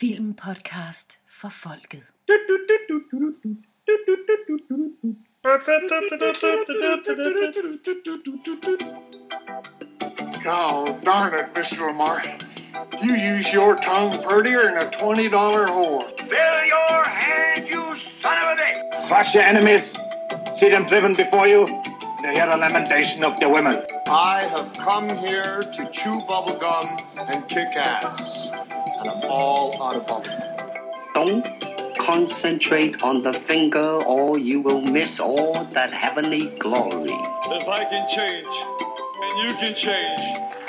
filmpodcast for folket. Oh, darn it, Mr. Lamar. You use your tongue prettier than a $20 whore. Fill your hand, you son of a bitch! Crush your enemies. See them driven before you. And hear the lamentation of their women. I have come here to chew bubblegum and kick ass. And I'm all out of bubblegum. Don't concentrate on the finger or you will miss all that heavenly glory. If I can change, and you can change,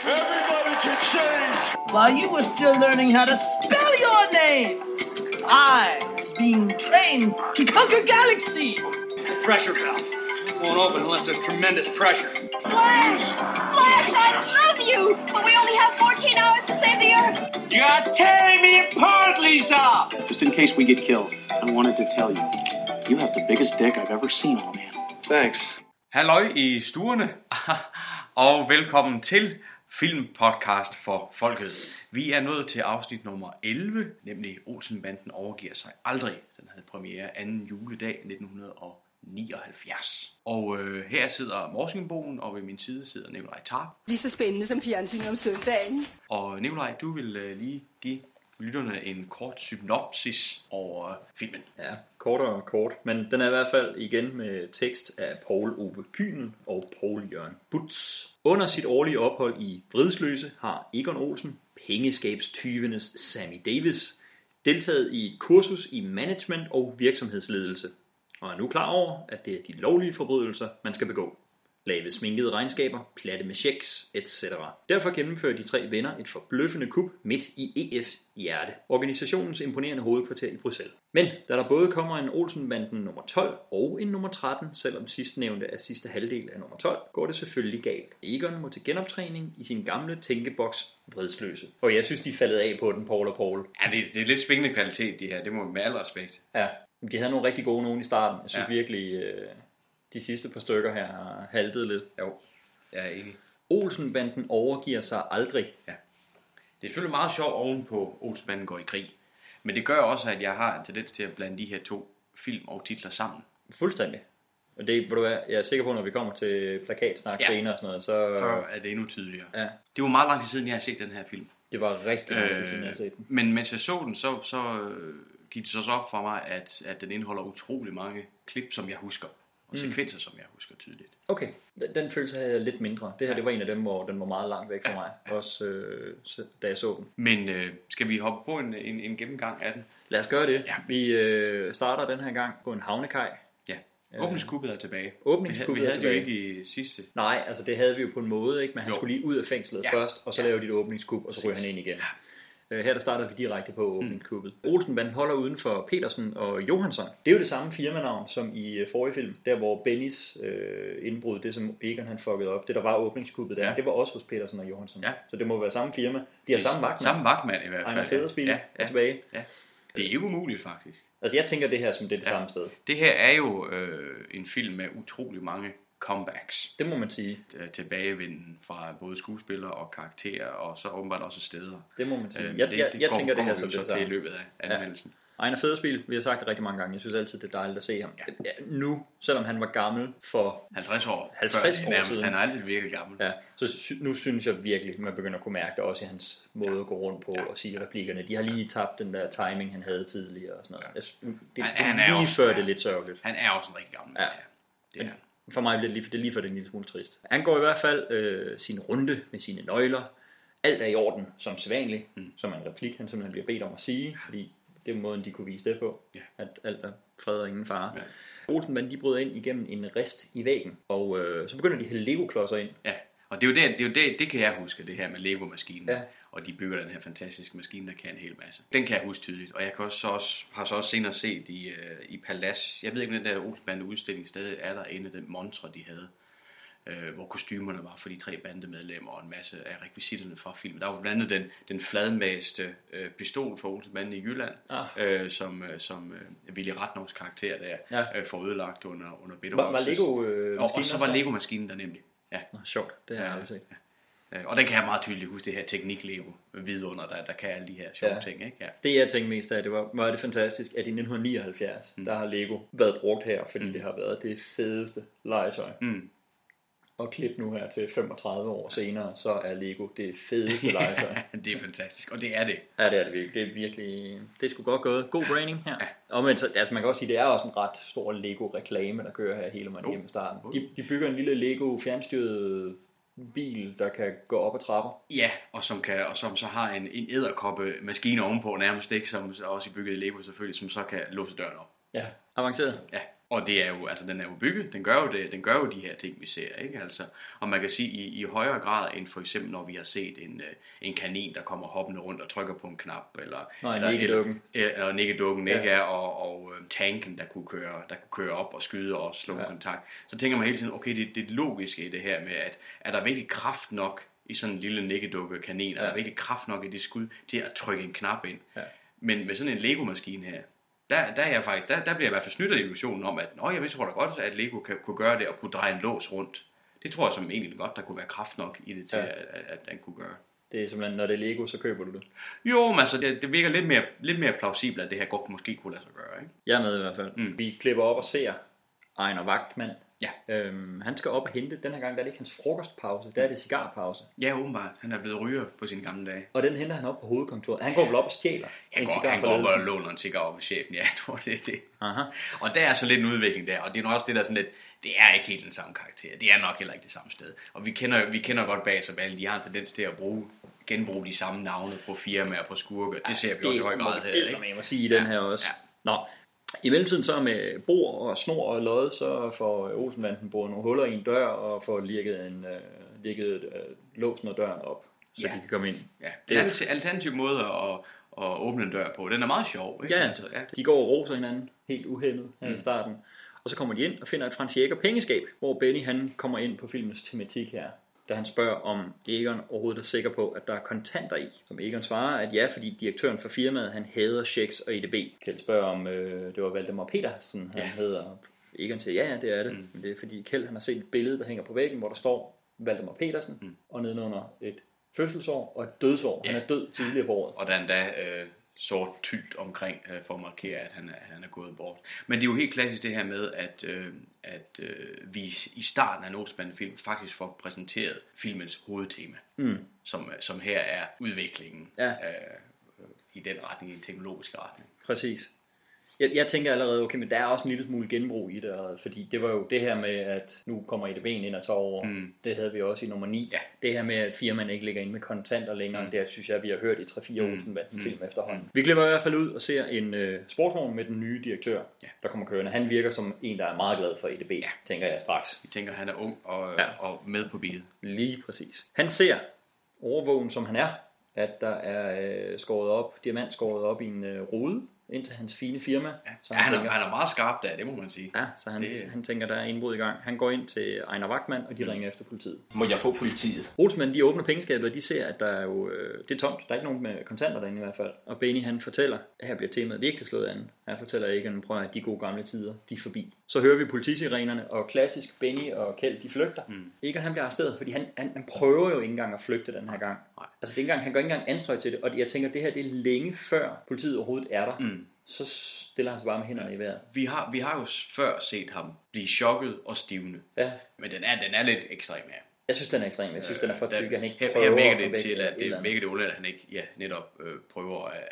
everybody can change. While you were still learning how to spell your name, I was being trained to conquer galaxies. pressure valve. Won't open unless there's tremendous pressure. Flash! Flash, I love you! But we only have 14 hours to save the Earth! You're tearing me apart, Lisa! Just in case we get killed, I wanted to tell you, you have the biggest dick I've ever seen on a man. Thanks. Halløj i stuerne, og velkommen til Filmpodcast for Folket. Vi er nået til afsnit nummer 11, nemlig Olsenbanden overgiver sig aldrig. Den havde premiere anden juledag 1979. Og øh, her sidder Morsingbogen, og ved min side sidder Nikolaj Tarp. Lige så spændende som fjernsyn om søndagen. Og Nikolaj, du vil øh, lige give lytterne en kort synopsis over øh, filmen. Ja, kort og kort, men den er i hvert fald igen med tekst af Paul Ove Kynen og Paul Jørgen Butz. Under sit årlige ophold i Vridsløse har Egon Olsen, pengeskabstyvenes Sammy Davis, deltaget i et kursus i management og virksomhedsledelse, og er nu klar over, at det er de lovlige forbrydelser, man skal begå. Lave sminkede regnskaber, platte med checks, etc. Derfor gennemfører de tre venner et forbløffende kup midt i EF hjerte, organisationens imponerende hovedkvarter i Bruxelles. Men da der både kommer en Olsenbanden nummer 12 og en nummer 13, selvom sidstnævnte er sidste halvdel af nummer 12, går det selvfølgelig galt. Egon må til genoptræning i sin gamle tænkeboks vridsløse. Og jeg synes, de er faldet af på den, Paul og Paul. Ja, det, det er lidt svingende kvalitet, de her. Det må med al respekt. Ja, de havde nogle rigtig gode nogen i starten. Jeg synes Ja. ja. virkelig, øh, de sidste par stykker her har haltet lidt. Jo, jeg er enig. Olsenbanden overgiver sig aldrig. Det er selvfølgelig meget sjovt oven på Olsenbanden går i krig. Men det gør også, at jeg har en tendens til at blande de her to film og titler sammen. Fuldstændig. Og det, du hvad, jeg er sikker på, når vi kommer til plakatsnak Ja. ja. senere og sådan noget, så, Så er det endnu tydeligere. ja, Det var meget lang tid siden, jeg har set den her film. det var rigtig lang tid siden, jeg har Øh, set den. Men mens jeg så den, så, så øh, gik det så op for mig, at, at den indeholder utrolig mange klip, som jeg husker. Og sekvenser, som jeg husker tydeligt. Okay, den, følelse havde jeg lidt mindre. Det her, Ja. det var en af dem, hvor den var meget langt væk fra Ja, mig, også øh, da jeg så den. Men øh, skal vi hoppe på en, en, en gennemgang af den? Lad os gøre det. Ja. Vi øh, starter den her gang på en havnekaj. Ja. Åbningskuppet er tilbage. Åbningskuppet er havde, vi havde tilbage. det jo ikke i sidste. Nej, altså det havde vi jo på en måde, ikke? men han Jo. skulle lige ud af fængslet Ja. ja. først, og så Ja. ja. lave dit åbningskub, og så ryger han ind igen. Øh, Her der starter vi direkte på åbningskuppet. Mm. Olsenbanden holder uden for Petersen og Johansson. Det er jo det samme firmanavn som i øh, forrige film, der hvor Bennys øh, indbrud, det som Egon han fuckede op, det der var åbningskuppet der, Ja. det var også hos Petersen og Johansson. Ja. Så det må være samme firma. De har samme vagtmand. Samme vagtmand i hvert fald. Ejner Federspil ja, ja, er tilbage. ja. Det er ikke umuligt faktisk. Altså jeg tænker det her som det er det ja. samme sted. Det her er jo øh, en film med utrolig mange comebacks. Det må man sige. øh, tilbagevenden fra både skuespillere og karakterer, og så åbenbart også steder. Det må man sige. Øh, jeg, jeg, jeg går- tænker det her som vi det så til i løbet af anmeldelsen. Ejner Federspil, vi har sagt det rigtig mange gange. Jeg synes altid, det er dejligt at se ham. Ja. Nu, selvom han var gammel for 50 år. 50 før, år nærmest. siden. Han er altid virkelig gammel. Ja, så sy- nu synes jeg virkelig, man begynder at kunne mærke det også i hans måde at gå rundt på og sige replikkerne. De har lige tabt den der timing, han havde tidligere og sådan noget. Jeg, synes, det, Han- det, han er lige også- før ja. det er lidt sørgeligt. Han er også en rigtig gammel. Ja. Det er. For mig er det lige, for det en lille smule trist. Han går i hvert fald øh, sin runde med sine nøgler. Alt er i orden, som sædvanligt, mm. som en replik, han simpelthen bliver bedt om at sige, fordi det er måden, de kunne vise det på, Ja. at alt er fred og ingen fare. Ja. Olsenbanden, de bryder ind igennem en rist i væggen, og øh, så begynder de at hælde Lego-klodser ind. Ja, og det er jo det, det, er jo det, det kan jeg huske, det her med Lego-maskinen. Ja. Og de bygger den her fantastiske maskine, der kan en hel masse. Den kan jeg huske tydeligt, og jeg kan også, så også, har så også senere set i, øh, i Palace. Jeg ved ikke, om den der Olsbande udstilling stadig er der inde, den montre, de havde. Øh, hvor kostymerne var for de tre bandemedlemmer og en masse af rekvisitterne fra filmen. Der var blandt andet den, den fladmæste øh, pistol fra Olsenbanden i Jylland, Ah. øh, som, øh, som øh, Willy Ratnovs karakter der Ja. øh, får ødelagt under, under Bitter Var, var. Lego øh, og, og så var Lego-maskinen der nemlig. Ja. Nå, sjovt, det har jeg Ja, aldrig set. Øh, Og den kan jeg meget tydeligt huske, det her teknik-lego vidunder, der, der kan alle de her sjove Ja. ting. Ikke? Ja. Det jeg tænkte mest af, det var, var det fantastisk, at i 1979, mm. der har Lego været brugt her, fordi mm. det har været det fedeste legetøj. Mm. Og klip nu her til 35 år senere, så er Lego det fedeste legetøj. det er fantastisk, og det er det. Ja, det er det virkelig. Det er virkelig, det er sgu godt gået. God branding her. Ja. Og men, så, altså man kan også sige, det er også en ret stor Lego-reklame, der kører her hele vejen hjem i starten. De, de bygger en lille Lego fjernstyret bil, der kan gå op ad trapper. Ja, og som, kan, og som så har en, en æderkoppe maskine ovenpå nærmest, ikke? som også i bygget i Lego selvfølgelig, som så kan låse døren op. Ja, avanceret. Ja, og det er jo, altså den er jo bygget, den gør jo, det, den gør jo de her ting, vi ser, ikke? Altså, og man kan sige, i, i højere grad end for eksempel, når vi har set en, øh, en kanin, der kommer hoppende rundt og trykker på en knap, eller, Nå, en eller, nikkedukken. eller, eller nikkedukken, Ja. ikke? Ja, og, og øh, tanken, der kunne, køre, der kunne køre op og skyde og slå ja. kontakt. Så tænker man hele tiden, okay, det, det logiske i det her med, at er der virkelig kraft nok i sådan en lille nikkedukke kanin, er der virkelig kraft nok i det skud til at trykke en knap ind? Ja. Men med sådan en Lego-maskine her, der, der, er jeg faktisk, der, der bliver jeg i hvert fald snydt af illusionen om, at Nå, jeg tror da godt, at Lego kan, kunne gøre det og kunne dreje en lås rundt. Det tror jeg som egentlig godt, der kunne være kraft nok i det til, Ja. at, at, at den kunne gøre. Det er simpelthen, når det er Lego, så køber du det. Jo, men altså, det, det virker lidt mere, lidt mere plausibelt, at det her godt måske kunne lade sig gøre. Ikke? Jeg er med i hvert fald. Mm. Vi klipper op og ser Ejner Vagtmand. Ja. Øhm, han skal op og hente, den her gang der er det ikke hans frokostpause, der er det cigarpause. Ja, åbenbart. Han er blevet ryger på sine gamle dage. Og den henter han op på hovedkontoret. Han går vel op og stjæler Han en går, cigar han går op og låner en cigar op i chefen. Ja, jeg tror, det er det. Aha. Og der er så lidt en udvikling der, og det er nok også det, der er sådan lidt, det er ikke helt den samme karakter. Det er nok heller ikke det samme sted. Og vi kender, vi kender godt bag sig alle, de har en tendens til at bruge, genbruge de samme navne på firmaer, på skurke. Det ser vi også i høj grad her. Det må man sige i den her også. Nå, i mellemtiden så med bord og snor og lod, så får Olsenbanden boret nogle huller i en dør og får lirket, en, uh, lirket uh, låsen og døren op, så Ja. de kan komme ind. Ja, det er en alter- alternativ måde at, at åbne en dør på. Den er meget sjov. Ikke? Ja, Altså, ja. de går og roser hinanden helt uhemmet her Mm. i starten. Og så kommer de ind og finder et Frans Jæger pengeskab, hvor Benny han kommer ind på filmens tematik her. Da han spørger, om Egon overhovedet er sikker på, at der er kontanter i. Som Egon svarer, at ja, fordi direktøren for firmaet, han hader checks og EDB. Kjeld spørger, om øh, det var Valdemar Petersen, han Ja. hedder. Egon siger, ja, ja, det er det. Mm. Men det er fordi Kjeld, han har set et billede, der hænger på væggen, hvor der står Valdemar Petersen, mm. og nedenunder et fødselsår og et dødsår. Han er død tidligere på året. Og der er endda øh, sort tylt omkring øh, for at markere, at han er, han er gået bort. Men det er jo helt klassisk det her med, at, øh, at øh, vi i starten af en Olsenbanden-film faktisk får præsenteret filmens hovedtema, Mm. som, som her er udviklingen Ja. øh, i den retning, i en teknologisk retning. Præcis. Jeg, jeg tænker allerede, okay, men der er også en lille smule genbrug i det, fordi det var jo det her med, at nu kommer EDB'en ind og tager over. Mm. Det havde vi også i nummer 9. Ja. Det her med, at firmaen ikke ligger inde med kontanter længere, mm. det synes jeg, vi har hørt i 3-4 Mm. Olsenbanden film Mm. efterhånden. Vi klipper i hvert fald ud og ser en øh, sportsvogn med den nye direktør, Ja. der kommer kørende. Han virker som en, der er meget glad for EDB, ja. tænker jeg straks. Vi tænker, han er ung og, Ja. og med på beatet. Lige præcis. Han ser, overvågen som han er, at der er øh, skåret op, diamant skåret op i en øh, rude ind til hans fine firma. Ja. Så Ja, han, er, han er meget skarp der, det må man sige. Ja, så han, det... Han tænker, der er indbrud i gang. Han går ind til Ejner Vagtmann, og de mm. ringer efter politiet. Må jeg få politiet? Olsmand, de åbner pengeskabet, og de ser, at der er jo, øh, det er tomt. Der er ikke nogen med kontanter derinde i hvert fald. Og Benny, han fortæller, at her bliver temaet virkelig slået an. Han fortæller ikke, at prøver at de gode gamle tider, de er forbi. Så hører vi politisirenerne, og klassisk Benny og Kjeld, de flygter. Mm. Egon, han bliver arresteret, fordi han, han, han prøver jo ikke engang at flygte den her gang. Nej. Altså, det er ikke engang, han går ikke engang anstrøg til det, og jeg tænker, at det her det er længe før politiet overhovedet er der. Mm. Så stiller han sig bare med hænderne i vejret. Vi har, vi har jo før set ham blive chokket og stivne. Ja. Men den er, den er lidt ekstrem, ja. Jeg synes, den er ekstrem. Jeg synes, den er for Øh, der- tyk, han ikke her, prøver her virker det til, at det er virker det underligt, at han ikke ja, netop øh, prøver at,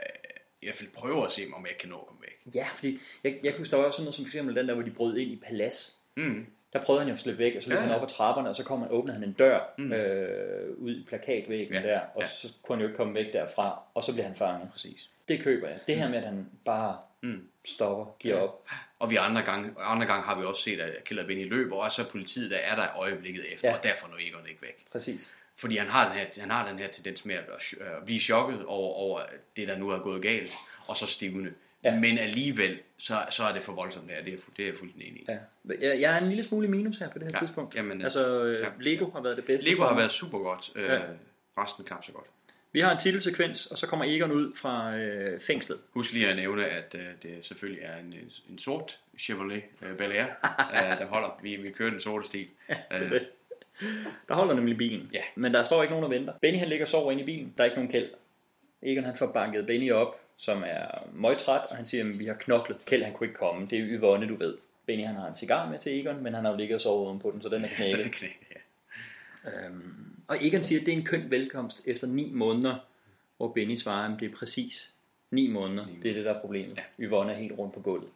i hvert fald prøver at se, om jeg kan nå at komme væk. Ja, fordi jeg, jeg kunne var også sådan noget som for eksempel den der, hvor de brød ind i palads. Mm. Der prøvede han jo at slippe væk, og så løb Ja, han ja. op ad trapperne, og så kom han, åbnede han en dør Mm. øh, ud i plakatvæggen Ja, der, og ja. så kunne han jo ikke komme væk derfra, og så bliver han fanget. Præcis. Det køber jeg. Det her med, at han bare Mm. stopper, giver Ja. op. Og vi andre gange, andre gange har vi også set, at Kjeld Benny løber, og så politiet, der er der i øjeblikket efter, Ja. og derfor når Egon ikke væk. Præcis. Fordi han har den her, han har den her tendens med at, blive chokket over, over det, der nu er gået galt, og så stivne. Ja. Men alligevel, så, så er det for voldsomt her. Det er, det er jeg fuldstændig enig i. Ja. Jeg, jeg er en lille smule i minus her på det her Ja, tidspunkt. jamen, altså, øh, ja. Lego har været det bedste. Lego har været super godt. Øh, Ja. Resten knap så godt. Vi har en titelsekvens, og så kommer Egon ud fra øh, fængslet. Husk lige at nævne, at øh, det selvfølgelig er en, en sort Chevrolet øh, Bel Air, øh, der holder. Vi, vi kører den sorte stil. det er Øh, det. Der holder nemlig bilen. Ja. Men der står ikke nogen og venter. Benny han ligger og sover inde i bilen. Der er ikke nogen kæld. Egon han får banket Benny op, som er møgtræt, og han siger, at vi har knoklet. Kjeld han kunne ikke komme. Det er Yvonne, du ved. Benny han har en cigar med til Egon, men han har jo ligget og sovet ovenpå den, så den er knækket. Den er knækket, ja. Øhm, og Egon siger, at det er en køn velkomst efter 9 måneder, hvor Benny svarer, at det er præcis 9 måneder. Det er det, der er problemet. Ja. Yvonne er helt rundt på gulvet.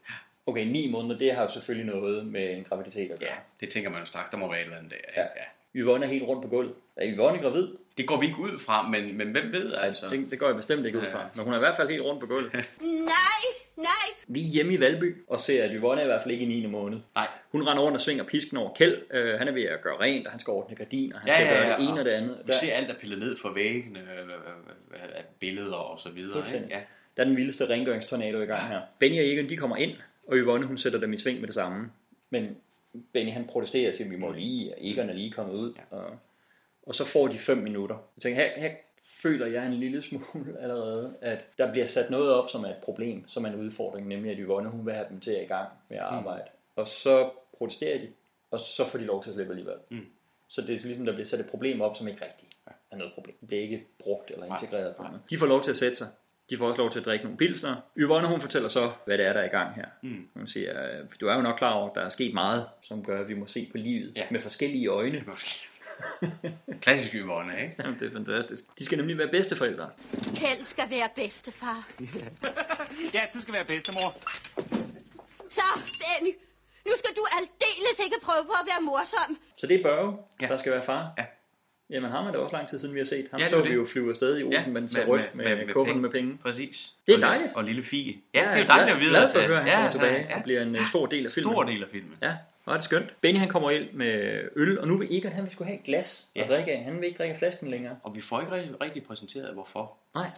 Okay, 9 måneder, det har jo selvfølgelig noget med en graviditet at gøre. Ja, det tænker man jo straks. Der må være et eller andet der. Ja. ja. Yvonne er helt rundt på gulvet. Er Yvonne gravid? Det går vi ikke ud fra, men, men hvem ved altså? Det, det går jeg bestemt ikke ud fra. Men hun er i hvert fald helt rundt på gulvet. Nej, nej. Vi er hjemme i Valby og ser, at Yvonne er i hvert fald ikke i 9. måned. Nej. Hun render rundt og svinger pisken over Kjeld. Uh, han er ved at gøre rent, og han skal ordne gardiner. Han skal gøre det ene og det andet. Vi ser alt, der pillet ned fra væggene, øh, af billeder og så videre. Ikke? Ja. Der er den vildeste rengøringstornado i gang her. Benny og Egon, de kommer ind, og Yvonne, hun sætter dem i sving med det samme. Men Benny, han protesterer og siger, vi må lige, og Egon er lige kommet ud. Ja. Og, og så får de fem minutter. Jeg tænker, her, her føler jeg en lille smule allerede, at der bliver sat noget op, som er et problem, som er en udfordring, nemlig at Yvonne, hun vil have dem til at i gang med at arbejde. Mm. Og så protesterer de, og så får de lov til at slippe alligevel. Mm. Så det er ligesom, der bliver sat et problem op, som ikke rigtigt er noget problem. Det bliver ikke brugt eller integreret på noget. De får lov til at sætte sig. De får også lov til at drikke nogle pilsner. Yvonne, hun fortæller så, hvad det er, der er i gang her. Mm. Hun siger, du er jo nok klar over, at der er sket meget, som gør, at vi må se på livet ja. med forskellige øjne. Klassisk Yvonne, ikke? Jamen, det er fantastisk. De skal nemlig være bedsteforældre. Kjeld skal være bedstefar. ja, du skal være bedstemor. Så, Benny, nu skal du aldeles ikke prøve på at være morsom. Så det er Børge, ja. der skal være far? Ja. Jamen ham er det også lang tid siden, vi har set. Ham Ja, det så vi jo flyve afsted i Olsen, ja, men så med- rødt med- med, med- med, penge. med penge. Præcis. Det er Og dejligt. Og lille Fie. Ja, det er jo dejligt at vide. Glad for at høre, at han ja, kommer tilbage ja, ja. og bliver en øh, stor del af filmen. Stor del af filmen. Ja, og det skønt. Benny han kommer ind med øl, og nu vil Egon, han vil skulle have et glas ja. at drikke af. Han vil ikke drikke flasken længere. Og vi får ikke rigtig præsenteret, hvorfor. Nej.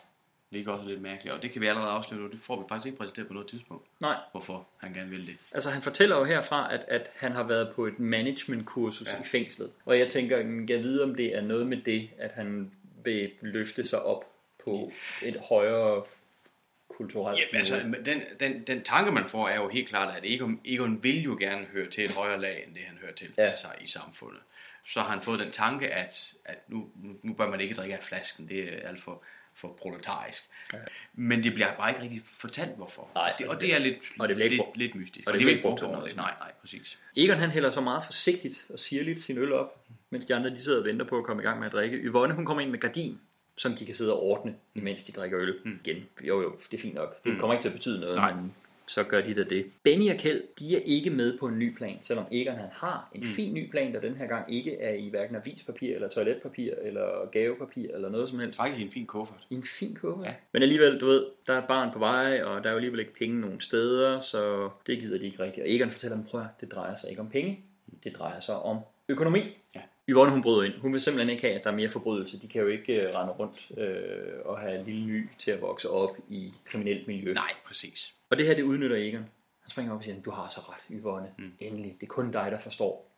Det er også lidt mærkeligt, og det kan vi allerede afsløre nu. Det får vi faktisk ikke præsenteret på noget tidspunkt. Nej. Hvorfor han gerne vil det. Altså han fortæller jo herfra, at, at han har været på et managementkursus ja. i fængslet. Og jeg tænker, jeg ved om det er noget med det, at han vil løfte sig op på et højere kulturelt Ja, altså, den, den, den tanke, man får, er jo helt klart, at Egon, Egon vil jo gerne høre til et højere lag, end det han hører til Ja. altså, i samfundet. Så har han fået den tanke, at, at nu, nu, nu bør man ikke drikke af flasken. Det er alt for, for proletarisk. Ja. Men det bliver bare ikke rigtig fortalt, hvorfor. Nej, det, og det er lidt, og det bliver ikke lidt, brugt. lidt mystisk. Og Og det det, bliver ikke brugt til noget. Nej, nej, præcis. Egon han hælder så meget forsigtigt og sirligt sin øl op, mens de andre de sidder og venter på at komme i gang med at drikke. Yvonne hun kommer ind med gardin, som de kan sidde og ordne, mens de drikker øl mm. igen. Jo jo, det er fint nok. Det Mm. kommer ikke til at betyde noget, Nej. men så gør de da det. Benny og Kjeld, de er ikke med på en ny plan, selvom Egon han har en Mm. fin ny plan, der den her gang ikke er i hverken avispapir, eller toiletpapir, eller gavepapir, eller noget som helst. Faktisk i en fin kuffert. I en fin kuffert. Ja. Men alligevel, du ved, der er et barn på vej, og der er jo alligevel ikke penge nogen steder, så det gider de ikke rigtigt. Og Egon fortæller dem, prøv det drejer sig ikke om penge, det drejer sig om økonomi. Ja. Yvonne hun bryder ind. Hun vil simpelthen ikke have, at der er mere forbrydelse. De kan jo ikke uh, rende rundt øh, og have en lille ny til at vokse op i kriminelt miljø. Nej, præcis. Og det her, det udnytter Egon. Han springer op og siger, du har så ret, Yvonne. Mm. Endelig. Det er kun dig, der forstår.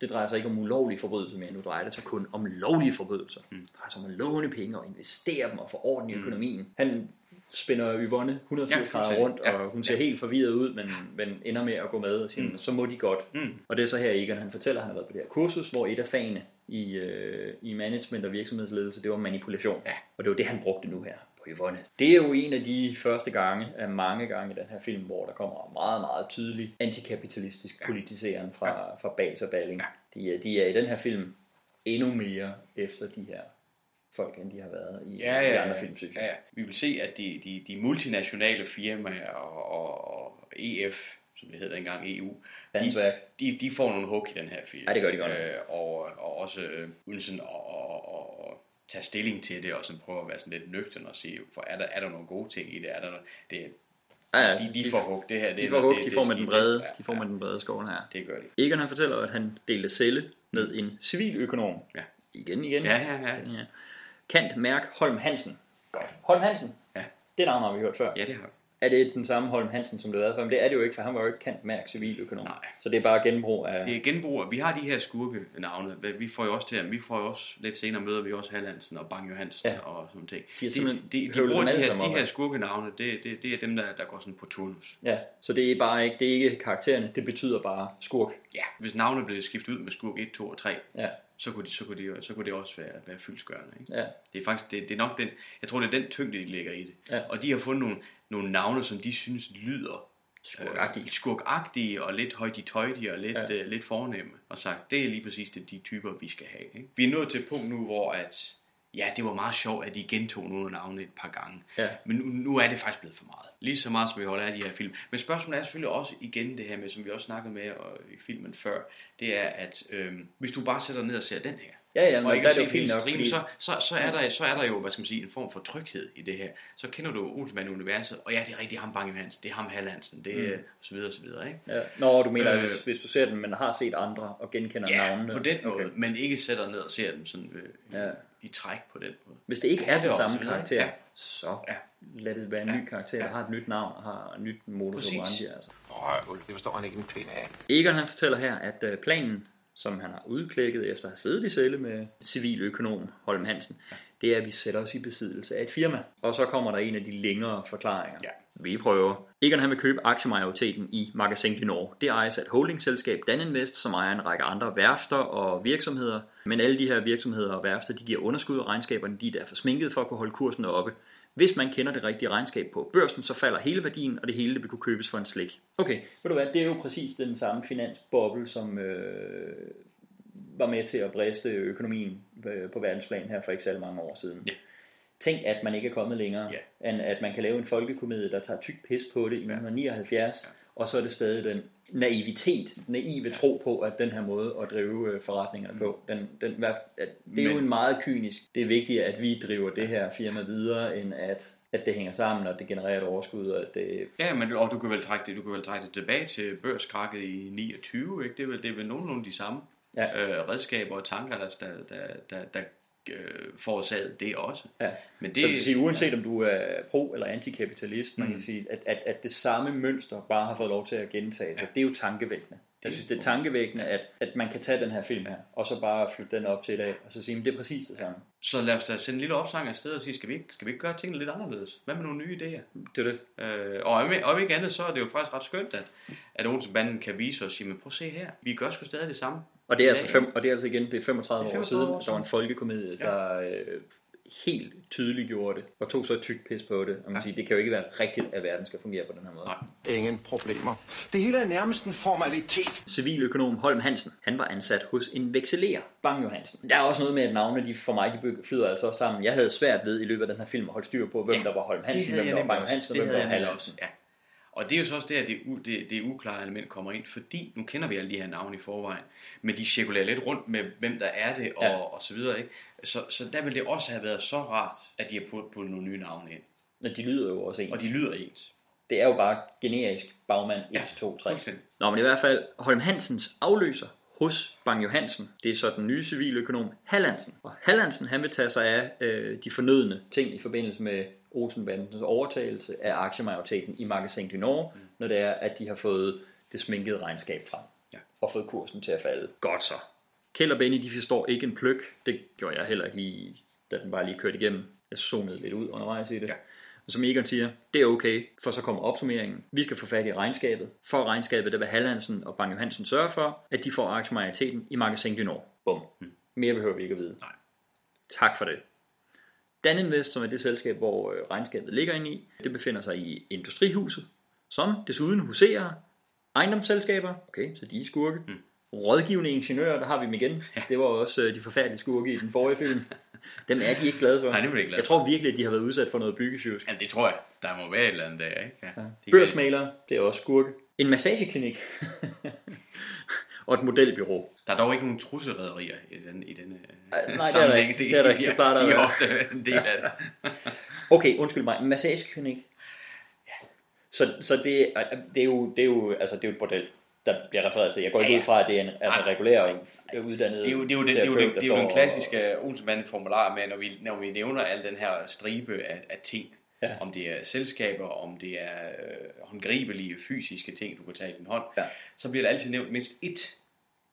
Det drejer sig ikke om ulovlige forbrydelser mere. Nu drejer det sig kun om lovlige forbrydelser. Mm. Det drejer sig om at låne penge og investere dem og få orden i Mm. økonomien. Han spænder Yvonne 180 Ja, grader fuldstændig. rundt, og Ja. hun ser helt forvirret ud, men, men ender med at gå med og siger, Mm. så må de godt. Mm. Og det er så her Egon, han fortæller, at han har været på det her kursus, hvor et af fagene i, øh, i management og virksomhedsledelse, det var manipulation. Ja. Og det var det, han brugte nu her på Yvonne. Det er jo en af de første gange, af mange gange i den her film, hvor der kommer meget, meget tydelig antikapitalistisk ja. politisering fra, ja. fra Bals og Balling. Ja. De, er, de er i den her film endnu mere efter de her folk, end de har været i Ja, de ja, andre ja. film, synes jeg. ja, ja. Vi vil se, at de, de, de multinationale firmaer og, og, og EF, som det hed engang EU, de, de, de får nogle hug i den her film. Ja, det gør de godt. Øh, og, og også øh, uden sådan at, at, at tage stilling til det, og sådan prøve at være sådan lidt nøgtern og sige, for er der, er der nogle gode ting i det? Er der, det Ja, ja, de, de, får hug. Det her, de det, får hug, det, de det får er med den brede, ikke? de får med den brede skål her. Det gør de. Egon han fortæller, at han delte celle med en civiløkonom. Ja. Igen, igen. Ja, ja, ja. Den her. Kant Mærk Holm Hansen. Godt. Holm Hansen. Ja. Det navn har vi hørt før. Ja, det har vi. Er det den samme Holm Hansen, som det har været før? Men det er det jo ikke, for han var jo ikke Kant Mærk civiløkonom. Nej. Så det er bare genbrug af... Det er genbrug. Vi har de her skurke navne. Vi får jo også til, vi får jo også lidt senere møder vi også Hallandsen og Bang Johansen Ja. og sådan ting. De har de, de, de, bruger de her, de her ja. skurke navne, det, det, det er dem, der, der går sådan på turnus. Ja, så det er bare ikke, det er ikke karaktererne, det betyder bare skurk. Ja, hvis navnet bliver skiftet ud med skurk 1, 2 og 3, Ja. Så kunne, de, så kunne, de, så kunne det også være, være fyldsgørende. Ikke? Ja. Det er faktisk, det, det er nok den, jeg tror det er den tyngde, de lægger i det. Ja. Og de har fundet nogle, nogle navne, som de synes lyder Skurkagtige. øh, skurkagtige og lidt højtitøjtige og lidt, ja. øh, lidt fornemme. Og sagt, det er lige præcis det, de typer, vi skal have. Ikke? Vi er nået til et punkt nu, hvor at, ja, det var meget sjovt, at de gentog nogle af navnene et par gange. Ja. Men nu, nu er det faktisk blevet for meget. Lige så meget, som vi holder af de her film. Men spørgsmålet er selvfølgelig også igen det her med, som vi også snakkede med og, i filmen før, det er, at øhm, hvis du bare sætter ned og ser den her, Ja, ja, men og ikke der er det jo fint nok, stream, fordi- så, så, så, er der, så er der jo, hvad skal man sige, en form for tryghed i det her. Så kender du Olsenbanden-universet, og ja, det er rigtigt ham Bang Johansen, det er ham Hallandsen, det er, Mm. og så videre, og så videre, ikke? Ja. Nå, du mener, Øh, hvis, hvis du ser den, men har set andre og genkender Ja, navnene. på den måde, men ikke sætter ned og ser dem sådan øh, Ja. i træk på den måde. Hvis det ikke Ja, er det den samme videre, karakter, ja. så Ja. lad det være en ny karakter, der Ja. har et nyt navn og har et nyt modus Præcis. operandi. Altså. Røvl, det forstår han ikke en pind af. Egon han fortæller her, at øh, planen, som han har udklækket efter at have siddet i celle med civiløkonom Holm Hansen, det er, at vi sætter os i besiddelse af et firma. Og så kommer der en af de længere forklaringer. Ja. Vi prøver. Egon han vil købe aktiemajoriteten i Magasin du Nord. Det ejes af et holdingselskab Daninvest, som ejer en række andre værfter og virksomheder. Men alle de her virksomheder og værfter, de giver underskud, og regnskaberne de er derfor sminket for at kunne holde kursen oppe. Hvis man kender det rigtige regnskab på børsen, så falder hele værdien, og det hele det vil kunne købes for en slik. Okay, ved du hvad, det er jo præcis den samme finansboble, som øh, var med til at briste økonomien øh, på verdensplan her for ikke så mange år siden. Ja. Tænk, at man ikke er kommet længere, Ja. end at man kan lave en folkekomedie, der tager tyk pis på det i 1979, og så er det stadig den naivitet, naive tro på, at den her måde at drive øh, forretningerne på, den, den, hvad- at det er jo Men- en meget kynisk, det er vigtigt, at vi driver det her firma videre, end at, at det hænger sammen, og det genererer et overskud, og at det... Ja, men og du kan vel trække det, du kan vel trække det tilbage til børskrakket i 29, ikke? Det er vel, det er vel nogenlunde de samme Ja. øh, redskaber og tanker, der, der, der, der øh, forårsagede det også. Ja. Men det, det, så det vil sige, uanset om du er pro- eller antikapitalist, man Mm. kan sige, at, at, at det samme mønster bare har fået lov til at gentage sig, det er jo tankevækkende. Jeg synes, det er tankevækkende, at, at man kan tage den her film her, og så bare flytte den op til i dag, og så sige, at det er præcis det samme. Så lad os da sende en lille opsang afsted og sige, skal vi ikke, skal vi ikke gøre tingene lidt anderledes? Hvad med nogle nye idéer? Det er det. Øh, og om, om ikke andet, så er det jo faktisk ret skønt, at, at Olsenbanden kan vise os, men prøv at se her, vi gør sgu stadig det samme. Og det er, altså fem, og det er altså igen, det er 35 Det er år 35 siden, år der var en folkekomedie, Ja. der øh, helt tydeligt gjorde det, og tog så et tykt pis på det. Og man siger, det kan jo ikke være rigtigt, at verden skal fungere på den her måde. Nej. Ingen problemer. Det hele er nærmest en formalitet. Civiløkonom Holm Hansen, han var ansat hos en vekselerer, Bang Johansen. Der er også noget med, at navnene de for mig de flyder altså også sammen. Jeg havde svært ved i løbet af den her film at holde styr på, hvem Ja, der var Holm Hansen, hvem der var Bang. Johansen, og hvem der var også, ja. Og det er jo så også der, det, u, det, det uklare element kommer ind, fordi nu kender vi alle de her navne i forvejen, men de cirkulerer lidt rundt med, hvem der er det, og, Ja. og så videre. Ikke? Så, så der vil det også have været så rart, at de har puttet, nogle nye navne ind. Men de lyder jo også ens. Og de lyder ens. Det er jo bare generisk bagmand 1, Ja, 2, 3. fuldstændig. Nå, men i hvert fald, Holm Hansens afløser hos Bang Johansen, det er så den nye civiløkonom Hallandsen. Og Hallandsen, han vil tage sig af øh, de fornødne ting i forbindelse med Olsenbandens overtagelse af aktiemajoriteten i Magasin du Nord, mm. når det er, at de har fået det sminkede regnskab frem. Ja. Og fået kursen til at falde. Godt så. Kjeld og Benny, de forstår ikke en pløk. Det gjorde jeg heller ikke lige, da den bare lige kørte igennem. Jeg zonede lidt ud undervejs i det. Ja. Og som Egon siger, det er okay, for så kommer opsummeringen. Vi skal få fat i regnskabet. For regnskabet, der vil Hallandsen og Bang Johansen sørge for, at de får aktiemajoriteten i Magasin du Nord. Bum. Mm. Mere behøver vi ikke at vide. Nej. Tak for det. Daninvest, som er det selskab, hvor øh, regnskabet ligger inde i, det befinder sig i Industrihuset, som desuden huserer ejendomsselskaber, okay, så de er skurke, Mm. rådgivende ingeniører, der har vi dem igen. Det var også øh, de forfærdelige skurke i den forrige film. Dem er de ikke glade for. Nej, dem er ikke glade Jeg tror virkelig, at de har været udsat for noget byggesjusk. Ja, det tror jeg. Der må være et eller andet der, ikke? Ja. Ja. Børsmalere, det er også skurke. En massageklinik. og et modelbyrå. Der er dog ikke nogen trusserederier i den, i den Ej, nej, det er der ikke. Det er der ikke. Det plejer der de er ofte en del af det. Okay, undskyld mig. En massageklinik. Ja. Så, så det, er- det, er jo, det, er jo, altså, det er jo et bordel, der bliver refereret til. Jeg går ikke Ja, ud fra, at det er en altså, regulær øh, uddannet Det er jo, det er jo, den, det er jo, det er jo den klassiske Olsenbanden formular med, når vi, når vi nævner al den her stribe af, af ting. Ja. Om det er selskaber, om det er øh, håndgribelige fysiske ting, du kan tage i din hånd. Ja. Så bliver der altid nævnt mindst ét,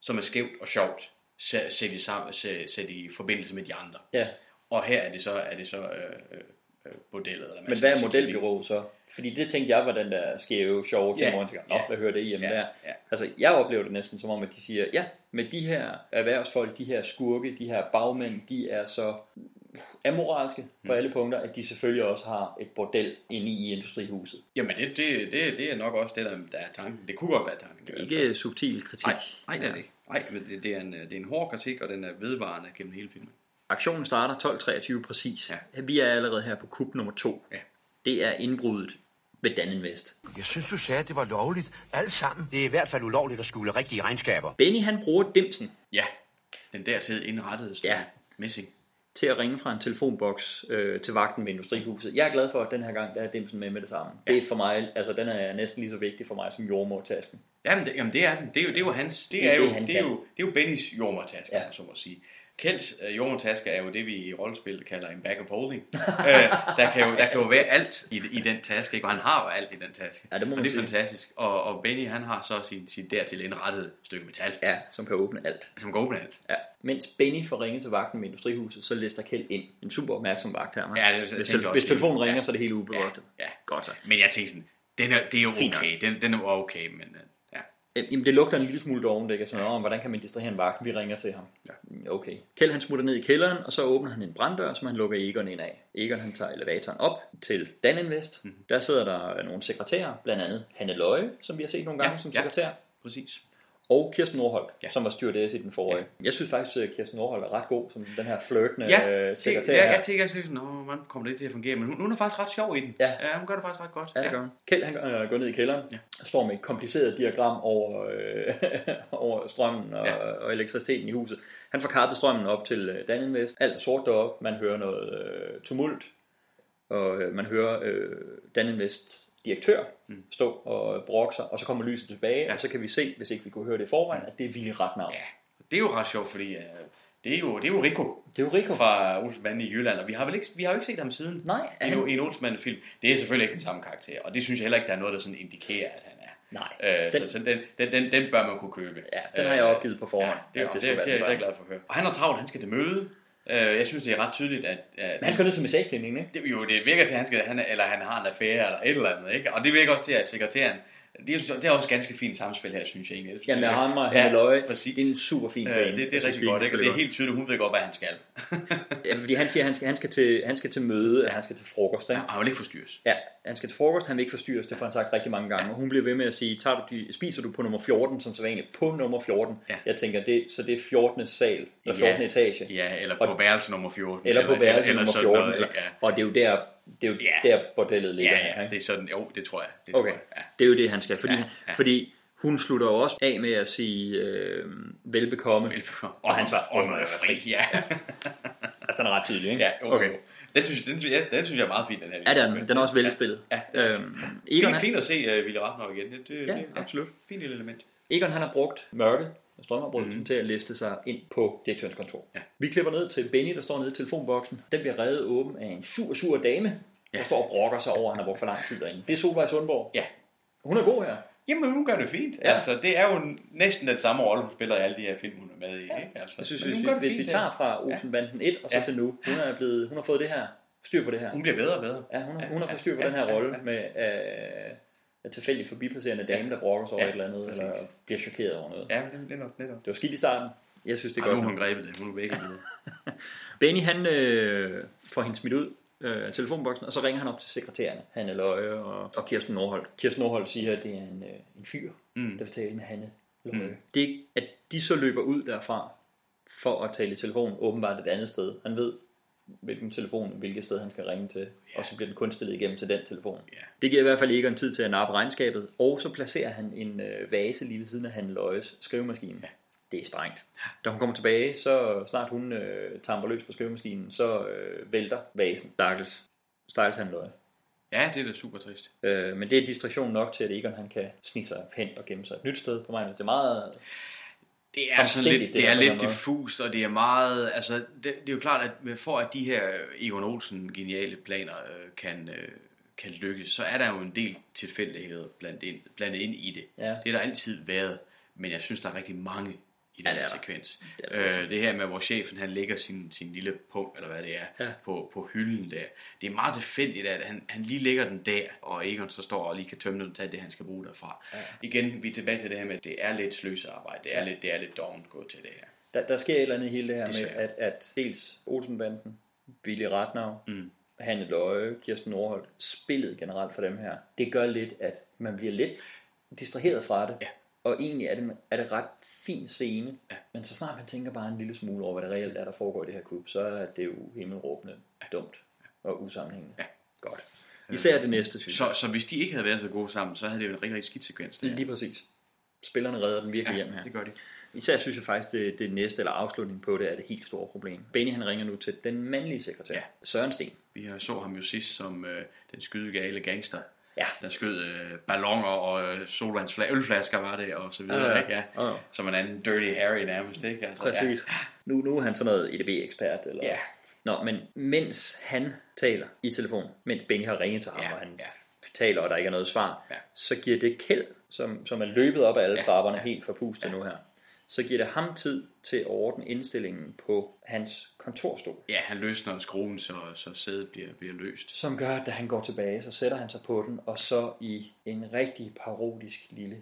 som er skævt og sjovt, sæt sæt i, sammen, sæt, sæt i forbindelse med de andre. Ja. Og her er det så, er det så øh, øh, øh, modellet. Eller Men hvad er modelbyrå så? Fordi det tænkte jeg var den der skæve, sjove ting, Ja, hvor man tænker, nå, ja. hvad hører det hjemme Ja, der? ja. Altså, jeg oplever det næsten som om, at de siger, ja, med de her erhvervsfolk, de her skurke, de her bagmænd, de er så amoralske på alle punkter, at de selvfølgelig også har et bordel inde i industrihuset. Jamen, det, det, det, det er nok også det, der, der er tanken. Det kunne godt være tanken. Det er ikke subtil kritik. Nej, nej, det er det ikke. Nej, men det, det, er en, det er en hård kritik, og den er vedvarende gennem hele filmen. Aktionen starter 12.23 præcis. Ja. Vi er allerede her på kub nummer to. Ja. Det er indbruddet ved Dan Invest. Jeg synes, du sagde, at det var lovligt. Alt sammen. Det er i hvert fald ulovligt at skule rigtige regnskaber. Benny han bruger dimsen Ja, den dertil indrettede Ja. messing. til at ringe fra en telefonboks øh, til vagten ved Industrihuset. Jeg er glad for, at den her gang, der er dimsen med med det samme. Ja. Det er for mig, altså den er næsten lige så vigtig for mig som jordmortasken. Jamen, det, jamen det er den. Det er jo, det er jo hans. Det, Det er er, det, jo, han det, er kan. jo, det er jo Bennys jordmortaske, Ja. så må sige. Kjelds øh, jordmortaske er jo det, vi i rollespil kalder en bag of holding. øh, der, kan jo, der kan jo være alt i, i den taske, ikke? og han har jo alt i den taske. Ja, det må og man det er sige. fantastisk. Og, og Benny, han har så sin, sin dertil indrettede stykke metal, Ja, som kan åbne alt. som går åbne alt. Ja. Mens Benny får ringet til vagten ved Industrihuset, så lister Kjeld ind. En super opmærksom vagt her. hva'? Ja, det, hvis, tel- hvis det- telefonen ringer, ja. så er det helt ubevogtet. Ja, ja. Godt så. Men jeg tænker sådan, den er, det er jo okay. Den, den er okay, men øh. Jamen, det lugter en lille smule dovendæk, og sådan noget, om, hvordan kan man distrahere en vagt? Vi ringer til ham. Ja. Okay. Kjeld han smutter ned i kælderen, og så åbner han en branddør, som han lukker Egon ind af. Egon han tager elevatoren op til Daninvest. Mhm. Mm. Der sidder der nogle sekretærer, blandt andet Hanne Løje, som vi har set nogle gange Ja, som ja. sekretær. Præcis. Og Kirsten Nordholt, ja. Som var stewardesse i den forrige. Ja. Jeg synes faktisk, at Kirsten Nordholt er ret god som den her flirtende Ja, øh, sekretær. ja, jeg tænker sådan, Nå, man kommer det til at fungere, men hun, hun er faktisk ret sjov i den. Ja. ja hun gør det faktisk ret godt. Ja, det gør han. Kjeld han øh, går ned i kælderen, ja. Står med et kompliceret diagram over, øh, over strømmen og, ja. Og elektriciteten i huset. Han får kappet strømmen op til Daninvest. Alt er sort deroppe. Man hører noget øh, tumult, og øh, man hører øh, Daninvests direktør mm. stå og brokke sig, og så kommer lyset tilbage, ja. Og så kan vi se, hvis ikke vi kunne høre det i forvejen, at det er Willy Ratnavn. Ja, det er jo ret sjovt, fordi uh, det, er jo, det er jo Rico Det er jo Rico. fra Olsenbanden i Jylland, og vi har, vel ikke, vi har jo ikke set ham siden Nej, han, en- i en Olsenbanden-film. Det er selvfølgelig ikke den samme karakter, og det synes jeg heller ikke, der er noget, der sådan indikerer, at han er. nej. Øh, Den- så så den, den, den, den bør man kunne købe. Ja, den har jeg Øh, opgivet på forhånd. Ja, det, det, det, det, det, det er jeg glad for at høre. Og han har travlt, han skal til møde. Øh, jeg synes, det er ret tydeligt, at... at Men han skal ned til massageklinikken, ikke? det, jo, det virker til, at han, skal, han, eller han har en affære eller et eller andet, ikke? Og det virker også til, at sekretæren... Det er, det er også ganske fint samspil her, synes jeg egentlig. Jeg synes, Jamen, det jeg har mig Ja, Løje. præcis. Det er en super fin Øh, scene. det, det Jeg er rigtig godt, ikke? Og det er helt tydeligt, hun ved godt, hvad han skal. Ja, fordi han siger, at han skal, han skal, til, han skal til møde, at han skal til frokost. Ikke? Og han vil ikke forstyrres. Ja, han skal til frokost, han vil ikke forstyrres, det får han sagt rigtig mange gange. Og hun bliver ved med at sige, Tager du spiser du på nummer 14, som så vanligt? På nummer 14. Ja. Jeg tænker, det, så det er 14. sal, eller 14. etage. Ja, eller på Og- værelse nummer 14. Eller på værelse nummer sådan 14. noget, eller, ikke? og det er jo der, det er jo Ja. der bordellet ligger. Ja, her, ja, ikke? det er sådan, jo, det tror jeg. Det Okay, tror jeg. Ja. det er jo det, han skal. Fordi, Ja, ja, ja. fordi hun slutter jo også af med at sige øh, velbekomme. Og han svarer, åh, jeg være fri. Ja, Altså, den er ret tydelig, ikke? ja okay. okay. Den synes, den, synes jeg, den synes jeg er meget fin, den her. Ja, den, er- den er også velspillet. Ja, ja. Øhm, Egon, Fint, fint at se uh, Ville Ratner igen. Det, det, Ja, det er absolut. Fint lille element. Egon han har brugt mørket og strømafbrydelsen mm. til at liste sig ind på direktørens kontor. Ja. Vi klipper ned til Benny, der står nede i telefonboksen. Den bliver reddet åben af en sur, sur dame, der Ja. står og brokker sig over, at han har brugt for lang tid derinde. Det er Solvej Sundborg. Ja. Hun er god her. Jamen, hun gør det fint. Ja. Altså, det er jo næsten den samme rolle, hun spiller i alle de her film, hun er med i. Ja. Ikke? Altså, Jeg synes, hvis, vi, hvis vi tager fra Olsenbanden 1 og så Ja. til nu, hun er, blevet, hun har fået det her, styr på det her. Hun bliver bedre og bedre. Ja, hun, har, Ja, hun har fået styr på ja, den her rolle med øh, en tilfældig forbipasserende dame, der brokker sig over Ja, et eller andet, præcis. eller bliver chokeret over noget. Ja, det, netop, netop. Det var skidt i starten. Jeg synes, det er Ej, godt. nu. hun grebet det. Hun er væk. Benny han øh, får hende smidt ud øh, af telefonboksen, og så ringer han op til sekretærerne, Hanne Løje og, og Kirsten Nordholt. Kirsten Nordholt siger, at det er en, øh, en fyr, Mm. der vil tale med Hanne Løje. Mm. Det, at de så løber ud derfra for at tale i telefon, åbenbart et andet sted. Han ved, hvilken telefon, hvilket sted han skal ringe til, og så bliver den kun stillet igennem til den telefon. Ja. Det giver i hvert fald ikke en tid til at nappe regnskabet, og så placerer han en øh, vase lige ved siden af Hanne Løjes skrivemaskine. Ja. Det er strengt. Da hun kommer tilbage, så snart hun øh, tamper løs på skrivemaskinen, så øh, vælter vasen. Stakkels. Stakkels Hanne Løje. Ja, det er da super trist. Øh, men det er distraktion nok til, at Egon han kan snige sig hen og gemme sig et nyt sted på mig. Det er meget... Det er sådan lidt, det er lidt diffust, og det er meget, altså, det, det er jo klart, at for at de her Egon Olsen geniale planer øh, kan, øh, kan lykkes, så er der jo en del tilfældigheder blandt ind, blandet ind i det. Ja. Det er der altid været, men jeg synes, der er rigtig mange i den her sekvens. Øh, det her med, hvor chefen han lægger sin, sin lille punkt, eller hvad det er, Ja. på, på hylden der. Det er meget tilfældigt, at han, han lige lægger den der, og Egon så står og lige kan tømme den og tage det, han skal bruge derfra. Ja. Igen, vi er tilbage til det her med, at det er lidt sløsearbejde. Det er lidt, det er lidt dovent gået til det her. Der, der sker et eller andet i hele det her med, Desværre. at, at dels Olsenbanden, Billy Ratnau, mm. Hanne Løje, Kirsten Nordholt, spillet generelt for dem her, det gør lidt, at man bliver lidt distraheret fra det. Ja. Og egentlig er det, er det ret fin scene, ja. men så snart man tænker bare en lille smule over, hvad det reelt er, der foregår i det her klub, så er det jo himmelråbende dumt og usammenhængende. Ja. Godt. Især det næste, synes så, så hvis de ikke havde været så gode sammen, så havde det jo en rigtig, rigtig skidt sekvens. Det her. Lige præcis. Spillerne redder den virkelig Ja, hjem her. det gør de. Især synes jeg faktisk, det, det næste eller afslutning på det er det helt store problem. Benny han ringer nu til den mandlige sekretær, ja. Søren Sten. Vi har så ham jo sidst som øh, den skydegale gangster. Ja. Der skød øh, ballonger og øh, solvandsfla- ølflasker var det, og så videre. Ja, ja. Ikke? Ja. Ja, ja. Som en anden Dirty Harry nærmest, ikke? Altså, Præcis. Ja. Nu, nu er han sådan noget EDB-ekspert. Eller... Ja. Nå, men mens han taler i telefon, mens Benny har ringet til ham, Ja, og han ja. taler, og der ikke er noget svar, Ja. så giver det Kjeld, som, som er løbet op ad alle Ja, trapperne, ja. helt forpustet nu her, så giver det ham tid til at ordne indstillingen på hans kontorstol. ja, han løsner skruen, så, så sædet bliver, bliver løst. Som gør, at da han går tilbage, så sætter han sig på den, og så i en rigtig parodisk lille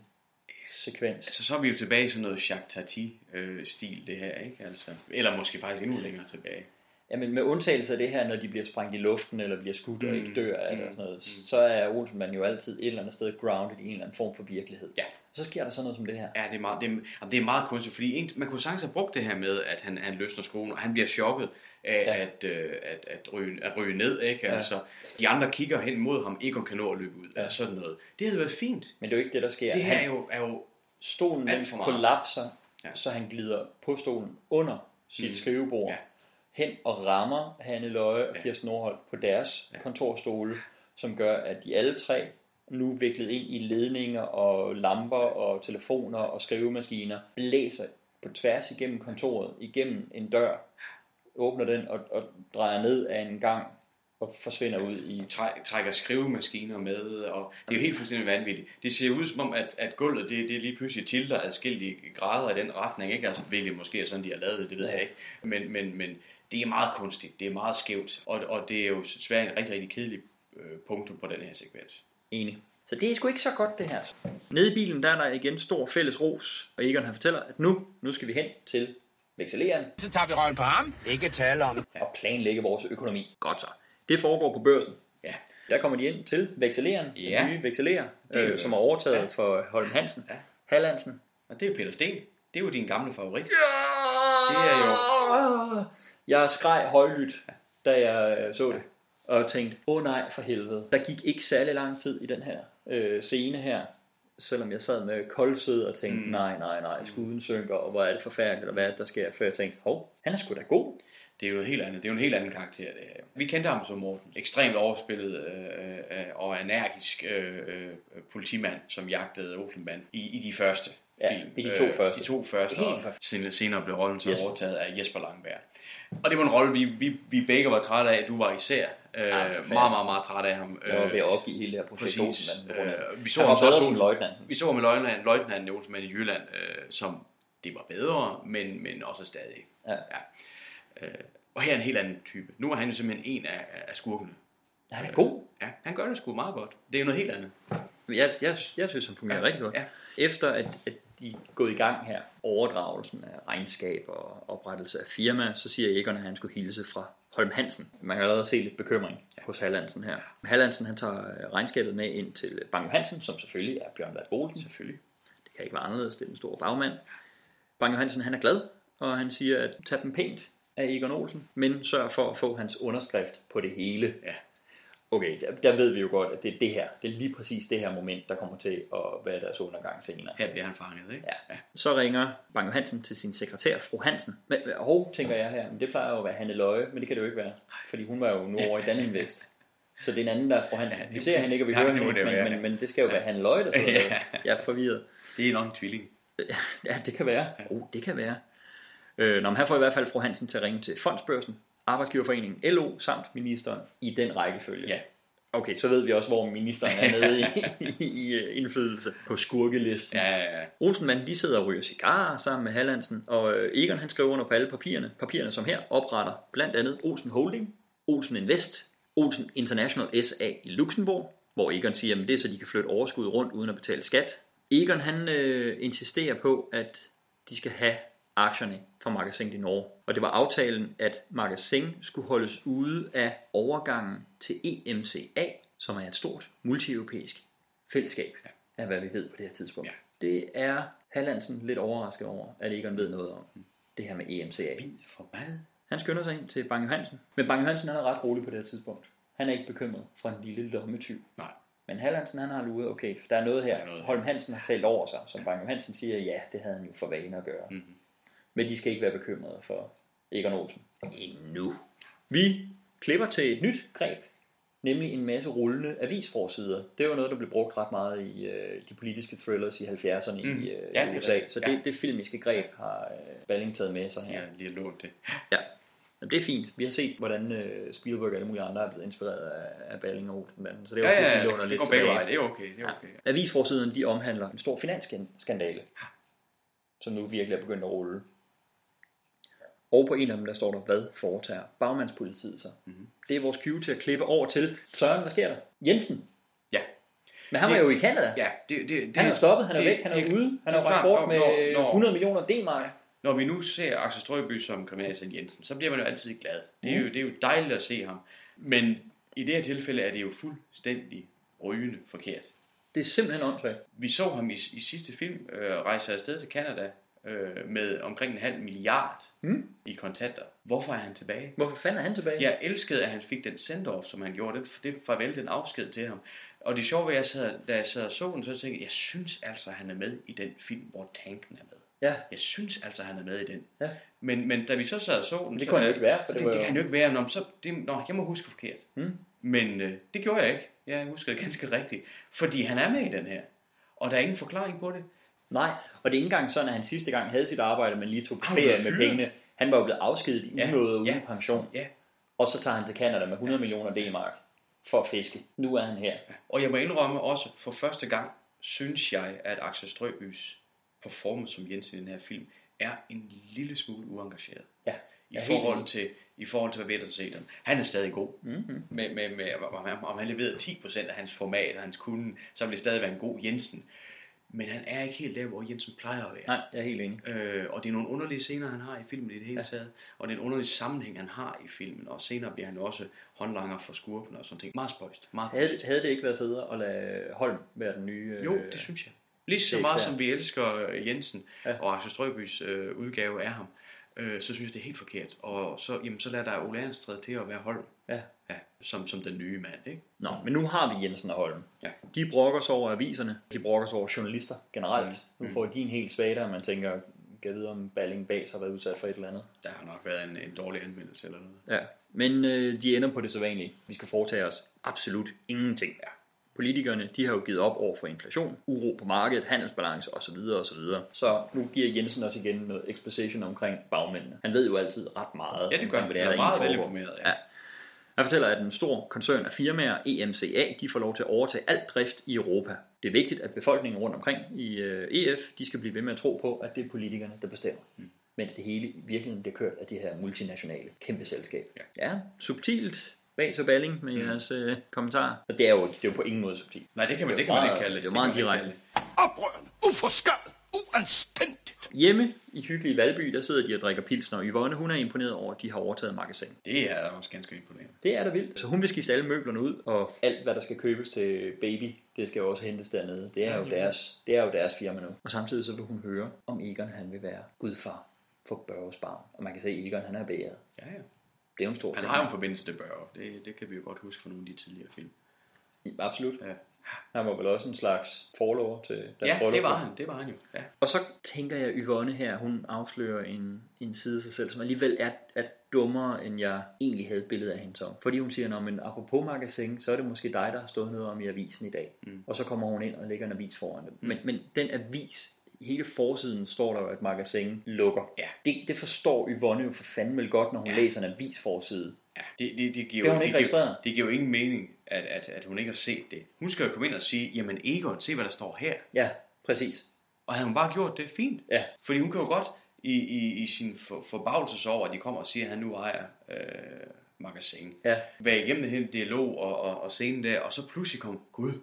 sekvens. Altså, så er vi jo tilbage i sådan noget Jacques Tati-stil, det her, ikke? Altså, eller måske faktisk endnu længere tilbage. Jamen med undtagelse af det her, når de bliver sprængt i luften, eller bliver skudt og Mm, ikke dør af det mm, og sådan noget, så er Olsenmand jo altid et eller andet sted grounded i en eller anden form for virkelighed. Ja. Og så sker der sådan noget som det her. Ja, det er meget, det er, det er meget kunstigt, fordi en, man kunne sagtens have brugt det her med, at han, han løsner skruen, og han bliver chokket af Ja. at, øh, at, at, ryge, at ryge ned, ikke? Ja. Altså, de andre kigger hen mod ham, Egon kan nå at løbe ud, ja. eller sådan noget. Det havde været fint. Men det er jo ikke det, der sker. Det her Han- er jo, er jo Stolen den kollapser, Ja. så han glider på stolen under sit Mm. skrivebord, Ja. Hen og rammer Hanne Løje og Kirsten Nordholt på deres kontorstole, som gør, at de alle tre nu viklet ind i ledninger og lamper og telefoner og skrivemaskiner, blæser på tværs igennem kontoret, igennem en dør, åbner den og, og drejer ned af en gang og forsvinder ud i... træ- trækker skrivemaskiner med, og det er jo helt fuldstændig vanvittigt. Det ser ud som om, at, at gulvet det, det lige pludselig tilter adskillige grader i den retning, ikke? Altså, hvilket måske er sådan, de har lavet det, det ved jeg ikke. Men, men, men det er meget kunstigt, det er meget skævt, og, og det er jo svært en rigtig, rigtig kedelig øh, punktum på den her sekvens. Enig. Så det er sgu ikke så godt det her. Nede i bilen, der er der igen stor fælles ros, og Egon han fortæller, at nu, nu skal vi hen til vekseleren Så tager vi røven på ham. Ikke tale om. og planlægge vores økonomi. Godt så. Det foregår på børsen. Ja. Der kommer de ind til vekseleren, Ja. den nye vekselerer, Det er jo- øh, som er overtaget ja. for Holm Hansen. Ja. Hallandsen. Og det er jo Peter Sten. Det er jo din gamle favorit. Det er jo... Jeg skreg højlydt, da jeg øh, så det. Og tænkte, åh oh, nej, for helvede. Der gik ikke særlig lang tid i den her øh, scene her, selvom jeg sad med koldsød og tænkte, mm. nej, nej, nej, skuden synker, og hvor er det forfærdeligt, og hvad det, der sker, før jeg tænkte, hov, han er sgu da god. Det er jo helt andet. Det er jo en helt anden karakter, det her. Vi kendte ham som Morten. Ekstremt overspillet øh, øh, og energisk øh, øh, politimand, som jagtede Olsenband i, i de første Ja, film. i de to første. De to første, Helt og senere, blev rollen så overtaget af Jesper Langberg. Og det var en rolle, vi, vi, vi begge var trætte af. Du var især øh, Ja, meget, meget, meget træt af ham. Jeg var ved at opgive hele det her projekt Præcis. Øh, vi så ham også som løjtnant. Vi så ham med løjtnant, løjtnant i Olsenmand i Jylland, øh, som det var bedre, men, men også stadig. Ja. Ja. Øh, og her er en helt anden type. Nu er han jo simpelthen en af, af skurkene. Han er god. Ja, han gør det sgu meget godt. Det er jo noget helt andet. Jeg, jeg, jeg synes, han fungerer Ja, rigtig godt. ja. Efter at, at de er gået i gang her, overdragelsen af regnskab og oprettelse af firma, så siger Egon, at han skulle hilse fra Holm Hansen. Man kan allerede se lidt bekymring ja. hos Hallandsen her. Hallandsen han tager øh, regnskabet med ind til Bang Hansen, som selvfølgelig er Bjørn Vært Olsen. Selvfølgelig. Det kan ikke være anderledes, det er den store bagmand. Bang Hansen han er glad, og han siger, at tag dem pænt af Egon Olsen, men sørg for at få hans underskrift på det hele. Ja. Okay, der, der ved vi jo godt, at det er det her, det er lige præcis det her moment, der kommer til at være deres undergang senere. Her bliver han fanget, ikke? Ja. ja. Så ringer Bang Hansen til sin sekretær, fru Hansen. Men, hov, tænker jeg her, men det plejer jo at være Hanne Løje, men det kan det jo ikke være, fordi hun var jo nu over i Daninvest. Så det er en anden, der er fru Hansen. Vi ser hende ikke, og vi hører hende ikke, men, men, men det skal jo være Hanne Løje, der sidder Ja. der. Jeg er forvirret. Det er nok en tvilling. Ja, det kan være. Oh, det kan være. Øh, når man her får i hvert fald fru Hansen til at ringe til Fondsbørsen, Arbejdsgiverforeningen, LO samt ministeren i den rækkefølge. Ja. Okay, så ved vi også, hvor ministeren er nede i, i, i øh, indflydelse på skurkelisten. Ja, ja, ja. Olsenmanden, de sidder og ryger cigarer sammen med Hallandsen, og øh, Egon han skriver under på alle papirerne. Papirerne, som her opretter blandt andet Olsen Holding, Olsen Invest, Olsen International SA i Luxembourg, hvor Egon siger, at det er så, de kan flytte overskud rundt uden at betale skat. Egon han øh, insisterer på, at de skal have aktierne fra Magasin i Norge. Og det var aftalen, at Magasin skulle holdes ude af overgangen til EMCA, som er et stort multieuropæisk fællesskab, ja. af hvad vi ved på det her tidspunkt. Ja. Det er Hallandsen lidt overrasket over, at Egon ved noget om det her med EMCA. Vi for hvad? Han skynder sig ind til Bang Hansen. Men Bang Hansen han er ret rolig på det her tidspunkt. Han er ikke bekymret for en lille lommetyv. Nej. Men Hallandsen han har luret, okay, der er noget her. Er noget Holm Hansen har talt over sig, som Bang Hansen siger, ja, det havde han jo for vane at gøre. Mm-hmm. Men de skal ikke være bekymrede for Egon Olsen. Endnu. Vi klipper til et nyt greb, nemlig en masse rullende avisforsider. Det var noget, der blev brugt ret meget i øh, de politiske thrillers i 70'erne mm. i, øh, ja, i USA. Så det, ja. det filmiske greb har øh, Balling taget med sig her. Ja, lige lånt det. Ja, Jamen, det er fint. Vi har set, hvordan øh, Spielberg og alle mulige andre er blevet inspireret af, af Balling og Olsenbanden. Så det er okay, ja, ja, de låner det lidt veje. Det er okay. Det er okay. Ja. Avisforsiderne, de omhandler en stor finansskandale, som nu virkelig er begyndt at rulle. Og på en af dem, der står der, hvad foretager bagmandspolitiet sig? Mm-hmm. Det er vores cue til at klippe over til Søren, hvad sker der? Jensen. Ja. Men han var Det- jo i Canada. Ja, det, det, det, Han er jo stoppet, han er det- væk, han er det- ude, han er jo bort med når- når- 100 millioner D-mark. Når vi nu ser Axel Strøby som kriminalsand Jensen, så bliver man jo altid glad. Det er, jo, det er jo dejligt at se ham. Men i det her tilfælde er det jo fuldstændig rygende forkert. Det er simpelthen åndssvagt. Vi så ham i, i sidste film øh, rejse afsted til Canada øh, med omkring en halv milliard Mm. i kontanter. Hvorfor er han tilbage? Hvorfor fanden er han tilbage? Jeg elskede, at han fik den send-off, som han gjorde. Det, det farvel, den afsked til ham. Og det sjove var, at jeg sad, da jeg sad og så den, så tænkte jeg, jeg synes altså, at han er med i den film, hvor tanken er med. Ja. Jeg synes altså, at han er med i den. Ja. Men, men da vi så sad og så den... Det kunne han jo ikke være, for det, det var det, jo- kan han jo ikke være. Nå, så, det, nå, jeg må huske forkert. Mm. Men øh, det gjorde jeg ikke. Jeg huskede ganske rigtigt. Fordi han er med i den her. Og der er ingen forklaring på det. Nej, og det er ikke engang sådan, at han sidste gang havde sit arbejde, men lige tog på ferie med pengene. Han var jo blevet afskediget i Ja, unåde uden ja, pension. Ja. Og så tager han til Canada med 100 millioner D-mark for at fiske. Nu er han her. Og jeg må indrømme også, for første gang, synes jeg, at Axel Strøbys performance som Jensen i den her film, er en lille smule uengageret. Ja. I forhold til, i forhold til, hvad vi ellers har set ham. Han er stadig god. Mm-hmm. Med, med, med, om, han, om han leverede 10% af hans format og hans kunde, så vil det stadig være en god Jensen. Men han er ikke helt der, hvor Jensen plejer at være. Nej, jeg er helt enig. Øh, og det er nogle underlige scener, han har i filmen i det hele ja. taget. Og det er en underlig sammenhæng, han har i filmen. Og senere bliver han jo også håndlanger for skurken og sådan ting. Meget spøjst. Meget Havde, pudsigt. havde det ikke været federe at lade Holm være den nye... Jo, øh, det synes jeg. Lige så meget som vi elsker øh, Jensen ja. og Axel Strøbys øh, udgave af ham, øh, så synes jeg, det er helt forkert. Og så, jamen, så lader der Ole Ernst træde til at være hold. Ja. Ja, som, som den nye mand, ikke? Nå, men nu har vi Jensen og Holm. Ja. De brokker sig over aviserne. De brokker sig over journalister generelt. Mm. Nu får de en helt svagere, og man tænker, kan vide, om Balling Bas har været udsat for et eller andet. Der har nok været en, en dårlig anmeldelse eller noget. Ja, men øh, de ender på det sædvanlige. Vi skal foretage os absolut ingenting. Ja. Politikerne de har jo givet op over for inflation, uro på markedet, handelsbalance osv. osv. Så nu giver Jensen os igen noget exposition omkring bagmændene. Han ved jo altid ret meget Ja, det gør omkring, hvad han. det er, Han er meget velinformeret, ja. Ja. Han fortæller, at en stor koncern af firmaer, EMCA, de får lov til at overtage alt drift i Europa. Det er vigtigt, at befolkningen rundt omkring i øh, EF, de skal blive ved med at tro på, at det er politikerne, der bestemmer. Mm. Mens det hele i virkeligheden bliver kørt af det her multinationale kæmpe selskab. Ja, ja subtilt bag så balling med mm. jeres øh, kommentarer. Og det er, jo, det er jo på ingen måde subtilt. Nej, det kan man, Det det kan man ikke kalde det. det er meget direkte. Oprørende, uforskadet, uanstændigt. Hjemme i hyggelige Valby, der sidder de og drikker pilsner, og Yvonne, hun er imponeret over, at de har overtaget magasin. Det er også ganske imponerende. Det er da vildt. Så hun vil skifte alle møblerne ud, og alt hvad der skal købes til baby, det skal jo også hentes dernede. Det er jo deres, det er jo deres firma nu. Og samtidig så vil hun høre, om Egon han vil være gudfar for Børges barn. Og man kan se, at Egon han er bæret. Ja, ja. Det er en stor Han ting. har jo en forbindelse til Børge. Det, det kan vi jo godt huske fra nogle af de tidligere film. Absolut. Ja. Han var vel også en slags forlover til deres Ja, bryllup. det var han. Det var han jo. Ja. Og så tænker jeg, Yvonne her, hun afslører en, en side af sig selv, som alligevel er, er dummere, end jeg egentlig havde et billede af hende som. Fordi hun siger, men apropos magasin, så er det måske dig, der har stået noget om i avisen i dag. Mm. Og så kommer hun ind og lægger en avis foran dem. Men, men den avis, hele forsiden står der jo, at magasin lukker. Ja. Det, det forstår Yvonne jo for fanden vel godt, når hun ja. læser en avisforside. Ja, det, det, det, giver Det jo, det, giver, det giver jo ingen mening, at, at, at hun ikke har set det. Hun skal jo komme ind og sige, jamen Egon, se hvad der står her. Ja, præcis. Og havde hun bare gjort det, fint. Ja. Fordi hun kan jo godt i, i, i sin for, forbavelse over, at de kommer og siger, at han nu ejer øh, magasin. Ja. Være igennem den hele dialog og, og, og scenen der, og så pludselig kom Gud.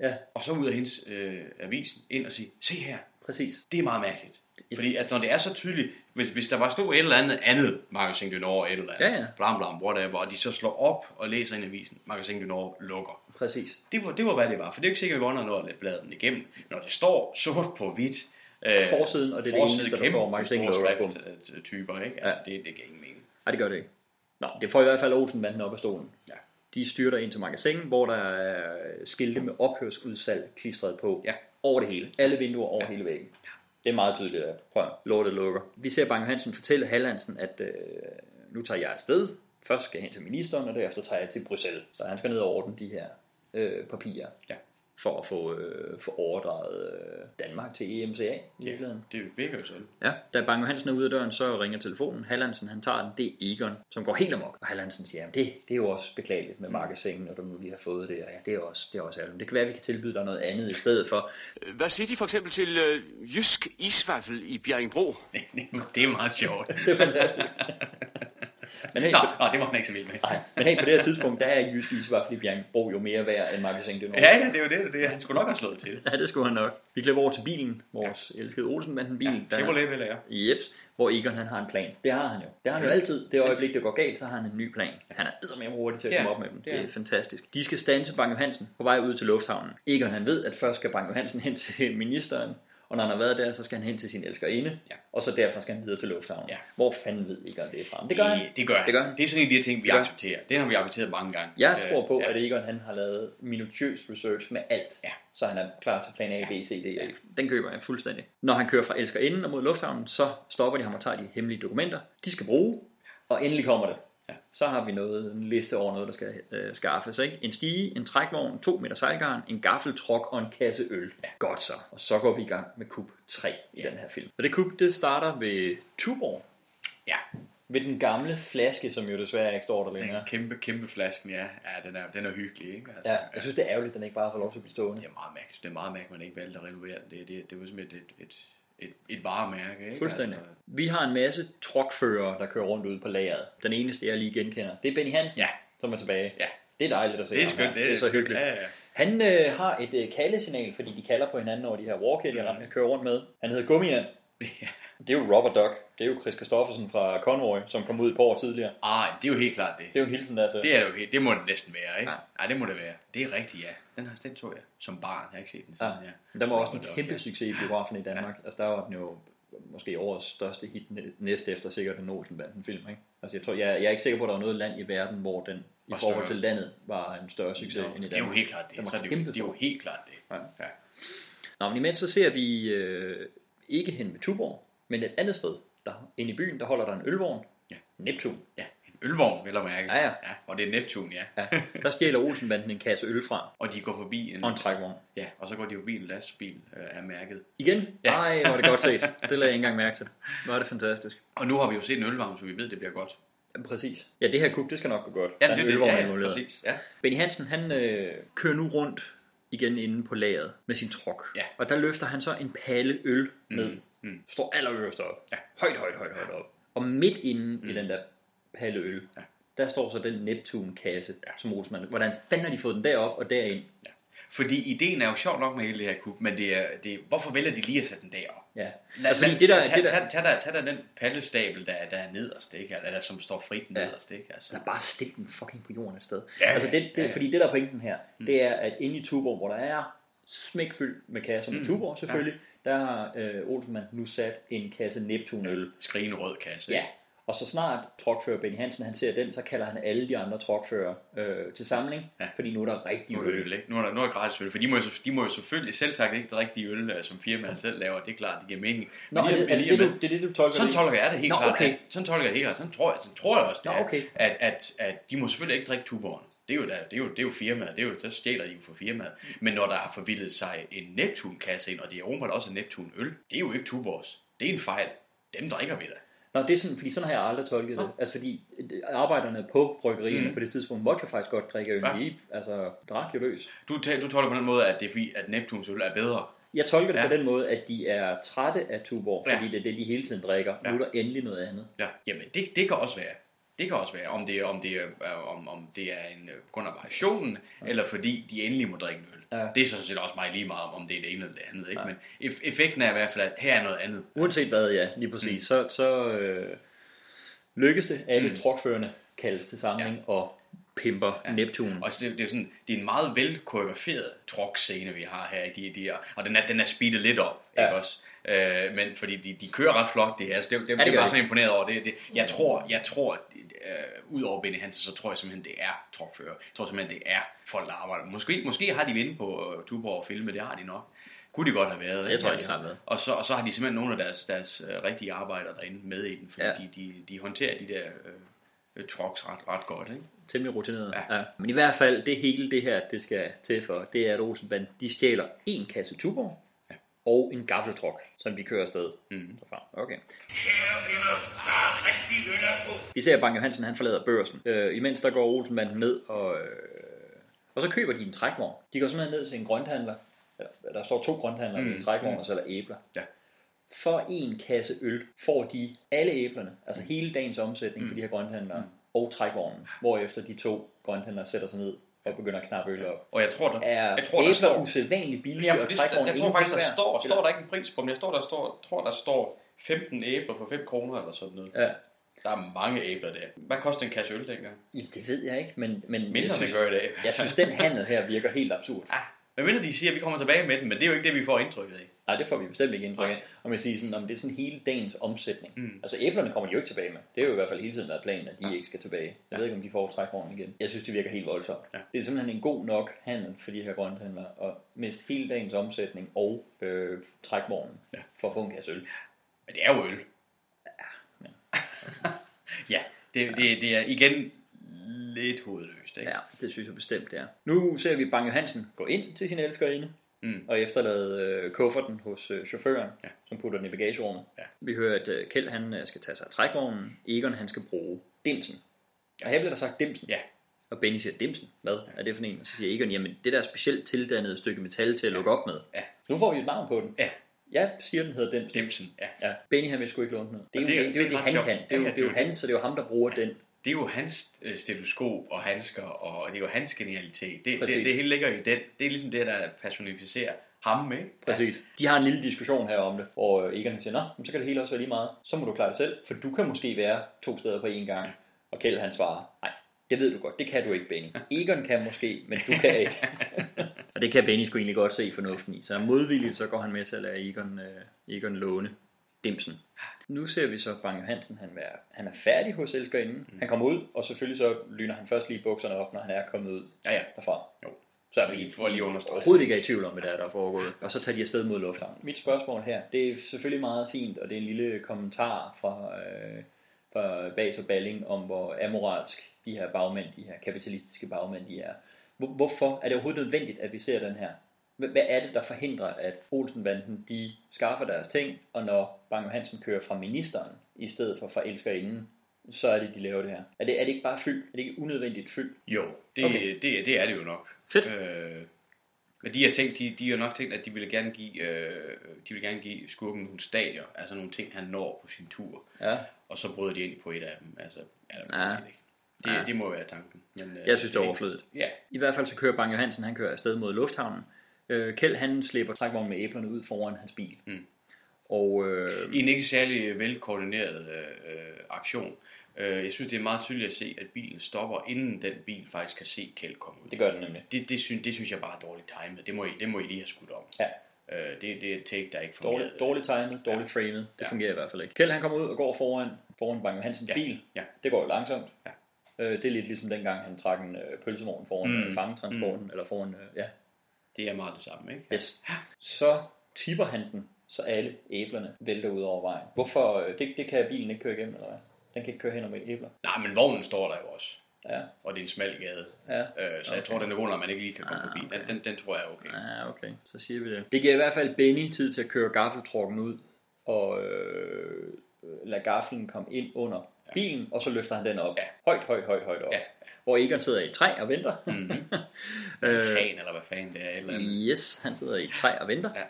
Ja. Og så ud af hendes øh, avisen ind og sige, se her, Præcis. det er meget mærkeligt. Fordi altså, når det er så tydeligt, hvis, hvis der var stod et eller andet andet Magasin du Nord, et eller andet, Ja, ja. blam blam, whatever, og de så slår op og læser ind i avisen, Magasin du Nord lukker. Præcis. Det var, det var, hvad det var, for det er jo ikke sikkert, at vi vonder noget at bladre den igennem. Når det står sort på hvidt, øh, Forsiden, og det er det eneste, der står, Magasin skrift, øh, typer, ikke? Altså, det, det giver ingen mening. Nej, det gør det ikke. Nå, det får i hvert fald Olsenbanden op af stolen. Ja. De styrter ind til magasin, hvor der er skilte med ophørsudsalg klistret på. Ja. Over det hele. Alle vinduer over ja. hele væggen. Det er meget tydeligt, at prøv, lortet lukker. Vi ser Bang Hansen fortælle Hallandsen, at øh, nu tager jeg afsted. Først skal jeg hen til ministeren, og derefter tager jeg til Bruxelles. Så han skal ned og ordne de her øh, papirer. Ja. For at få, øh, få overdraget øh, Danmark til EMCA i virkeligheden. Det virker jo sådan. Ja, da Bang Johansen er ude af døren, så ringer telefonen. Hallandsen, han tager den. Det er Egon, som går helt amok. Og Hallandsen siger, at det, det er jo også beklageligt med markedssengen, når du nu lige har fået det. Og ja, det er også, det er også ærgerligt. Det kan være, at vi kan tilbyde dig noget andet i stedet for. Hvad siger de for eksempel til øh, Jysk Isvaffel i Bjerringbro? det er meget sjovt. Det er fantastisk. Men hey, Nå, nå, det var han ikke så vild med. Nej, men hey, på det her tidspunkt, der er Jysk Isvaffel i Bjergbro jo mere værd end Magasin Nord. Ja, ja, det er jo det, det er. Han skulle nok have slået til. Ja, det skulle han nok. Vi klipper over til bilen, vores ja. elskede Olsenbanden-bil. Ja, Chevrolet vil jeg. Jeps, hvor Egon han har en plan. Det har han jo. Det har han jo altid. Det øjeblik, det går galt, så har han en ny plan. Han er eddermame hurtig til at komme op med dem. Det Det er er, fantastisk. De skal stanse Bang Hansen på vej ud til lufthavnen. Egon han ved, at først skal Bang Hansen hen til ministeren, og når han har været der, så skal han hen til sin elskerinde, Ja. og så derfra skal han videre til lufthavnen. Ja. Hvor fanden ved Egon det er fra? Det gør han. Det gør han. Det gør han. Det er sådan en af de ting, vi Det accepterer. Det har vi accepteret mange gange. Jeg Øh, tror på, ja. at Egon han har lavet minutiøs research med alt, Ja. så han er klar til plan A, B, C, D, E. Den køber jeg fuldstændig. Når han kører fra Elskerinden og mod lufthavnen, så stopper de ham og tager de hemmelige dokumenter. De skal bruge, og endelig kommer det. Ja. Så har vi noget, en liste over noget, der skal øh, skaffes. Ikke? En stige, en trækvogn, to meter sejlgarn, en gaffeltruk og en kasse øl. Ja. Godt så. Og så går vi i gang med kub 3 i den her film. Og det kub, det starter ved Tuborg. Ja. Ved den gamle flaske, som jo desværre ikke står der Den længere. kæmpe, kæmpe flasken, ja. Ja, den er, den er hyggelig, ikke? Altså, Ja, jeg synes, det er ærgerligt, at den ikke bare får lov til at blive stående. Det er meget mærkeligt. Det er meget mærkeligt, at man ikke valgte at renovere den. Det, det, det var simpelthen et, et, et, et varemærke, ikke? Fuldstændig. Altså, Vi har en masse trukførere, der kører rundt ude på lageret. Den eneste, jeg lige genkender, det er Benny Hansen, Ja. som er tilbage. Ja. Det er dejligt at se det er skønt. her. Det er så hyggeligt. Ja, ja. Han øh, har et øh, kaldesignal, fordi de kalder på hinanden over de her walkie, de mm. kører rundt med. Han hedder Gummian. Ja. Det er jo Robert Duck. Det er jo Chris Christoffersen fra Convoy, som kom ud et par år tidligere. Ah, det er jo helt klart det. Det er jo en hilsen der til. Det, er jo helt, det må det næsten være, ikke? Ja. Ja. ja, det må det være. Det er rigtigt, ja. Den har den så jeg som barn. Jeg har ikke set den siden, ja. Men Den var også en Duck, kæmpe ja. succes i biografen i Danmark. Altså, der var den jo måske årets største hit næ- næste efter sikkert en Olsenbanden film. Ikke? Altså, jeg, tror, jeg, jeg er ikke sikker på, at der var noget land i verden, hvor den i Var forhold til landet var en større succes Nå, end i Danmark. det er jo helt klart det. Den var Så er det, jo, kæmpe det er jo helt klart det. Ja. Ja. Nå, men imens så ser vi øh, ikke hen ved Tuborg, men et andet sted. Der, inde i byen, der holder der en ølvogn. Ja. Neptun. ja. En ølvogn, vil jeg mærke. Ja, ja. ja. Og det er Neptun, ja. Ja, der stjæler Olsenbanden en kasse øl fra, Og de går forbi en... og en trækvogn. Ja, og så går de forbi en lastbil øh, af mærket. Igen? Ja. Nej, hvor er det godt set. Det lagde jeg ikke engang mærke til. Hvor er det fantastisk. Og nu har vi jo set en ølvarm, så vi ved, det bliver godt. Ja, præcis. Ja, det her kub, det skal nok gå godt. Ja, det er det. ølvogn Ja, ja, præcis. Ja. Benny Hansen, han øh, kører nu rundt igen inde på lageret med sin truk. Ja. Og der løfter han så en palle øl ned. Mm, mm. Står allerøverst op. Ja. Højt, højt, højt, højt op. Og midt inde mm. i den der palle øl, Ja. der står så den Neptun-kasse, ja. som Olsmann. Hvordan fanden har de fået den derop og derind? Ja. Fordi ideen er jo sjov nok med hele det her kub, men det er, det er, hvorfor vælger de lige at sætte den derop? Ja. Lad, Altså, lad, det der, tag, det der, tag, tag, der, tag der den pallestabel, der, der er nederst, ikke? Eller som står frit nederst, ikke? Altså. der bare stik den fucking på jorden et sted. Ja, altså det, det, ja, ja. Fordi det der er pointen her, det er, at inde i Tuborg, hvor der er smækfyldt med kasser med Mm. Tuborg selvfølgelig, der har øh, Olsenmann nu sat en kasse Neptun-øl. Skrigende rød kasse. Ja, og så snart trokfører Benny Hansen, han ser den, så kalder han alle de andre trokfører øh, til samling, Ja. fordi nu er der rigtig Nu er øl. øl, ikke? Nu er der, nu er der gratis øl, for de må, jo, de må jo selvfølgelig selv sagt ikke det rigtige øl, øh, som firmaet selv laver. Det er klart, det giver mening. Nå, Men er lige- det, er det, lige det, med- du, det er det, du tolker Sådan det? tolker jeg det helt Nå, klart. okay. At, sådan tolker jeg det helt klart. Sådan tror jeg, sådan tror jeg også, det Nå, er, okay. at, at, at de må selvfølgelig ikke drikke tuborgen. Det er jo, der, det er jo, det er jo firmaet, det er jo, der stjæler de jo for firmaet. Men når der har forvildet sig en Neptun-kasse ind, og det er åbenbart også en Neptun-øl, det er jo ikke Tuborgs. Det er en fejl. Dem drikker vi da. Nå, det er sådan, fordi sådan har jeg aldrig tolket det. Altså fordi øh, arbejderne på bryggerierne Mm. på det tidspunkt måtte jo faktisk godt drikke øl. Ja. Ja. altså drak jo løs. Du, du tolker på den måde, at det er fordi, at Neptuns øl er bedre. Jeg tolker det Ja. ja. på den måde, at de er trætte af Tuborg, Ja. fordi det er det, de hele tiden drikker. Ja. Nu er der endelig noget andet. Ja, jamen det, det kan også være. Det kan også være, om det er, om det er, øh, om, om det er en, øh, grund af variationen, ja. eller fordi de endelig må drikke en øl. Ja. Det er sådan set også meget lige meget om, om det er det ene eller det andet. Ikke? Ja. Men eff- effekten er i hvert fald, at her er noget andet. Uanset hvad, ja, lige præcis. Mm. Så, så øh, lykkes det. Alle mm. trukførende kaldes til samling ja. og pimper ja. Neptun. Og det, det, er sådan, det er en meget vel koreograferet truck-scene, vi har her. De, de er, og den er, den er speedet lidt op, ja. ikke også? Øh, men fordi de, de kører ret flot, det her. Altså, det, det, Ja, det, det er bare så imponeret over. Det, det, jeg tror, jeg tror øh, ud over Benny Hansen, så tror jeg simpelthen, det er truckfører. Jeg tror simpelthen, det er folk, der arbejder. Måske, måske har de vinde på uh, Tuborg og filme, det har de nok. Kunne de godt have været. Jeg tror, de har været. Og så, og så har de simpelthen nogle af deres, deres uh, rigtige arbejdere derinde med i den, fordi Ja. de, de, de håndterer de der uh, trucks ret, ret godt. Ikke? Temmelig rutineret. Ja. ja. Men i hvert fald, det hele det her, det skal til for, det er, at Olsenbanden, de stjæler en kasse Tuborg. Og en gaffeltruk, som de kører afsted. Mm. Okay. Vi ser, at Bang Johansen han forlader børsen. Øh, imens der går Olsenbanden ned, og, øh, og så køber de en trækvogn. De går simpelthen ned til en grønthandler. Eller, Der står to grønthandlere mm. I en trækvogn, Mm. og så er der æbler. Ja. For en kasse øl får de alle æblerne, altså hele dagens omsætning mm. for de her grønthandlere, mm. og trækvognen, hvorefter de to grønthandlere sætter sig ned og begynder at knappe øl op. Og jeg tror, der, Er jeg tror, der står, usædvanligt billige, Ja, og det, trækvognen jeg, tror faktisk, der står, står der ikke en pris på, men jeg står, der står, tror, der står 15 æbler for 5 kroner eller sådan noget. Ja. Der er mange æbler der. Hvad koster en kasse øl dengang? Jamen, det ved jeg ikke, men, men Mindre jeg synes, det gør i dag. jeg synes, den handel her virker helt absurd. Ah, men mindre de siger, at vi kommer tilbage med den, men det er jo ikke det, vi får indtrykket af. Nej, det får vi bestemt ikke indtryk af. Om jeg siger sådan, om det er sådan hele dagens omsætning. Mm. Altså æblerne kommer de jo ikke tilbage med. Det er jo i hvert fald hele tiden været planen, at de ikke skal tilbage. Jeg ved ikke, om de får trækvognen igen. Jeg synes, det virker helt voldsomt. Ja. Det er simpelthen en god nok handel for de her grønthandlere at miste hele dagens omsætning og øh, trækvognen Ja. for at få en kasse øl. Men det er jo øl. Ja, det, det, det er igen lidt hovedløst. Ikke? Ja, det synes jeg bestemt, det er. Nu ser vi Bang Johansen gå ind til sin elskerinde, Mm. og efterlade øh, kufferten hos øh, chaufføren, Ja. som putter den i bagagerummet. Ja. Vi hører, at øh, Kjeld han øh, skal tage sig af trækvognen, Egon han skal bruge dimsen. Og her bliver der sagt dimsen. Ja. Og Benny siger, dimsen, hvad er det for en? Og så siger Egon, jamen det der specielt tildannede stykke metal til at lukke op med. Ja. Så nu får vi et navn på den. Ja. Jeg siger, den hedder dimsen. Dimsen, ja. Ja. Benny han vil sgu ikke låne den. Det er, jo det det, det, han kan. Det er jo, Ja, det er jo han, så det er jo ham, der bruger den. Det er jo hans øh, stetoskop og handsker, og det er jo hans genialitet. Det, Præcis. det, det hele ligger i den. Det er ligesom det, der personificerer ham, ikke? Præcis. De har en lille diskussion her om det, hvor øh, Egon siger, Nå, så kan det hele også være lige meget. Så må du klare det selv, for du kan måske være to steder på én gang. Og Kjeld han svarer, nej, det ved du godt, det kan du ikke, Benny. Egon kan måske, men du kan ikke. og det kan Benny sgu egentlig godt se fornuften i. Så modvilligt, så går han med til at lade Egon, øh, Egon låne dimsen. Nu ser vi så Bang Hansen, han, er, han er færdig hos elskerinden. Mm. Han kommer ud, og selvfølgelig så lyner han først lige bukserne op, når han er kommet ud Ja, ja. derfra. Jo. Så er Vi får lige understreget. overhovedet ikke er i tvivl om, hvad der er, der er foregået. Og så tager de afsted mod lufthavnen. Mit spørgsmål her, det er selvfølgelig meget fint, og det er en lille kommentar fra, øh, fra Bas og Balling om, hvor amoralsk de her bagmænd, de her kapitalistiske bagmænd, de er. Hvor- Hvorfor er det overhovedet nødvendigt, at vi ser den her? Hvad er det, der forhindrer, at Olsenbanden de skaffer deres ting, og når Bang Hansen kører fra ministeren, i stedet for fra elskerinden, så er det, de laver det her. Er det, er det ikke bare fyld? Er det ikke unødvendigt fyld? Jo, det, Okay. det, det er det jo nok. Fedt. Øh, men de har tænkt, de, de har nok tænkt, at de ville gerne give, øh, de ville gerne give skurken nogle stadier, altså nogle ting, han når på sin tur. Ja. Og så bryder de ind på et af dem. Altså, ja, det, Ja. ikke. Det, Ja. det må være tanken. Men, øh, Jeg synes, det er overflødigt. Ja, I hvert fald så kører Bang Johansen, han kører afsted mod lufthavnen. Øh, Kjeld han slipper trækvognen med æblerne ud foran hans bil. Mm. Og øh, i en ikke særlig velkoordineret øh, øh, aktion. Øh, jeg synes, det er meget tydeligt at se, at bilen stopper, inden den bil faktisk kan se Kjeld komme ud. det gør den nemlig. Det, det, synes, det synes jeg bare er dårligt timet. Det må I, det må I lige have skudt om. Ja. Øh, det, det er et take, der ikke fungerer. Dårligt, dårligt timet, dårligt ja. framed. Det Ja. fungerer i hvert fald ikke. Kjeld han kommer ud og går foran, foran Bang Johansens Ja. bil. Ja. Det går jo langsomt. Ja. Øh, det er lidt ligesom dengang, han trak en øh, pølsevogn foran Mm. mm. fangetransporten, mm. eller foran, øh, ja. Det er meget det samme, ikke? Yes. Så tipper han den, så alle æblerne vælter ud over vejen. Hvorfor? øh, Det, det kan bilen ikke køre igennem, eller hvad? Den kan ikke køre hen om æbler. Nej, men vognen står der jo også. Ja. Og det er en smal gade. Ja. Øh, så jeg Okay. tror, den er når man ikke lige kan komme Ah, forbi. Den, den, den tror jeg er okay. Ja, okay. Så siger vi det. Det giver i hvert fald Benny tid til at køre gaffeltrukken ud, og øh, lade gaffelen komme ind under bilen, og så løfter han den op. Ja. Højt, højt, højt, højt op. Ja. Hvor Egon sidder i et træ og venter. Mm-hmm. Øh, eller hvad fanden det er. Eller andet. Yes, han sidder i et træ og venter. Ja.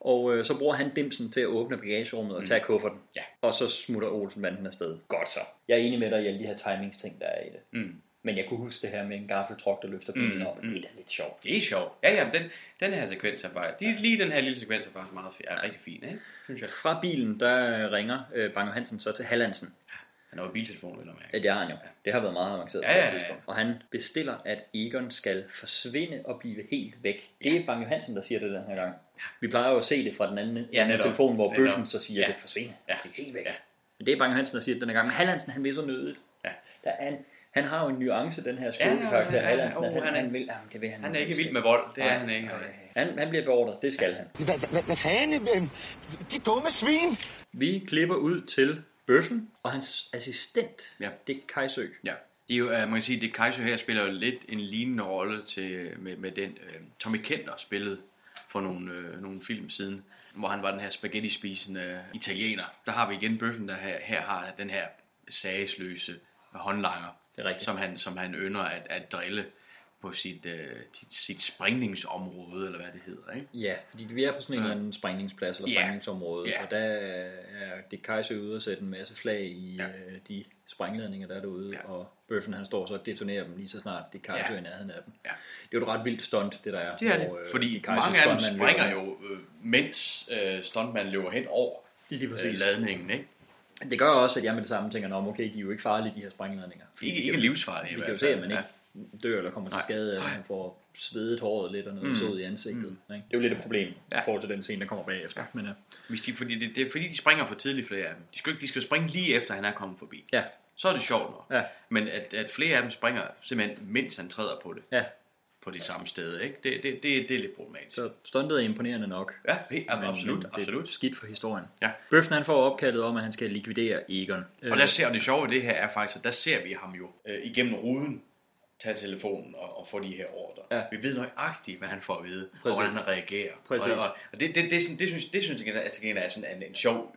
Og øh, så bruger han dimsen til at åbne bagagerummet og tage kufferten. Ja. Og så smutter Olsenbanden afsted. Godt så. Jeg er enig med dig i alle de her timingsting, der er i det. Mm. Men jeg kunne huske det her med en gaffeltruck, der løfter bilen Mm, op, og det er da lidt sjovt. Det er sjovt. Ja, ja, den, den her sekvens er faktisk... De, lige den her lille sekvens er faktisk meget er rigtig fin, ikke? Synes jeg. Fra bilen, der ringer øh, Bang Hansen så til Hallandsen. Han har jo biltelefon, vil jeg mærke. Ja, det har han jo. Det har været meget avanceret Ja, på ja, det ja. tidspunkt. Og han bestiller, at Egon skal forsvinde og blive helt væk. Det er Bang Johansen, der siger det den her gang. Vi plejer jo at se det fra den anden, Ja, netop. telefon, hvor Netop. bøffen så siger, Ja. det forsvinder. Ja. Det er helt væk. Men det er Bang Johansen, der siger det den her gang. Men Hallandsen, han vil så nødigt. Ja. Der er en, han har jo en nuance, den her Ja, skurkekarakter, ja, ja, Hallandsen. ja. at han, Oh, han er- han, vil, jamen, det vil han, Han er ikke vild med vold. Det er han ikke. Han, han bliver beordret. Det skal han. Hvad fanden? Øhm, De dumme svin! Vi klipper ud til bøffen og hans assistent, Ja. det er Kajsø. Ja. Det er jo, uh, man kan sige, det Kaiser her spiller jo lidt en lignende rolle til, med, med den uh, Tommy Kenter spillede for nogle, uh, nogle film siden, hvor han var den her spaghetti-spisende italiener. Der har vi igen bøffen, der her, her har den her sagesløse håndlanger, Det er rigtigt. som han, som han ynder at, at drille på sit, uh, sit, sit springningsområde, eller hvad det hedder. Ikke? Ja, fordi vi er på sådan en Ja. eller anden sprængningsplads eller Ja. sprængningsområde, Ja. og der er det Kajsø ude og sætte en masse flag i ja. øh, de sprængladninger, der er derude, ja. og bøffen han står så og detonerer dem lige så snart det er Kajsø Ja. i nærheden af dem. Ja. Det er jo et ret vildt stunt, det der er. Det er det, hvor, øh, fordi de mange af dem springer løber. jo, øh, mens øh, stuntmanden løber hen over Lige præcis. øh, ladningen. Ikke? Det gør også, at jeg med det samme tænker, at okay, de er jo ikke farlige, de her sprængladninger. Ikke- ikke livsfarlige Vi kan jo se, at man ja. ikke dør eller kommer til Nej. skade, eller man får svedet håret lidt og noget Mm. sod i ansigtet. Mm. Ikke? Det er jo lidt et problem Ja. i forhold til den scene, der kommer bagefter. Ja. Men, uh, Hvis de, fordi det, det er fordi, de springer for tidligt, flere af dem. De skal, ikke- de skal springe lige efter, han er kommet forbi. ja, Så er det sjovt nok. ja, Men at, at flere af dem springer simpelthen, mens han træder på det, ja. på det samme sted, ikke? Det, det, det, det er lidt problematisk. Så stuntet er imponerende nok. Ja, helt, Men- absolut, men det er absolut. skidt for historien. Ja. Bøffen han får opkaldet om, at han skal likvidere Egon. Og der ser det sjove i det her er faktisk, at der ser vi ham jo øh, igennem ruden tage telefonen og, og få de her ordre. Ja. Vi ved nøjagtigt, hvad han får at vide, Præcis. og hvordan han reagerer. Præcis. Og, og, og det, det, det, det, det, synes, det synes jeg at det er sådan en, en sjov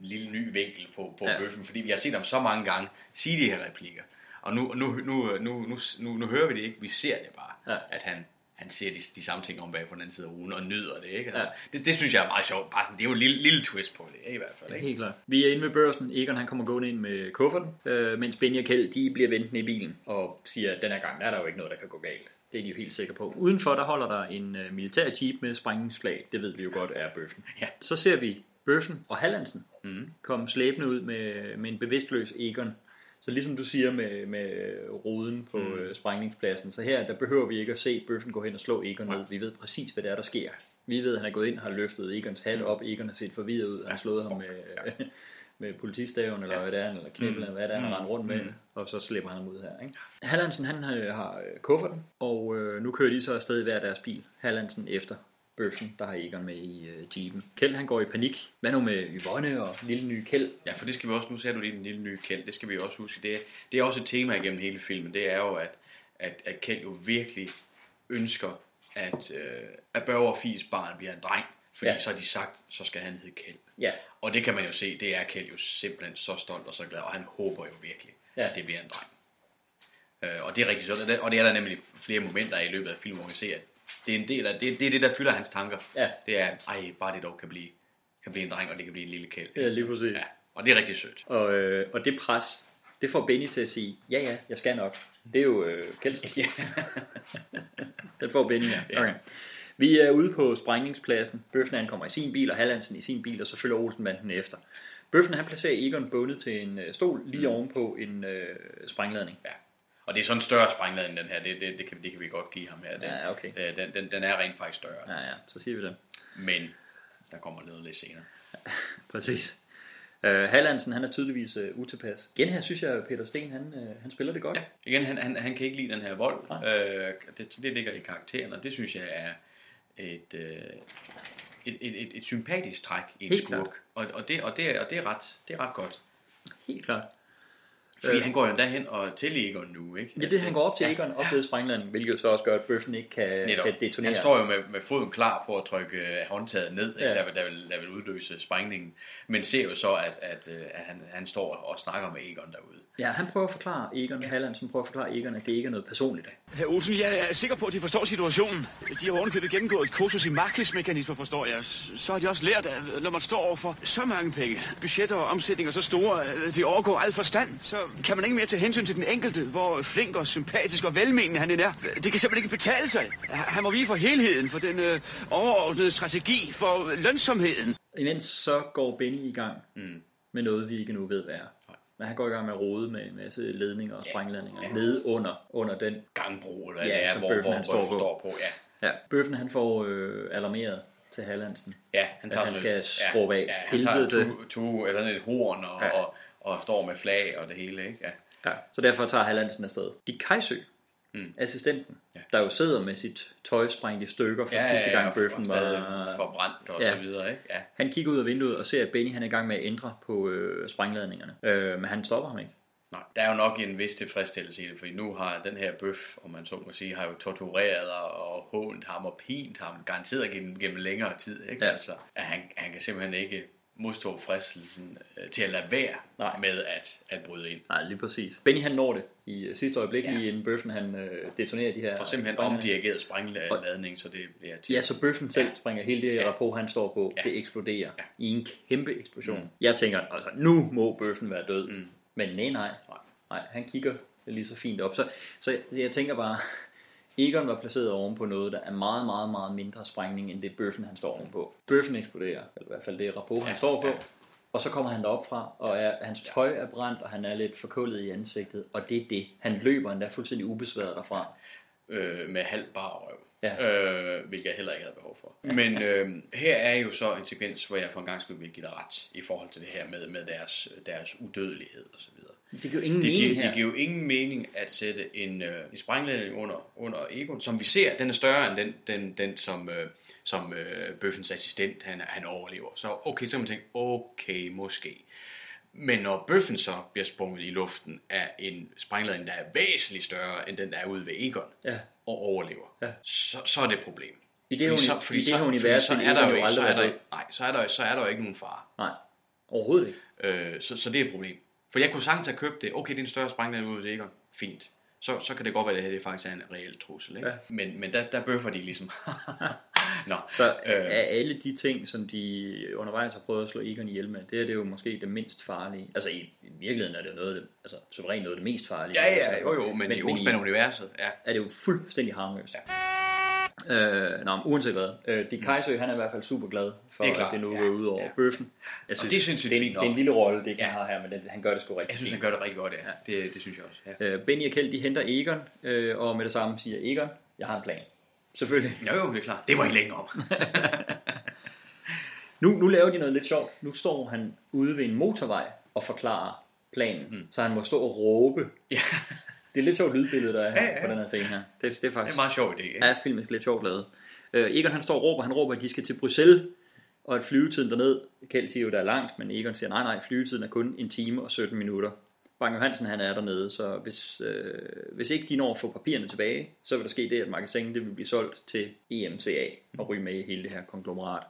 lille ny vinkel på, på Ja. bøffen, fordi vi har set ham så mange gange sige de her replikker. Og nu, nu, nu, nu, nu, nu, nu hører vi det ikke, vi ser det bare, Ja. at han, han ser de, de samme ting om bag på den anden side af ruden og nyder det. Ikke? Altså, Ja. det, det synes jeg er meget sjovt. Bare sådan, det er jo en lille, lille twist på det, i hvert fald. Ikke? Helt klart. Vi er inde ved børsen. Egon han kommer gående ind med kufferten, øh, mens Benny og Kjeld de bliver ventende i bilen og siger, at den her gang der er der jo ikke noget, der kan gå galt. Det er de jo helt sikre på. Udenfor der holder der en øh, militær jeep med sprængningsflag. Det ved vi jo godt er bøffen. Ja. Så ser vi bøffen og Hallandsen Mm. komme slæbende ud med, med en bevidstløs Egon. Så ligesom du siger med, med ruden på mm. sprængningspladsen, så her der behøver vi ikke at se bøffen gå hen og slå Egon ned. Vi ved præcis, hvad det er, der sker. Vi ved, at han er gået ind og har løftet Egons hat op. Egon har set forvirret ud. Han har slået ham med, med politistaven, eller hvad det er, eller knæblen, eller hvad det er, han Mm. rundt med. Mm. Og så slipper han ham ud her. Ikke? Hallandsen, han øh, har øh, kufferten, og øh, nu kører de så afsted i hver deres bil. Hallandsen efter bøffen, der har Egon med i øh, jeepen. Kjeld, han går i panik. Hvad nu med Yvonne og lille nye Kjeld? Ja, for det skal vi også, nu ser du lige den lille nye Kjeld, det skal vi også huske. Det er, det er også et tema igennem hele filmen, det er jo, at, at, at Kjeld jo virkelig ønsker, at, øh, at Børge og Fies barn bliver en dreng. Fordi Ja. så har de sagt, så skal han hedde Kjeld. Ja, Og det kan man jo se, det er Kjeld jo simpelthen så stolt og så glad, og han håber jo virkelig, Ja. at det bliver en dreng. Øh, og det er rigtig sådan, og det er der nemlig flere momenter i løbet af filmen, hvor man kan se, at det er en del af, det, det er det, der fylder hans tanker. Ja. Det er, ej, bare det dog kan blive, kan blive en dreng, og det kan blive en lille Kjeld. Ja, lige præcis. Ja, og det er rigtig sødt. Og, øh, og det pres, det får Benny til at sige, ja ja, jeg skal nok. Det er jo øh, Kjeldsen. Ja. Den får Benny her. Ja. Okay. Vi er ude på sprængningspladsen. Bøffen han kommer i sin bil, og Hallandsen i sin bil, og så følger Olsenbanden efter. Bøffen han placerer Egon bundet til en øh, stol lige ovenpå en øh, sprængladning. Ja. Og det er sådan en større sprængladning, den her. Det, det, det, kan, det kan vi godt give ham her. Den, Ja, okay. øh, Den, den, den er rent faktisk større. Ja, ja, så siger vi det. Men der kommer noget lidt senere. Præcis. Øh, Hallandsen, han er tydeligvis øh, utilpas. Igen her synes jeg, at Peter Sten, han, øh, han spiller det godt. Ja. Igen, han, han, han kan ikke lide den her vold. Øh, det, det ligger i karakteren, og det synes jeg er et, øh, et, et, et, et sympatisk træk i en Helt skurk. Og, og, det, og, det, og det, er ret, det er ret godt. Helt klart. Fordi Øh. han går jo derhen og til Egon nu, ikke? Er det, han går op til Egon, oplevede sprængladning, hvilket jo så også gør, at bøffen ikke kan, Netop. kan detonere. Han står jo med, med foden klar på at trykke øh, håndtaget ned, Ja. ja. der, vil, der, vil, der vil udløse sprængningen. Men ser jo så, at, at, øh, at han, han står og snakker med Egon derude. Ja, han prøver at forklare Egon, Hallandsen prøver at forklare Egon, at det ikke er noget personligt. Herr Olsen, jeg er sikker på, at de forstår situationen. De har ovenikøbet gennemgået et kursus i markedsmekanismer, forstår jeg. Så har de også lært, at når man står over for så mange penge, budgetter og omsætninger så store, at de overgår al forstand, så kan man ikke mere tage hensyn til den enkelte, hvor flink og sympatisk og velmenende han end er. Det kan simpelthen ikke betale sig. Han må vige for helheden, for den øh, overordnede strategi, for lønsomheden. Imens så går Benny i gang mm. med noget, vi ikke nu ved, hvad er. Men han går i gang med at rode med en masse ledninger og sprængladninger ja. nede under, under den gangbro, eller ja, som hvor- bøffen hvor han står på. står på, ja. ja. Bøffen han får øh, alarmeret til Hallandsen. Ja, han tager at han skal lidt- skrubbe af. Ja, han tager to, to, eller et horn og, Ja. ja. og, og, står med flag og det hele, ikke? Ja. Ja, så derfor tager Hallandsen afsted. Dick Kajsø, mm. assistenten, ja. der jo sidder med sit tøj sprængt i stykker fra Ja, ja, sidste gang ja, bøffen var forbrændt og så videre, ikke? Ja. Han kigger ud af vinduet og ser, at Benny han er i gang med at ændre på øh, sprængladningerne. Øh, men han stopper ham ikke. Nej, der er jo nok en vis tilfredsstillelse i det, fordi nu har den her bøf, om man så må sige, har jo tortureret og hånt ham og pint ham, garanteret gennem, gennem længere tid, ikke? Ja. Altså, at han, han kan simpelthen ikke modstå fristelsen øh, til at lade være Nej. med at, at bryde ind. Nej, lige præcis. Benny han når det i øh, sidste øjeblik, ja. lige inden bøffen han øh, detonerer de her... For simpelthen omdirigeret sprængladning, så det bliver til. Ja, så bøffen selv ja. springer hele det ja. rapport, han står på, ja. det eksploderer ja. i en kæmpe eksplosion. Mm. Jeg tænker, altså nu må bøffen være død. Mm. Men nej, nej. Nej, han kigger lige så fint op. Så, så jeg, jeg tænker bare, Egon var placeret oven på noget, der er meget, meget, meget mindre sprængning, end det bøffen, han står ovenpå. Bøffen eksploderer, eller i hvert fald det rapport, han Ja, står på. ja. Og så kommer han derop fra, og er, hans tøj er brændt, og han er lidt forkullet i ansigtet. Og det er det. Han løber endda fuldstændig ubesværet derfra. øh, med halv bar røv. Ja. Øh, hvilket jeg heller ikke havde behov for. Men øh, her er jo så en sekvens, hvor jeg for en gang skulle vil give dig ret i forhold til det her med, med deres, deres udødelighed og så. Det giver jo ingen det mening giver, her. Det giver jo ingen mening at sætte en, øh, en sprængladning under, under Egon, som vi ser, den er større end den, den, den som, øh, som øh, bøffens assistent, han, han overlever. Så okay, så kan man tænke, okay, måske. Men når bøffen så bliver sprunget i luften af en sprængladning, der er væsentligt større end den, der er ude ved Egon, Ja. og overlever, Ja. så, så er det et problem. I det, Fordi så- fordi i det så- her univers så vil er der jo ikke, så er der, nej, så er der, så er der jo ikke nogen fare. Nej, overhovedet ikke. Øh, så, så det er et problem. For jeg kunne sagtens have købt det. Okay, det er en større sprængladning ude ved Egon. Fint. Så, så kan det godt være, at det her det faktisk er en reel trussel. Ikke? Ja. Men, men der, der bøffer de ligesom. Nå, Så øh, af alle de ting, som de undervejs har prøvet at slå Egon ihjel med, det er det jo måske det mindst farlige. Altså i, i virkeligheden er det jo noget, af det, altså suverænt noget af det mest farlige. Ja, ja, Altså, jo, jo, men i Olsenbanden-universet, ja. er det jo fuldstændig harmløst. Ja. Øh, nå, uanset hvad. Øh, Dick Kajsø, han er i hvert fald super glad for, Det er at det nu ja, går ud over ja. bøffen. Jeg Og det er sindssygt det, fint det er en lille rolle, det kan Ja. har her, men det, han gør det sgu rigtig Jeg synes, fint. han gør det rigtig godt, ja. Det, det synes jeg også. Ja. Øh, Benny og Kjeld, de henter Egon, øh, og med det samme siger Egon, jeg har en plan. Selvfølgelig. Jo, jo, det er klart. Det var ikke længe om. Nu, nu laver de noget lidt sjovt. Nu står han ude ved en motorvej og forklarer planen. Mm. Så han må stå og råbe. Ja. Det er lidt sjovt lydbillede, der er her Ja, ja. på den her scene her. Det, det er faktisk Det er en meget sjov idé, ikke? Ja, filmisk lidt sjovt lavet. Øh, Egon han står og råber, han råber, at de skal til Bruxelles, og at flyvetiden derned, Kjeld siger jo, der er langt, men Egon siger, nej, nej, flyvetiden er kun en time og 17 minutter. Bang Johansen han er dernede, så hvis, øh, hvis ikke de når at få papirerne tilbage, så vil der ske det, at magasinet det vil blive solgt til EMCA og ryge med i hele det her konglomerat.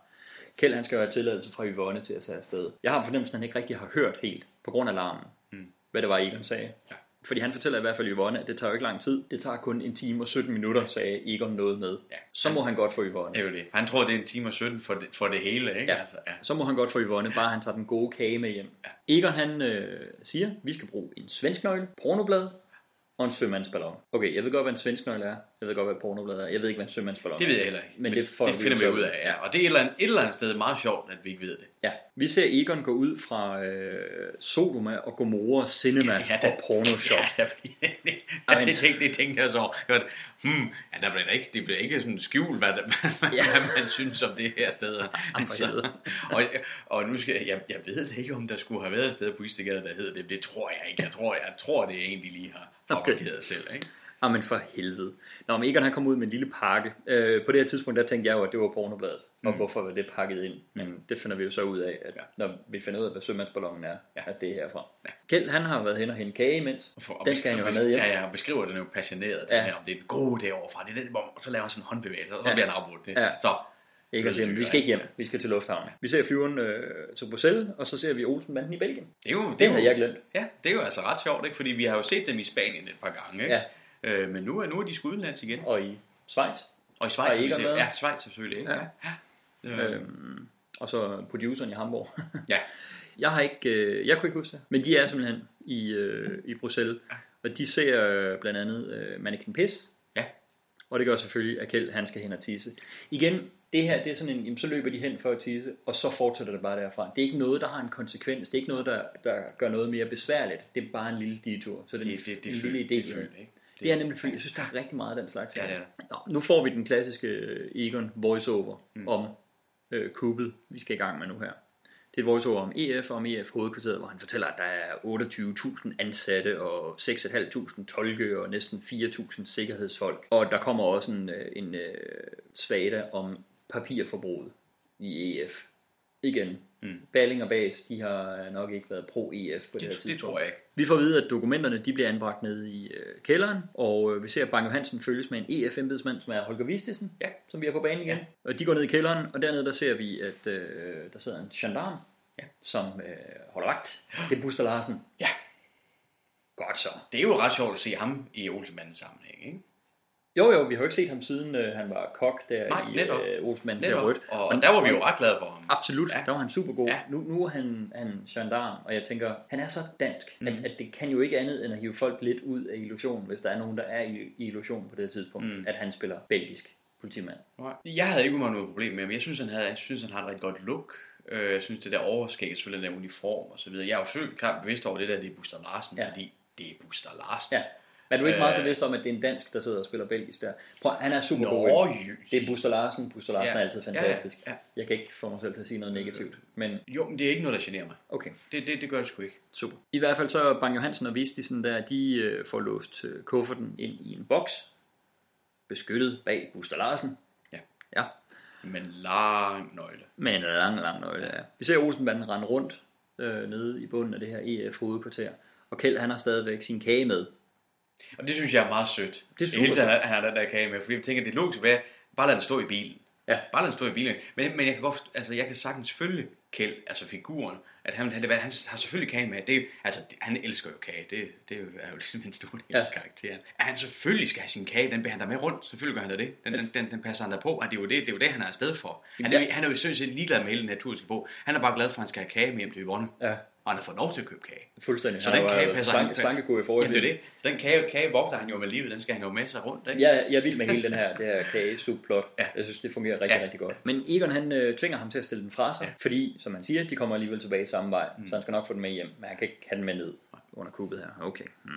Kjeld han skal jo have tilladelse fra Yvonne til at tage afsted. Jeg har fornemmelsen, at han ikke rigtig har hørt helt, på grund af larmen, mm. hvad det var, Egon sagde. Ja. Fordi han fortæller i hvert fald Yvonne, at det tager jo ikke lang tid. Det tager kun en time og 17 minutter, sagde Egon noget med. Ja. Så må han godt få Yvonne. Det er det. Han tror, det er en time og 17 for det, for det hele, ikke? Ja. Altså, ja. Så må han godt få Yvonne, bare han tager den gode kage med hjem. Ja. Egon han øh, siger, vi skal bruge en svensk nøgle, pornoblad og en sømandsballon. Okay, jeg ved godt, hvad en svensk nøgle er. Jeg ved godt, hvad pornoblad er. Jeg ved ikke, hvad en sømandsballon Det ved er. jeg heller ikke. Men, det, får det finder vi ud af, ja. Og det er et eller, andet, et eller andet sted meget sjovt, at vi ikke ved det. Ja, vi ser Egon gå ud fra øh, Sodoma og Gomorra Cinema ja, ja, og pornoshop. Ja, ja, ja, det, tænkte, det tænkte jeg så over. Jeg var, hmm, ja, der bliver da ikke, det bliver ikke sådan skjult, hvad, hvad, ja. hvad man synes om det her sted. så, og, og nu skal jeg, jeg, jeg ved ikke, om der skulle have været et sted på Istegade, der hedder det. Det tror jeg ikke. Jeg tror, jeg tror det er en, de lige har Okay. opgraderet selv. Ikke? Ah, men for helvede. Nå, men Egon han kom ud med en lille pakke. Øh, på det her tidspunkt, der tænkte jeg jo, at det var pornobladet. Og Mm. hvorfor var det pakket ind? Men det finder vi jo så ud af, at ja. når vi finder ud af, hvad sømandsballonen er, ja. at det er herfra. Ja. Kjeld, han har været hen og hente kage imens. Og Den skal han jo have med hjem. Ja, ja, og beskriver den jo passioneret, den Ja. her, om det er gode derovre fra, det er den, hvor, så laver han sådan en håndbevægelse, og så Ja. bliver han afbrudt. Det. Ja. Så, Ikke sige, vi skal ikke hjem, vi skal til lufthavnen. Vi ser flyveren øh, til Bruxelles, og så ser vi Olsenbanden i Belgien. Det, er jo, det er havde jo, jeg glemt. Ja, det er jo altså ret sjovt, ikke? fordi vi har jo set dem i Spanien et par gange, ikke? Ja. Øh, men nu er, nu er de sgu udenlands igen. Og i Schweiz. Og i Schweiz, ser. været? ja, Schweiz selvfølgelig, ikke? Ja. Ja. Ja. Øhm, og så produceren i Hamburg. ja. Jeg har ikke, øh, jeg kunne ikke huske det, men de er simpelthen i, øh, i Bruxelles, og de ser øh, blandt andet øh, Mannequin Piss, Ja. og det gør selvfølgelig, at Kjeld, han skal hen og tisse. Igen, det her, det er sådan en, jamen, så løber de hen for at tisse, og så fortsætter det bare derfra. Det er ikke noget, der har en konsekvens, det er ikke noget, der, der gør noget mere besværligt, det er bare en lille detur. Så det, er Det- det- det er en lille idé. det er det. ikke? Det er nemlig føl. Jeg synes, der er rigtig meget af den slags. Ja, her. det er Nå, nu får vi den klassiske Egon voiceover mm. om øh, kuppet, vi skal i gang med nu her. Det er et voiceover om EF og om EF hovedkvarteret, hvor han fortæller, at der er 28.000 ansatte og 6.500 tolke og næsten 4.000 sikkerhedsfolk. Og der kommer også en, øh, en øh, svada om papirforbruget i EF. Igen. Mm. Balling og Bas, de har nok ikke været pro-EF på det, Det- her det tidspunkt. tror jeg ikke. Vi får at vide, at dokumenterne de bliver anbragt nede i øh, kælderen, og øh, vi ser, at Bang Johansen følges med en EF-embedsmand, som er Holger Vistisen, ja. som vi er på banen igen. Ja. Og de går ned i kælderen, og dernede der ser vi, at øh, der sidder en gendarm, ja. som øh, holder vagt. Det er Buster Larsen. Ja. Godt så. Det er jo ret sjovt at se ham i Olsenmandens sammenhæng, ikke? Jo, jo, vi har jo ikke set ham siden øh, han var kok der Nej, i netop. øh, Netop. rødt. Og- og der var vi jo ret glade for ham. Absolut, Ja. der var han super god. Ja. Nu, nu er han, han gendarm, og jeg tænker, han er så dansk, mm. At, at det kan jo ikke andet end at hive folk lidt ud af illusionen, hvis der er nogen, der er i, i illusion på det her tidspunkt, Mm. at han spiller belgisk politimand. Nej. Jeg havde ikke umiddelbart noget problem med ham. Jeg synes, han, havde, jeg synes, han har et rigtig godt look. Øh, Jeg synes, det der overskæg, selvfølgelig den der uniform og så videre. Jeg er jo selvfølgelig klart bevidst over det der, det er Buster Larsen, Ja. fordi det er Buster Larsen. Ja. Er du ikke meget Øh, bevidst om, at det er en dansk, der sidder og spiller belgisk der? Prøv, han er super Nå, god. Det er Buster Larsen. Buster Larsen Ja. er altid Ja, ja, fantastisk. ja. Jeg kan ikke få mig selv til at sige noget negativt. Men Jo, men det er ikke noget, der generer mig. Okay. Det, det, det gør det sgu ikke. Super. I hvert fald så Bang Johansen og Vistisen der, de øh, får låst øh, kufferten ind i en boks, beskyttet bag Buster Larsen. Ja. Ja. Men lang nøgle. Med en lang, lang nøgle, ja. Vi ser Olsenbanden rende rundt øh, nede i bunden af det her EF hovedkvarter. Og Kjeld, han har stadigvæk sin kage med. Og det synes jeg er meget sødt. Det er super Hele han har den der kage med, fordi jeg tænker, det er logisk at være, bare lad den stå i bilen. Ja. Bare lad den stå i bilen. Men, men jeg kan godt, altså jeg kan sagtens følge Kjeld, altså figuren, at han, han, han har selvfølgelig kage med. Det, altså, han elsker jo kage, det, det er jo ligesom en stor del af Ja. karakteren. At han selvfølgelig skal have sin kage, den bærer han med rundt, selvfølgelig gør han da det. Den, den, den, den passer han der på, og det er jo det, det, er jo det han er afsted for. Han er, jo- han er jo sådan set ligeglad med hele naturlige på. Han er bare glad for, at han skal have kage med hjem til Yvonne. Ja. Og han har fået lov til at købe kage. Fuldstændig. Så Han den har kage passer slanke- han slankekur i forrige Jamen, det er det. Så den kage, kage vogter han jo med livet, den skal han jo med sig rundt. Ikke? Jeg, jeg vild med hele den her, det her kage-subplot. Ja. Jeg synes, det fungerer rigtig, Ja. rigtig godt. Men Egon, han øh, tvinger ham til at stille den fra sig, ja. fordi, som man siger, de kommer alligevel tilbage samme vej, mm. så han skal nok få den med hjem, men han kan ikke have den med ned under kuppet her. Okay. Mm.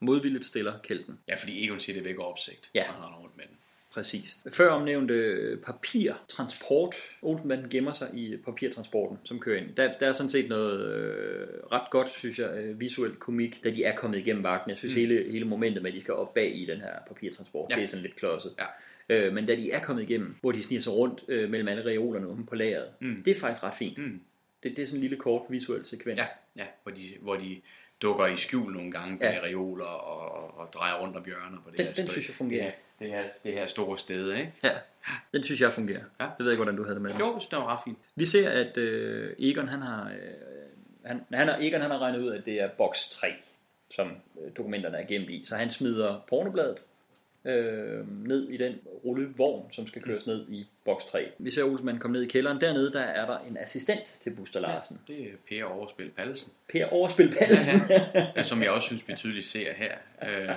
Modvilligt stiller kælden. Ja, fordi Egon siger, det vækker opsigt. Ja. Og han render rundt med den. Præcis. Før omnævnte papirtransport. Olsenbanden gemmer sig i papirtransporten, som kører ind. Der, der er sådan set noget øh, ret godt, synes jeg, øh, visuelt komik, da de er kommet igennem vagten. Jeg synes, mm. hele, hele momentet med, at de skal op bag i den her papirtransport, Ja. det er sådan lidt klodset. Ja. Øh, men da de er kommet igennem, hvor de sniger sig rundt øh, mellem alle reolerne omme på lageret, Mm. det er faktisk ret fint. Mm. Det, det er sådan en lille kort visuel sekvens. Ja, ja hvor, de, hvor de dukker i skjul nogle gange på Ja. ja. reoler og, og drejer rundt om hjørner på det Den- her den sted. synes jeg fungerer. Det, her- det, her, det her store sted, ikke? Ja, den synes jeg fungerer. Ja. Det ved jeg ikke, hvordan du havde det med det. Jo, det var ret fint. Vi ser, at øh, Egon, han har, øh, han, han har, Egon, han har regnet ud, at det er boks 3, som øh, dokumenterne er gemt i. Så han smider pornobladet øh, ned i den rullevogn, som skal køres ned i boks 3. Vi ser Olsmann komme ned i kælderen. Dernede der er der en assistent til Buster Larsen. Det er Per Overspil Pallesen. Per Overspil Pallesen. Ja, som jeg også synes, vi tydeligt ser her. Øh,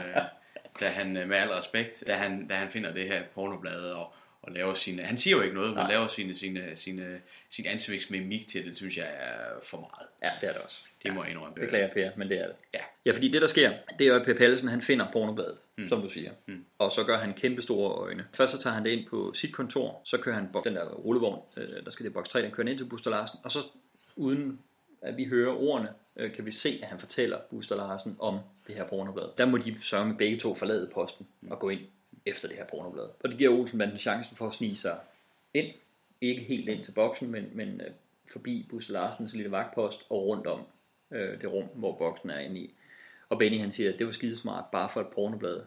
da han, øh, med al respekt, da han, da han finder det her pornoblad og, og laver sine... Han siger jo ikke noget, men Nej. laver sine, sine, sine, sin ansigtsmimik til det, synes jeg er for meget. Ja, det er det også. Det må jeg indrømme. Beklager Per, men det er det. Ja. Ja, fordi det der sker, det er jo, at Per Pallesen han finder pornobladet, Mm. som du siger. Mm. Og så gør han kæmpe store øjne. Først så tager han det ind på sit kontor, så kører han den der rullevogn, øh, der skal det boks 3, den kører ind til Buster Larsen, og så uden at vi hører ordene, øh, kan vi se, at han fortæller Buster Larsen om det her pornoblad. Der må de sørge med begge to forlade posten og gå ind efter det her pornoblad. Og det giver Olsenbanden chancen for at snige sig ind. Ikke helt ind til boksen, men, men øh, forbi Buster Larsens lille vagtpost og rundt om øh, det rum, hvor boksen er inde i. Og Benny han siger, at det var skidesmart bare for et pornoblad.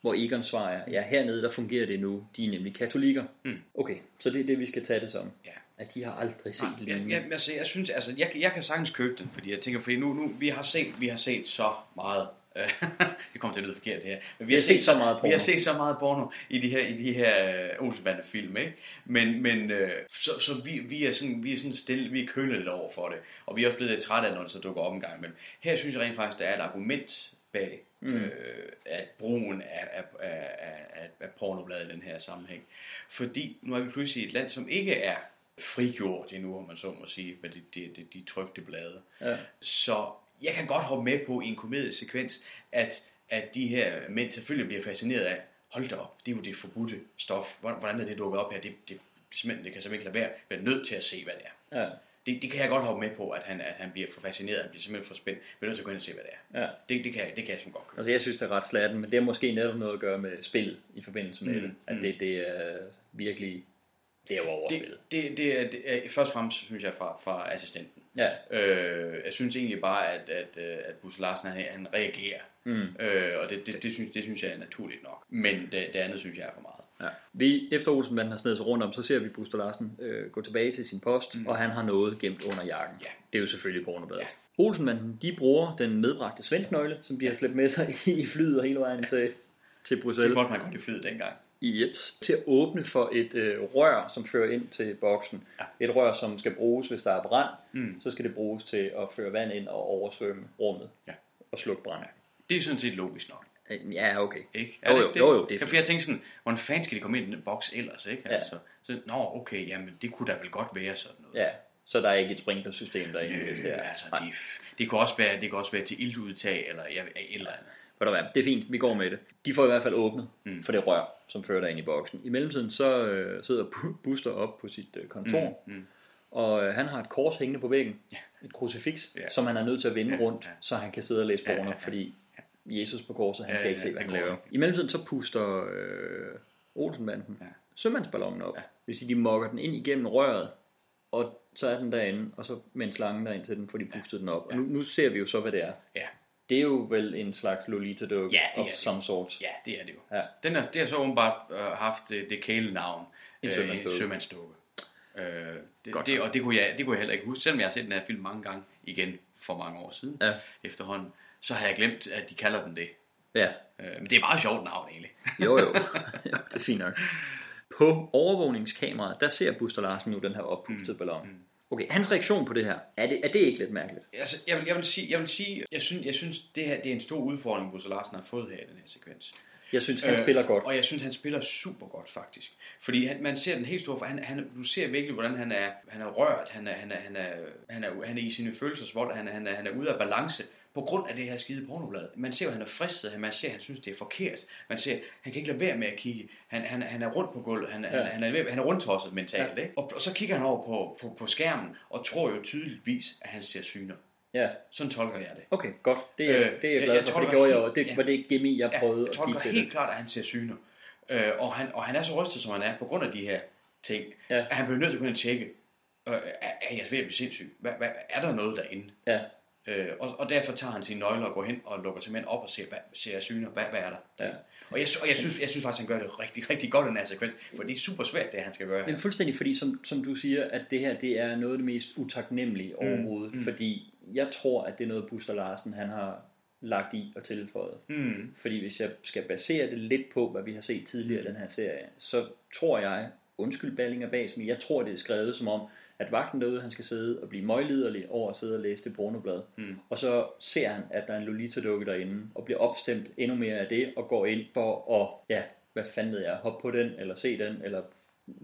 Hvor Egon svarer, ja hernede der fungerer det nu, de er nemlig katolikker. Mm. Okay, så det er det, vi skal tage det som. Ja. At de har aldrig set Nej, jeg, lignende. jeg, altså, jeg synes, altså, jeg, jeg kan sagtens købe den, fordi jeg tænker, fordi nu, nu vi har set, vi har set så meget, det kommer til at lyde forkert det her, men vi, har set, så meget Vi porno. har set så meget porno i de her, i de her uh, Olsenbande film, ikke? Men, men øh, så, så vi, vi, er sådan, vi er sådan stille, vi er kølet lidt over for det, og vi er også blevet lidt trætte af, når det så dukker op en gang imellem. Her synes jeg rent faktisk, der er et argument bag, Mm. øh, at brugen af, af, af, af, af pornobladet i den her sammenhæng. Fordi nu er vi pludselig et land, som ikke er frigjort endnu, om man så må sige, med de, de, de, de trygte blade. Ja. Så jeg kan godt hoppe med på i en komediesekvens, at, at de her mænd selvfølgelig bliver fascineret af, hold da op, det er jo det forbudte stof. Hvordan er det dukket op her? Det, det, simpelthen, det kan simpelthen ikke lade være. Jeg er nødt til at se, hvad det er. Ja. Det, det kan jeg godt hoppe med på, at han, at han bliver for fascineret, han bliver simpelthen for spændt. Jeg er nødt til at gå ind og se, hvad det er. Ja. Det, det, kan, det kan jeg simpelthen godt købe. Altså jeg synes, det er ret slatten, men det har måske netop noget at gøre med spillet i forbindelse med Mm, det. At mm. det, det er virkelig, det er jo overspillet. Det, det, er, det er først og fremmest, synes jeg, fra, fra assistenten. Ja. Øh, jeg synes egentlig bare, at, at, øh, at Busse Larsen, han, han reagerer. Mm. Øh, og det, det, det, synes, det synes jeg er naturligt nok. Men det, det andet synes jeg er for meget. Ja. Vi, efter Olsenbanden har snedet sig rundt om, så ser vi Buster Larsen øh, gå tilbage til sin post, mm. og han har noget gemt under jakken. Ja. Det er jo selvfølgelig pornobladet. Ja. Olsenbanden, de bruger den medbragte svensknøgle, som de har slæbt med sig i flyet og hele vejen til, til Bruxelles. Det måtte man godt i flyet dengang. I Jeps, til at åbne for et øh, rør, som fører ind til boksen. Ja. Et rør, som skal bruges, hvis der er brand. Mm. Så skal det bruges til at føre vand ind og oversvømme rummet Ja. og slukke brand. Det er sådan set logisk nok. Øh, Ja, okay. Ikke? Jo, det jo, ikke jo, jo, det er for jeg tænkte sådan, hvordan fanden skal de komme ind i den boks ellers, ikke? Ja. Altså, så, nå, okay, jamen, det kunne da vel godt være sådan noget. Ja, så der er ikke et sprinklersystem derinde, Øh, hvis det er. altså, det, det, kan også være, det kan også være til iltudtag, eller et eller andet. Ved du hvad, det er fint, vi går med det. De får i hvert fald åbnet Mm. for det rør, som fører dig ind i boksen. I mellemtiden så øh, sidder Bu- Buster op på sit øh, kontor, Mm, mm. og øh, han har et kors hængende på væggen, Ja. et krucifiks, Ja. som han er nødt til at vende Ja, rundt, ja. så han kan sidde og læse Ja, porno, ja, ja. fordi Jesus på korset, han Ja, skal ikke ja, se, hvad han laver. ikke. I mellemtiden så puster øh, Olsenbanden Ja. sømandsballonen op. Ja. Sige, de mokker den ind igennem røret, og så er den derinde, og så med en slange derind til den, får de pustet den op. Og nu, nu ser vi jo så, hvad det er. Ja. Det er jo vel en slags Lolita-dukke Ja, det of det. some sort. Ja, det er det jo. Ja. Den er, det har så åbenbart øh, haft det, det kælenavn. En øh, sømandsdukke. sømandsdukke. Øh, det, Godt det, og det kunne, jeg, det kunne jeg heller ikke huske, selvom jeg har set den her film mange gange igen for mange år siden Ja. efterhånden. Så har jeg glemt, at de kalder den det. Ja, Øh, men det er et meget sjovt navn egentlig. jo jo. jo det er fint nok. På overvågningskameraet, der ser Buster Larsen nu den her oppustede ballon. Okay, hans reaktion på det her, er det, er det ikke lidt mærkeligt? Altså, jeg, vil, jeg vil sige, jeg, vil sige, jeg synes, jeg synes det her det er en stor udfordring, Bosse Larsen har fået her i den her sekvens. Jeg synes, han øh, spiller godt. Og jeg synes, han spiller super godt, faktisk. Fordi han, man ser den helt store, for han, han, du ser virkelig, hvordan han er, han er rørt, han er, han er, han er, han er, han er i sine følelsesvold, han er, han er, han er ude af balance på grund af det her skide pornoblad. Man ser, at han er fristet, man ser, at han synes, det er forkert. Man ser, han kan ikke lade være med at kigge. Han, han, han er rundt på gulvet, han, ja. Ja. han, han, er, han er rundtosset mentalt. Ja. Ikke? Og, og, så kigger han over på, på, på skærmen, og tror jo tydeligvis, at han ser syner. Ja, Sådan tolker jeg det. okay, godt. Det er, Øh, det er jeg jeg- glad jeg for, tror, for det gjorde jeg helt- jo. Det ja. var det gemi, jeg prøvede jeg at give det til helt det. klart, at han ser syner. Øh, og, han, og han er så rystet, som han er, på grund af de her ting, Ja. at han bliver nødt til at og tjekke, øh, er, er jeg ved at blive sindssyg? Hvad, hvad, er der noget derinde? Ja, Øh, og, og derfor tager han sine nøgler og går hen og lukker simpelthen op og ser, hvad, ser jeg syner? Hvad, hvad er der? Ja. Og, jeg, og jeg, synes, jeg synes faktisk, han gør det rigtig, rigtig godt i den her sekvens, for det er super svært, det han skal gøre men fuldstændig fordi, som, som du siger, at det her det er noget af det mest utaknemmelige overhovedet. mm. Fordi jeg tror, at det er noget, Buster Larsen han har lagt i og tilføjet. Mm. Fordi hvis jeg skal basere det lidt på, hvad vi har set tidligere i den her serie, så tror jeg, undskyld Ballinger bag men jeg tror, det er skrevet som om, at vagten derude, han skal sidde og blive møgliderlig over at sidde og læse det pornoblad. Mm. Og så ser han, at der er en Lolita-dukke derinde, og bliver opstemt endnu mere af det, og går ind for at, ja, hvad fanden ved jeg, hoppe på den, eller se den, eller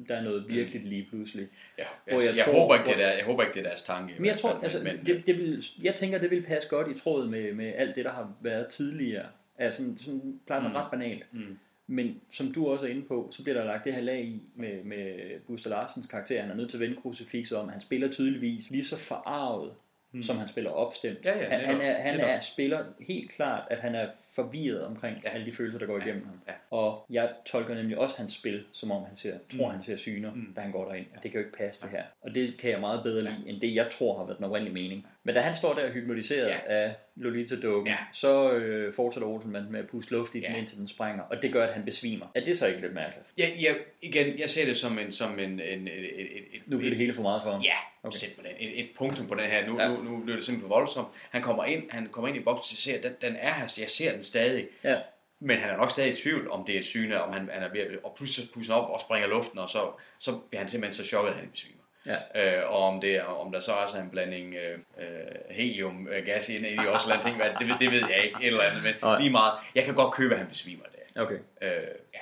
der er noget virkelig lige pludselig. Ja, Hvor jeg, jeg jeg, tror- håber ikke, det der, jeg håber ikke, det er deres tanke. Men jeg tror, fald, altså, men, det, det vil, jeg tænker, det vil passe godt i tråd med, med alt det, der har været tidligere. Altså, sådan, sådan plejer man Mm. ret banalt. Mm. Men som du også er inde på, så bliver der lagt det her lag i med, med Buster Larsens karakter. Han er nødt til at vende krucifixet om. Han spiller tydeligvis lige så forarvet mm. som han spiller opstemt. Ja, ja, han, han, netop, er, han netop. er spiller helt klart, at han er forvirret omkring ja. alle de følelser, der går igennem ham. Ja. Og jeg tolker nemlig også hans spil, som om han ser, tror, Mm. han ser syner, Mm. da han går derind. Det kan jo ikke passe det her. Og det kan jeg meget bedre lide, end det jeg tror har været den oprindelige mening. Men da han står der hypnotiseret Ja. af Lolita Dukken, Ja. så øh, fortsætter Olsenmand med at puste luft i den, Ja. indtil den sprænger. Og det gør, at han besvimer. Er det så ikke lidt mærkeligt? Ja, ja, igen, jeg ser det som en, som en, en, et, et, et, Nu bliver det hele for meget for ham. Ja, Okay. simpelthen. Et, et punktum på den her. Nu, Ja. ja. nu, nu bliver det simpelthen for voldsomt. Han kommer ind, han kommer ind i boksen, og ser, den, den er her, jeg ser den stadig. Ja. Men han er nok stadig i tvivl, om det er syne, om han, han er ved at, og pludselig pusser op og springer luften, og så, så bliver han simpelthen så chokket, at han besvimer. Ja. Øh, og om, det er, om der så også er en blanding øh, øh, heliumgas inde i også eller ting, hvad- det, ved- det ved jeg ikke, et eller andet, men Nej. lige meget. Jeg kan godt købe, at han besvimer der. Okay. Øh, ja,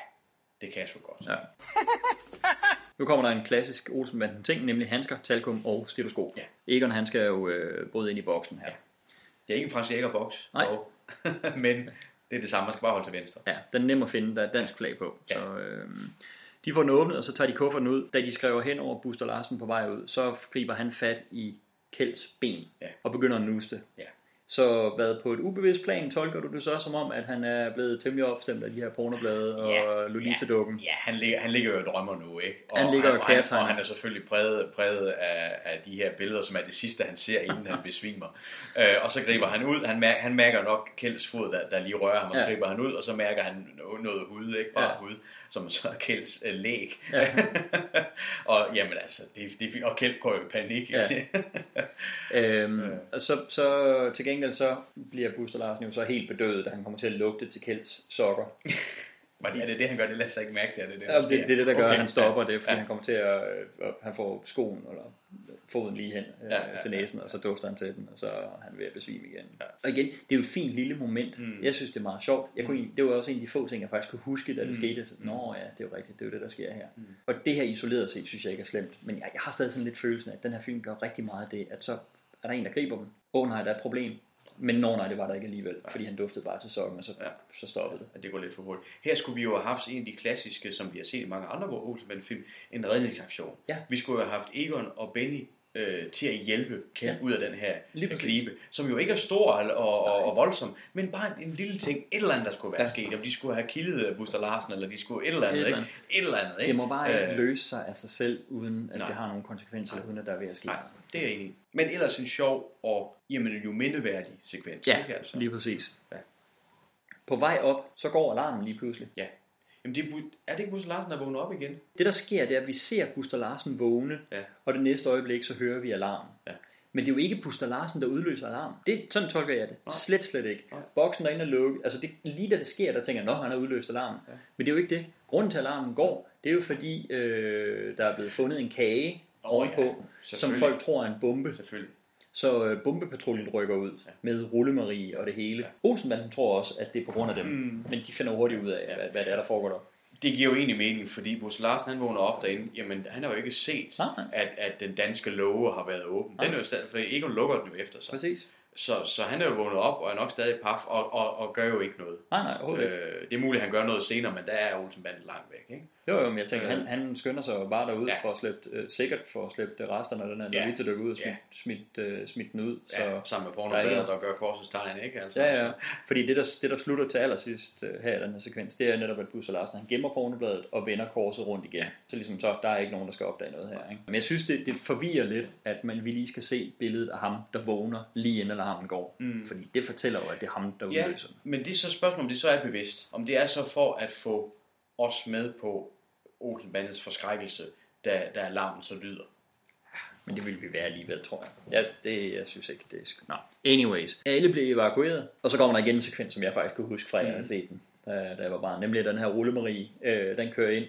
det kan jeg sgu godt. Ja. Nu kommer der en klassisk Olsenbanden ting, nemlig handsker, talkum og stetoskop. Ja. Egon han skal jo øh, bryde ind i boksen her. Det er ikke en Frans Jäger-boks, Nej. men det er det samme, man skal bare holde til venstre. Ja, den er nem at finde, der er dansk flag på. Så, øh, de får den åbnet, og så tager de kufferten ud. Da de skriver hen over Buster Larsen på vej ud, så griber han fat i Kjelds ben Ja. og begynder at nuste. Ja. Så hvad på et ubevidst plan tolker du det så som om, at han er blevet temmelig opstemt af de her pornoblade og Lolita-dukken? Ja, han ligger, han ligger jo og drømmer nu, ikke? Og Han ligger og og, han, og han er selvfølgelig præget, præget af, af de her billeder, som er det sidste, han ser, inden han besvimer. Øh, og så griber han ud. Han, mær, han mærker nok Kjelds fod, der, der lige rører ham, og så Ja. griber han ud, og så mærker han noget, noget hud, ikke? Bare Ja. hud, som så er Kjelds øh, læg. Ja. og jamen altså, det, det, og Kjeld går jo i panik. Ja. Øhm, og så, så til gengæld så bliver Buster Larsen jo så helt bedøvet, da han kommer til at lugte til Kjelds sokker. Men er det det, han gør? Det lader sig ikke mærke til, at det er det, der Ja, det, det er det, der gør, Okay. at han stopper det, fordi Ja. han kommer til at, at han får skoen eller foden lige hen øh, Ja, ja, til ja. næsen, og så dufter han til den, og så er han ved at besvime igen. Og igen, det er jo et fint lille moment. Mm. Jeg synes, det er meget sjovt. Jeg kunne, egentlig- det var også en af de få ting, jeg faktisk kunne huske, da det Mm. skete. Så, Nå ja, det er jo rigtigt, det er jo det, der sker her. Og det her isoleret set, synes jeg ikke er slemt. Men jeg, jeg har stadig sådan lidt følelsen af, at den her film gør rigtig meget af det, at så er der en, der griber dem. Åh oh, nej, der er et problem. Men nå nej, det var der ikke alligevel, fordi han duftede bare til sokken, og så, Ja. så stoppede det. at det går lidt for hurtigt. Her skulle vi jo have haft en af de klassiske, som vi har set i mange andre Olsenbanden-film, en redningsaktion. Ja. Vi skulle jo have haft Egon og Benny øh, til at hjælpe Ken Ja. ud af den her knibe, som jo ikke er stor og, og, og, voldsom, men bare en, en lille ting, et eller andet, der skulle være Ja. sket. Om de skulle have kildet Buster Larsen, eller de skulle et eller andet, Et eller ikke? Et eller andet, ikke? Det må bare ikke Øh, løse sig af sig selv, uden at nej. det har nogle konsekvenser, uden at der er ved at ske. Nej, det er jeg enig. Men ellers en sjov og jamen, jo mindeværdig sekvens. Ja, ikke, altså? lige præcis. Ja. På vej op, så går alarmen lige pludselig. Ja. Jamen, det er, er det ikke Buster Larsen, der vågner op igen? Det der sker, det er, at vi ser Buster Larsen vågne, Ja. og det næste øjeblik, så hører vi alarmen. Ja. Men det er jo ikke Buster Larsen, der udløser alarmen. Det, sådan tolker jeg det. Nej. Slet, slet ikke. Nej. Boksen derinde er lukket. Altså det, lige da det sker, der tænker jeg, at han har udløst alarmen. Ja. Men det er jo ikke det. Grunden til, alarmen går, det er jo fordi, øh, der er blevet fundet en kage Åh, ovenpå, ja. som folk tror er en bombe. Selvfølgelig. Så øh, bombepatruljen rykker ud ja. med rullemarie og det hele. Ja. Olsenbanden tror også, at det er på grund af dem. Mm. Men de finder hurtigt ud af, hvad, hvad det er, der foregår der. Det giver jo egentlig mening, fordi Bosse Larsen han vågner op derinde, jamen han har jo ikke set, Nej, nej. at, at den danske love har været åben. Den er jo stadig, for Egon lukker den jo efter sig. Præcis. Så, så han er jo vågnet op og er nok stadig paf og, og, og gør jo ikke noget. Nej, nej, overhovedet. Øh, det er muligt, at han gør noget senere, men der er Olsenbanden langt væk. Ikke? Jo, jo, men jeg tænker, Øh. han, han skynder sig jo bare derud Ja. ja. for at slippe, øh, sikkert for at slippe resterne af den her Ja. ja. dykke ud og Ja. smidt, smidt, øh, smidt den ud. Ja, Så, sammen med der er ikke pornobladet, der gør korsets tegn, ikke? Altså, Ja, ja. Så, Fordi det der, det, der slutter til allersidst øh, her i den her sekvens, det er netop, at Busser Larsen han gemmer pornobladet og vender korset rundt igen. Ja. Så ligesom så, der er ikke nogen, der skal opdage noget her. Ikke? Men jeg synes, det, det forvirrer lidt, at man vi lige skal se billedet af ham, der vågner lige inden alarmen går. Mm. Fordi det fortæller jo, at det er ham, der ja, udløser den. men det er så spørgsmålet, om det så er bevidst. Om det er så for at få os med på Olsenbandets forskrækkelse, da, da alarmen så lyder. Men det vil vi være alligevel, tror jeg. Ja, det, jeg synes ikke, det er... sk- Nå. Anyways, alle blev evakueret, og så kommer der igen en sekvens, som jeg faktisk kunne huske fra, at jeg havde set den, da, jeg var barn. Nemlig den her rullemarie, øh, den kører ind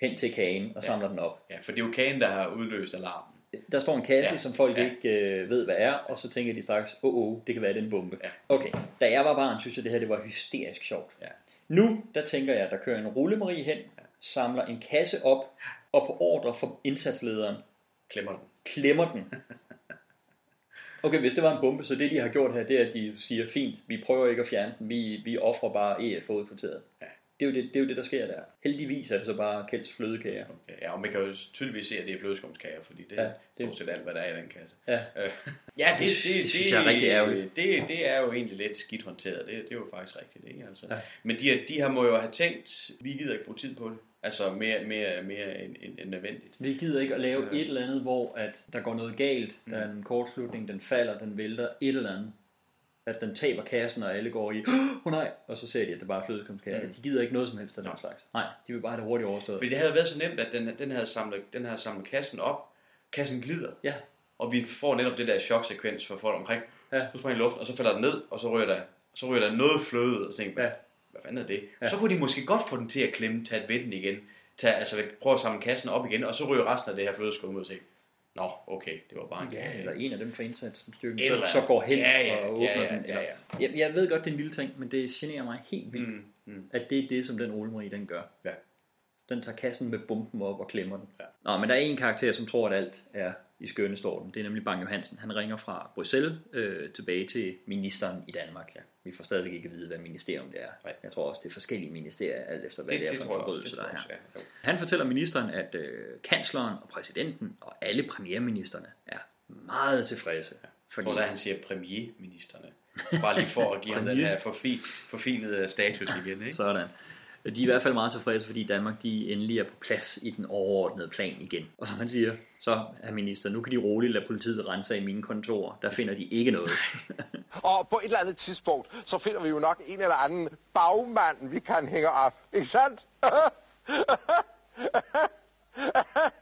hen til kagen og samler den op. Ja, for det er jo kagen, der har udløst alarmen. Der står en kasse, Ja. ja. som folk Ja. ja. ikke øh, ved, hvad er, og så tænker de straks, åh, oh, oh, det kan være, det er en bombe. Ja. Okay, da jeg var barn, synes jeg, det her det var hysterisk sjovt. Ja. Nu, der tænker jeg, der kører en rullemarie hen, samler en kasse op, og på ordre fra indsatslederen, Klemmer den. klemmer den. Okay, hvis det var en bombe, så det de har gjort her, det er, at de siger, fint, vi prøver ikke at fjerne den, vi, vi offrer bare EF hovedkvarteret. Ja. Det er, jo det, det er jo det, der sker der. Heldigvis er det så bare Kjelds flødekager. Okay, ja, og man kan jo tydeligvis se, at det er flødeskumskager, fordi det Ja, er det- stort set alt, hvad der er i den kasse. Ja. Øh, ja, det, Det- det synes jeg er rigtig ærgerligt. Det, det er jo egentlig lidt skidt håndteret. Det, det er jo faktisk rigtigt, ikke? Altså. Ja. Men de, de her må jo have tænkt, vi gider ikke bruge tid på det. Altså mere, mere, mere end, end, end nødvendigt. Vi gider ikke at lave Ja. et eller andet, hvor at der går noget galt, Mm. der er en kortslutning, den falder, den vælter, et eller andet. At den taber kassen, og alle går i, åh oh, nej, og så ser de, at det bare er flødekumskager. Mm. De gider ikke noget som helst af den slags. Nej, de vil bare have det hurtigt overstået. Fordi det havde været så nemt, at den, den havde samlet, den havde samlet kassen op. Kassen glider. Ja. Og vi får netop det der choksekvens for folk omkring. Ja. Så springer i luften, og så falder den ned, og så ryger der, så ryger der noget fløde, og så tænker Ja. hvad fanden er det? Ja. Så kunne de måske godt få den til at klemme, tage ved den igen, tage, altså prøve at samle kassen op igen, og så ryger resten af det her flødeskum ud og tænke, nå, okay, det var bare en Ja, eller en af dem fra indsatsen styrken, så, eller så andet. går hen Ja, ja, og åbner ja, ja, den. ja, Eller, ja. Jeg, jeg ved godt, det er en lille ting, men det generer mig helt vildt, Mm, mm. at det er det, som den Ole Marie, den gør. Ja. Den tager kassen med bomben op og klemmer den. Ja. Nå, men der er en karakter, som tror, at alt er i skønnestorden. Det er nemlig Bang Johansen. Han ringer fra Bruxelles øh, tilbage til ministeren i Danmark. Ja. Vi får stadigvæk ikke at vide, hvad ministerium det er. Nej. Jeg tror også, det er forskellige ministerier, alt efter hvad det, Det, er for en forbrydelse, der er her. ja. Han fortæller ministeren, at øh, kansleren og præsidenten og alle premierministerne er meget tilfredse. Jeg tror, der han siger premierministerne. Bare lige for at give ham den her forfi, forfinede status igen, ikke? Sådan. De er i hvert fald meget tilfredse, fordi Danmark de endelig er på plads i den overordnede plan igen. Og som han siger, så er minister, nu kan de roligt lade politiet rense i mine kontorer. Der finder de ikke noget. Og på et eller andet tidspunkt, så finder vi jo nok en eller anden bagmand, vi kan hænge op. Ikke sandt?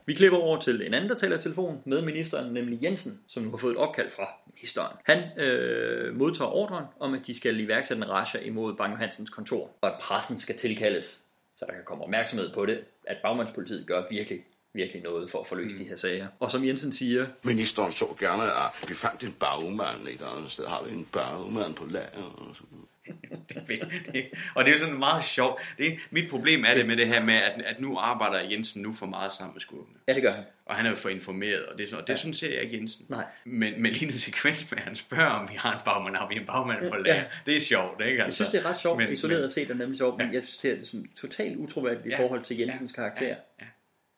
Vi klipper over til en anden, der taler i telefon med ministeren, nemlig Jensen, som nu har fået et opkald fra ministeren. Han øh, modtager ordren om, at de skal iværksætte en rasha imod Bang Johansens kontor, og at pressen skal tilkaldes, så der kan komme opmærksomhed på det, at bagmandspolitiet gør virkelig virkelig noget for at forløse mm. de her sager. Og som Jensen siger, Ministeren så gerne, at vi fandt en bagmand et andet sted. Har vi en bagmand på lager? Og sådan. Det- og det er jo sådan meget sjovt. Det, mit problem er det med det her med, at, at nu arbejder Jensen nu for meget sammen med skurkene. ja det gør han. Og han er jo for informeret, og det, er sådan, og det Ja. sådan ser jeg ikke Jensen. Nej. Men, men lige en sekvens med, at han spørger, om vi har en bagmand, har vi en bagmand på lager. Ja. Det er sjovt, ikke? Jeg synes, det er ret sjovt, men, isoleret men, set er nemlig sjovt, men jeg ser det som totalt utroværdigt i Ja. forhold til Jensens karakter. Ja.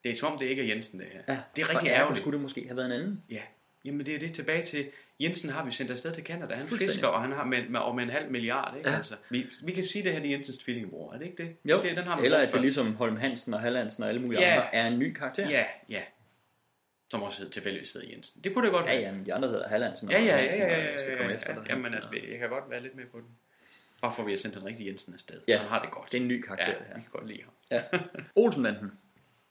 Det er som om, det ikke er Jensen, det her. Ja. Det er rigtig ærgerligt. skulle det måske have været en anden. Ja, jamen det er det tilbage til, Jensen har vi sendt afsted til Canada. Han fisker, og han har med, med, og med en halv milliard. Ikke? Ja. Altså, vi, vi kan sige, det her det er Jensens tvillingebror, er det ikke det? Jo, det, den har man eller at det ligesom Holm Hansen og Hallandsen og alle mulige Ja. andre er en ny karakter. Ja, ja. Som også hedder tilfældigvis hedder Jensen. Det kunne det godt Ja, være. ja, men de andre hedder Hallandsen og Ja, ja, ja, ja, ja, ja, ja, ja. dig. Jamen altså, jeg kan godt være lidt med på den. Bare for at vi har sendt den rigtige Jensen afsted. Ja, Han har det godt. det er en ny karakter, Ja, her. vi kan godt lide ham. Ja. Olsenbanden.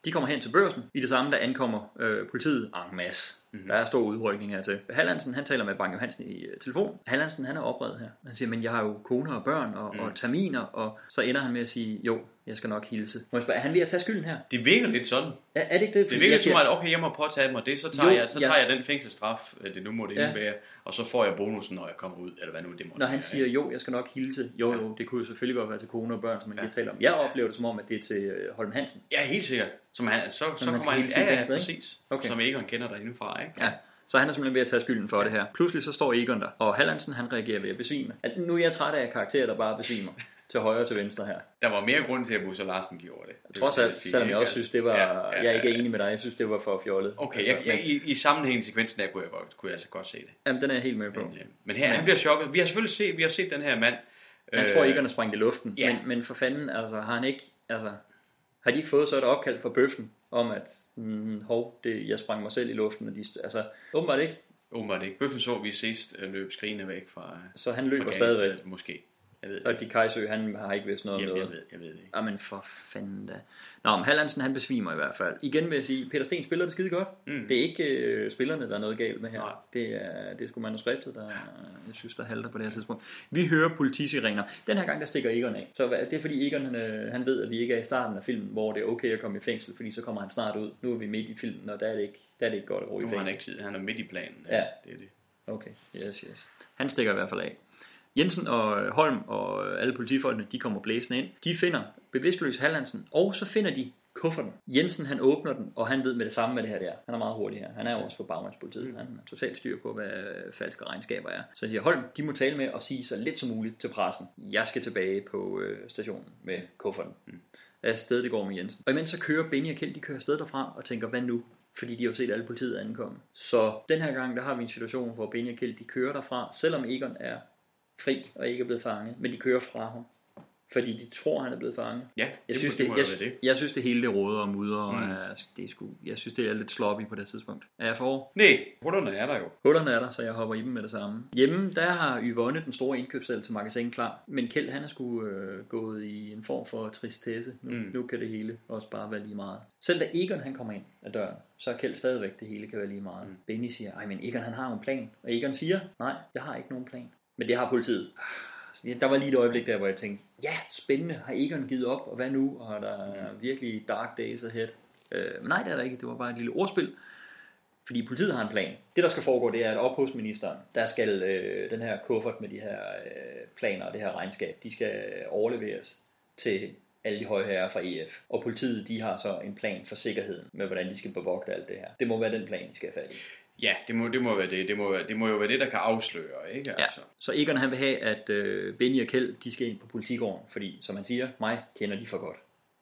De kommer hen til børsen. I det samme, der ankommer øh, politiet en masse. Mm-hmm. Der er stor udrykning hertil. Hallandsen, han taler med Bang Johansen i øh, telefon. Hallandsen, han er oprevet her. Han siger, men jeg har jo kone og børn og, Mm. mm. og terminer. Og så ender han med at sige, jo, jeg skal nok hilse. Må jeg spørge, er han ved at tage skylden her? Det virker lidt sådan. Er, er det ikke det? Det virker jeg som at, okay, jeg må påtage mig det, så tager, Jo, jeg, så jeg- tager jeg den fængselsstraf, øh, det nu må det Ja. indebære, og så får jeg bonusen, når jeg kommer ud, eller hvad nu det må Når være, han siger, jo, jeg skal nok hilse. Jo, jo, det kunne jo selvfølgelig godt være til kone og børn, som man Ja. lige taler om. Jeg oplever det som om, at det er til øh, Holm Hansen. Ja, helt sikkert. Som han, så, så han kommer han, ja, ja, præcis. Okay. Som Egon kender derindefra, ikke? Ja. Så han er simpelthen ved at tage skylden for det her. Pludselig så står Egon der, og Hallandsen han reagerer ved at besvime. At nu er jeg træt af karakterer, der bare besvimer til højre og til venstre her. Der var mere grund til, at Busser Larsen gjorde det. det Trods alt, selvom jeg også synes, det var... Ja, ja, Jeg er ikke ja, ja. enig med dig, jeg synes, det var for fjollet. Okay, jeg, Altså, jeg, men- i, i sammenhængen sekvensen der kunne jeg, godt, kunne jeg altså godt se det. Jamen, den er jeg helt med på. Men, øh, men her, han bliver chokket. Vi har selvfølgelig set, vi har set den her mand. Jeg øh, tror ikke, han er sprængt i luften, ja. men, men for fanden, altså, har han ikke... Altså, har de ikke fået så et opkald fra bøffen om, at mm, hov, det, jeg sprang mig selv i luften, og de, altså, åbenbart ikke. Åbenbart ikke. Bøffen så vi sidst øh, løb skrigende væk fra Så han løber stadigvæk. Måske. Jeg ved det. Og de Kajsø, han har ikke vidst noget om Jamen, noget. jeg ved, jeg ved det ikke. Jamen for fanden da. Nå, men Hallandsen han besvimer i hvert fald. Igen vil jeg sige, Peter Sten spiller det skide godt. Mm. Det er ikke øh, spillerne, der er noget galt med her. Nej. Det er, det er sgu manuskriptet, der jeg synes, der halter på det her tidspunkt. Vi hører politisirener. Den her gang, der stikker Egon af. Så hvad- det er fordi Egon, han, øh, han ved, at vi ikke er i starten af filmen, hvor det er okay at komme i fængsel, fordi så kommer han snart ud. Nu er vi midt i filmen, og der er det ikke, der er det ikke godt at gå i Nu har han fængsel. ikke tid. Han er midt i planen. Ja. Det er det. Okay, yes, yes. Han stikker i hvert fald af. Jensen og Holm og alle politifolkene, de kommer blæsende ind. De finder bevidstløs Hallandsen, og så finder de kufferten. Jensen han åbner den, og han ved med det samme, hvad det her det er. Han er meget hurtig her. Han er jo også for bagmandspolitiet. Han er totalt styr på, hvad falske regnskaber er. Så han siger, hold, de må tale med og sige så lidt som muligt til pressen. Jeg skal tilbage på øh, stationen med kufferten. Mm. Afsted det går med Jensen. Og imens så kører Benny og Kjeld, de kører afsted derfra og tænker, hvad nu? fordi de har jo set alle politiet ankomme. Så den her gang, der har vi en situation, hvor Benny og Kjeld, de kører derfra, selvom Egon er fri og ikke er blevet fanget, men de kører fra ham. Fordi de tror, han er blevet fanget. Ja, jeg synes, det, jeg, det. jeg synes, det hele det råder og mudder, og Mm. er, det er sgu, jeg synes, det er lidt sloppy på det tidspunkt. Er jeg for? Nej, hullerne er der jo. Hullerne er der, så jeg hopper i dem med det samme. Hjemme, der har Yvonne den store indkøbsel til magasin klar, men Kjeld han er sgu øh, gået i en form for tristesse. Nu, mm. nu kan det hele også bare være lige meget. Selv da Egon han kommer ind ad døren, så er Kjeld stadigvæk, det hele kan være lige meget. Mm. Benny siger, ej men Egon han har jo en plan. Og Egon siger, nej, jeg har ikke nogen plan. Men det har politiet. Der var lige et øjeblik der, hvor jeg tænkte, ja, spændende, har Egon givet op, og hvad nu? Og der er virkelig dark days ahead. Øh, men nej, det er der ikke, det var bare et lille ordspil. Fordi politiet har en plan. Det, der skal foregå, det er, at op hos ministeren, der skal øh, den her kuffert med de her øh, planer og det her regnskab, de skal overleveres til alle de høje herrer fra EF. Og politiet, de har så en plan for sikkerheden med, hvordan de skal bevogte alt det her. Det må være den plan, de skal have fat i. Ja, det må, det må være det. Det må, være- det må jo være det, der kan afsløre, ikke? Ja. Altså. Så Egon han vil have, at øh, Benny og Kjeld, de skal ind på politigården, fordi, som han siger, mig kender de for godt.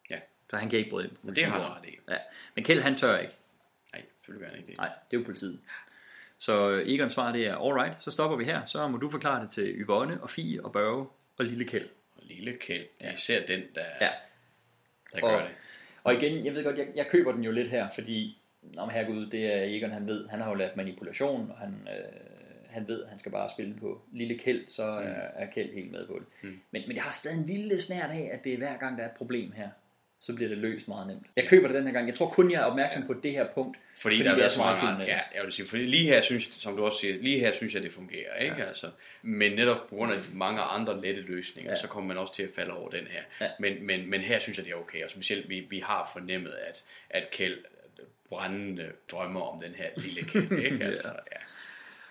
Ja. Så han kan ikke bryde ind på det har han politigården. ret i. Ja. Men Kjeld, han tør ikke. Nej, selvfølgelig gør han ikke det. Nej, det er jo politiet. Så øh, Egons svar det er, alright, så stopper vi her. Så må du forklare det til Yvonne og Fie og Børge og Lille Kjeld. Og lille Kjeld, det er især den, der, Ja. der gør og, det. Og igen, jeg ved godt, jeg, jeg køber den jo lidt her, fordi, om herregud, det er Egon, han ved, han har jo lært manipulation, og han, øh, han ved, at han skal bare spille på Lille Kjeld, så er, er Kjeld helt med på det. Mm. Men, men jeg har stadig en lille snært af, at det er hver gang, der er et problem her, så bliver det løst meget nemt. Jeg køber det den her gang. Jeg tror kun, jeg er opmærksom på det her punkt, Fordi, fordi der det er er så meget andre, ja, jeg vil sige, fordi lige her synes, som du også siger, lige her synes jeg, det fungerer, ikke? Ja. Altså, men netop på grund af de mange andre lette løsninger, ja. så kommer man også til at falde over den her. Ja. Men, men, men her synes jeg, det er okay, og specielt vi, vi har fornemmet, at, at Kjeld brændende drømmer om den her lille Kjeld, ikke? Ja. Altså, ja.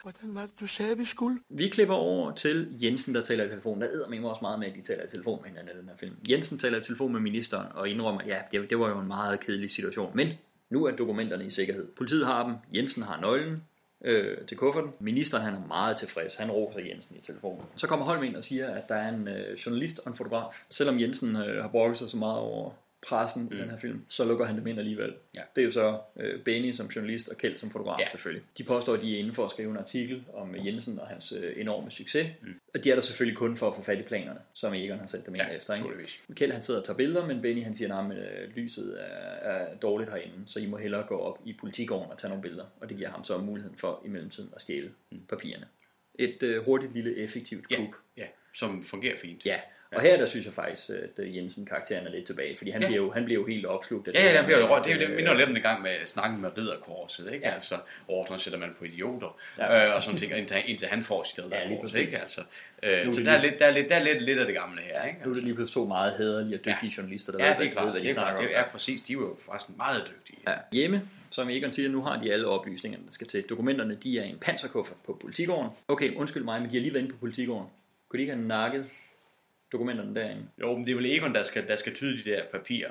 Hvordan var det, du sagde, vi skulle? Vi klipper over til Jensen, der taler i telefon. Der æder mig også meget med, at de taler i telefon med hinanden i den her film. Jensen taler i telefon med ministeren og indrømmer, at ja, det, det var jo en meget kedelig situation. Men nu er dokumenterne i sikkerhed. Politiet har dem, Jensen har nøglen øh, til kufferten. Ministeren han er meget tilfreds. Han roser Jensen i telefonen. Så kommer Holm ind og siger, at der er en øh, journalist og en fotograf. Selvom Jensen øh, har brokket sig så meget over pressen mm. i den her film, så lukker han dem ind alligevel. Ja. Det er jo så øh, Benny som journalist og Kjeld som fotograf Ja. selvfølgelig. De påstår, at de er inde for at skrive en artikel om Jensen og hans øh, enorme succes. Mm. Og de er der selvfølgelig kun for at få fat i planerne, som Egon har sendt dem ind Ja, efter. Ikke? naturligvis. Kjeld han sidder og tager billeder, men Benny han siger, at øh, lyset er, er dårligt herinde, så I må hellere gå op i politigården og tage nogle billeder. Og det giver ham så muligheden for i mellemtiden at stjæle mm. papirerne. Et øh, hurtigt lille effektivt Ja, kup. ja, som fungerer fint. Ja, og her der synes jeg faktisk, at øh, Jensen karakteren er lidt tilbage, fordi han, Ja. bliver, jo, han bliver jo helt opslugt. af Ja, ja, der bliver med, råd. Det er jo det, øh, minder lidt om gang med snakken med ridderkorset, ikke? Ja. Altså, ordren sætter man på idioter, Ja. øh, og sådan ting, indtil, indtil han får sit Ja, lige præcis. ikke? Altså, øh, er så der er, lidt, der, er lidt, der er lidt, lidt af det gamle her, ikke? Nu er det lige pludselig to meget hæderlige og dygtige ja. journalister, der Ja, ved, det er klart. ved, hvad de Det er, klart. snakker om. det er præcis. De er jo forresten meget dygtige. Ja. Hjemme, som Egon siger, nu har de alle oplysningerne, der skal til. Dokumenterne, de er i en panserkuffert på politigården. Okay, undskyld mig, men de har lige inde på politigården. Kunne de ikke have nakket dokumenterne derinde? Jo, men det er vel Egon, der skal, der skal tyde de der papirer.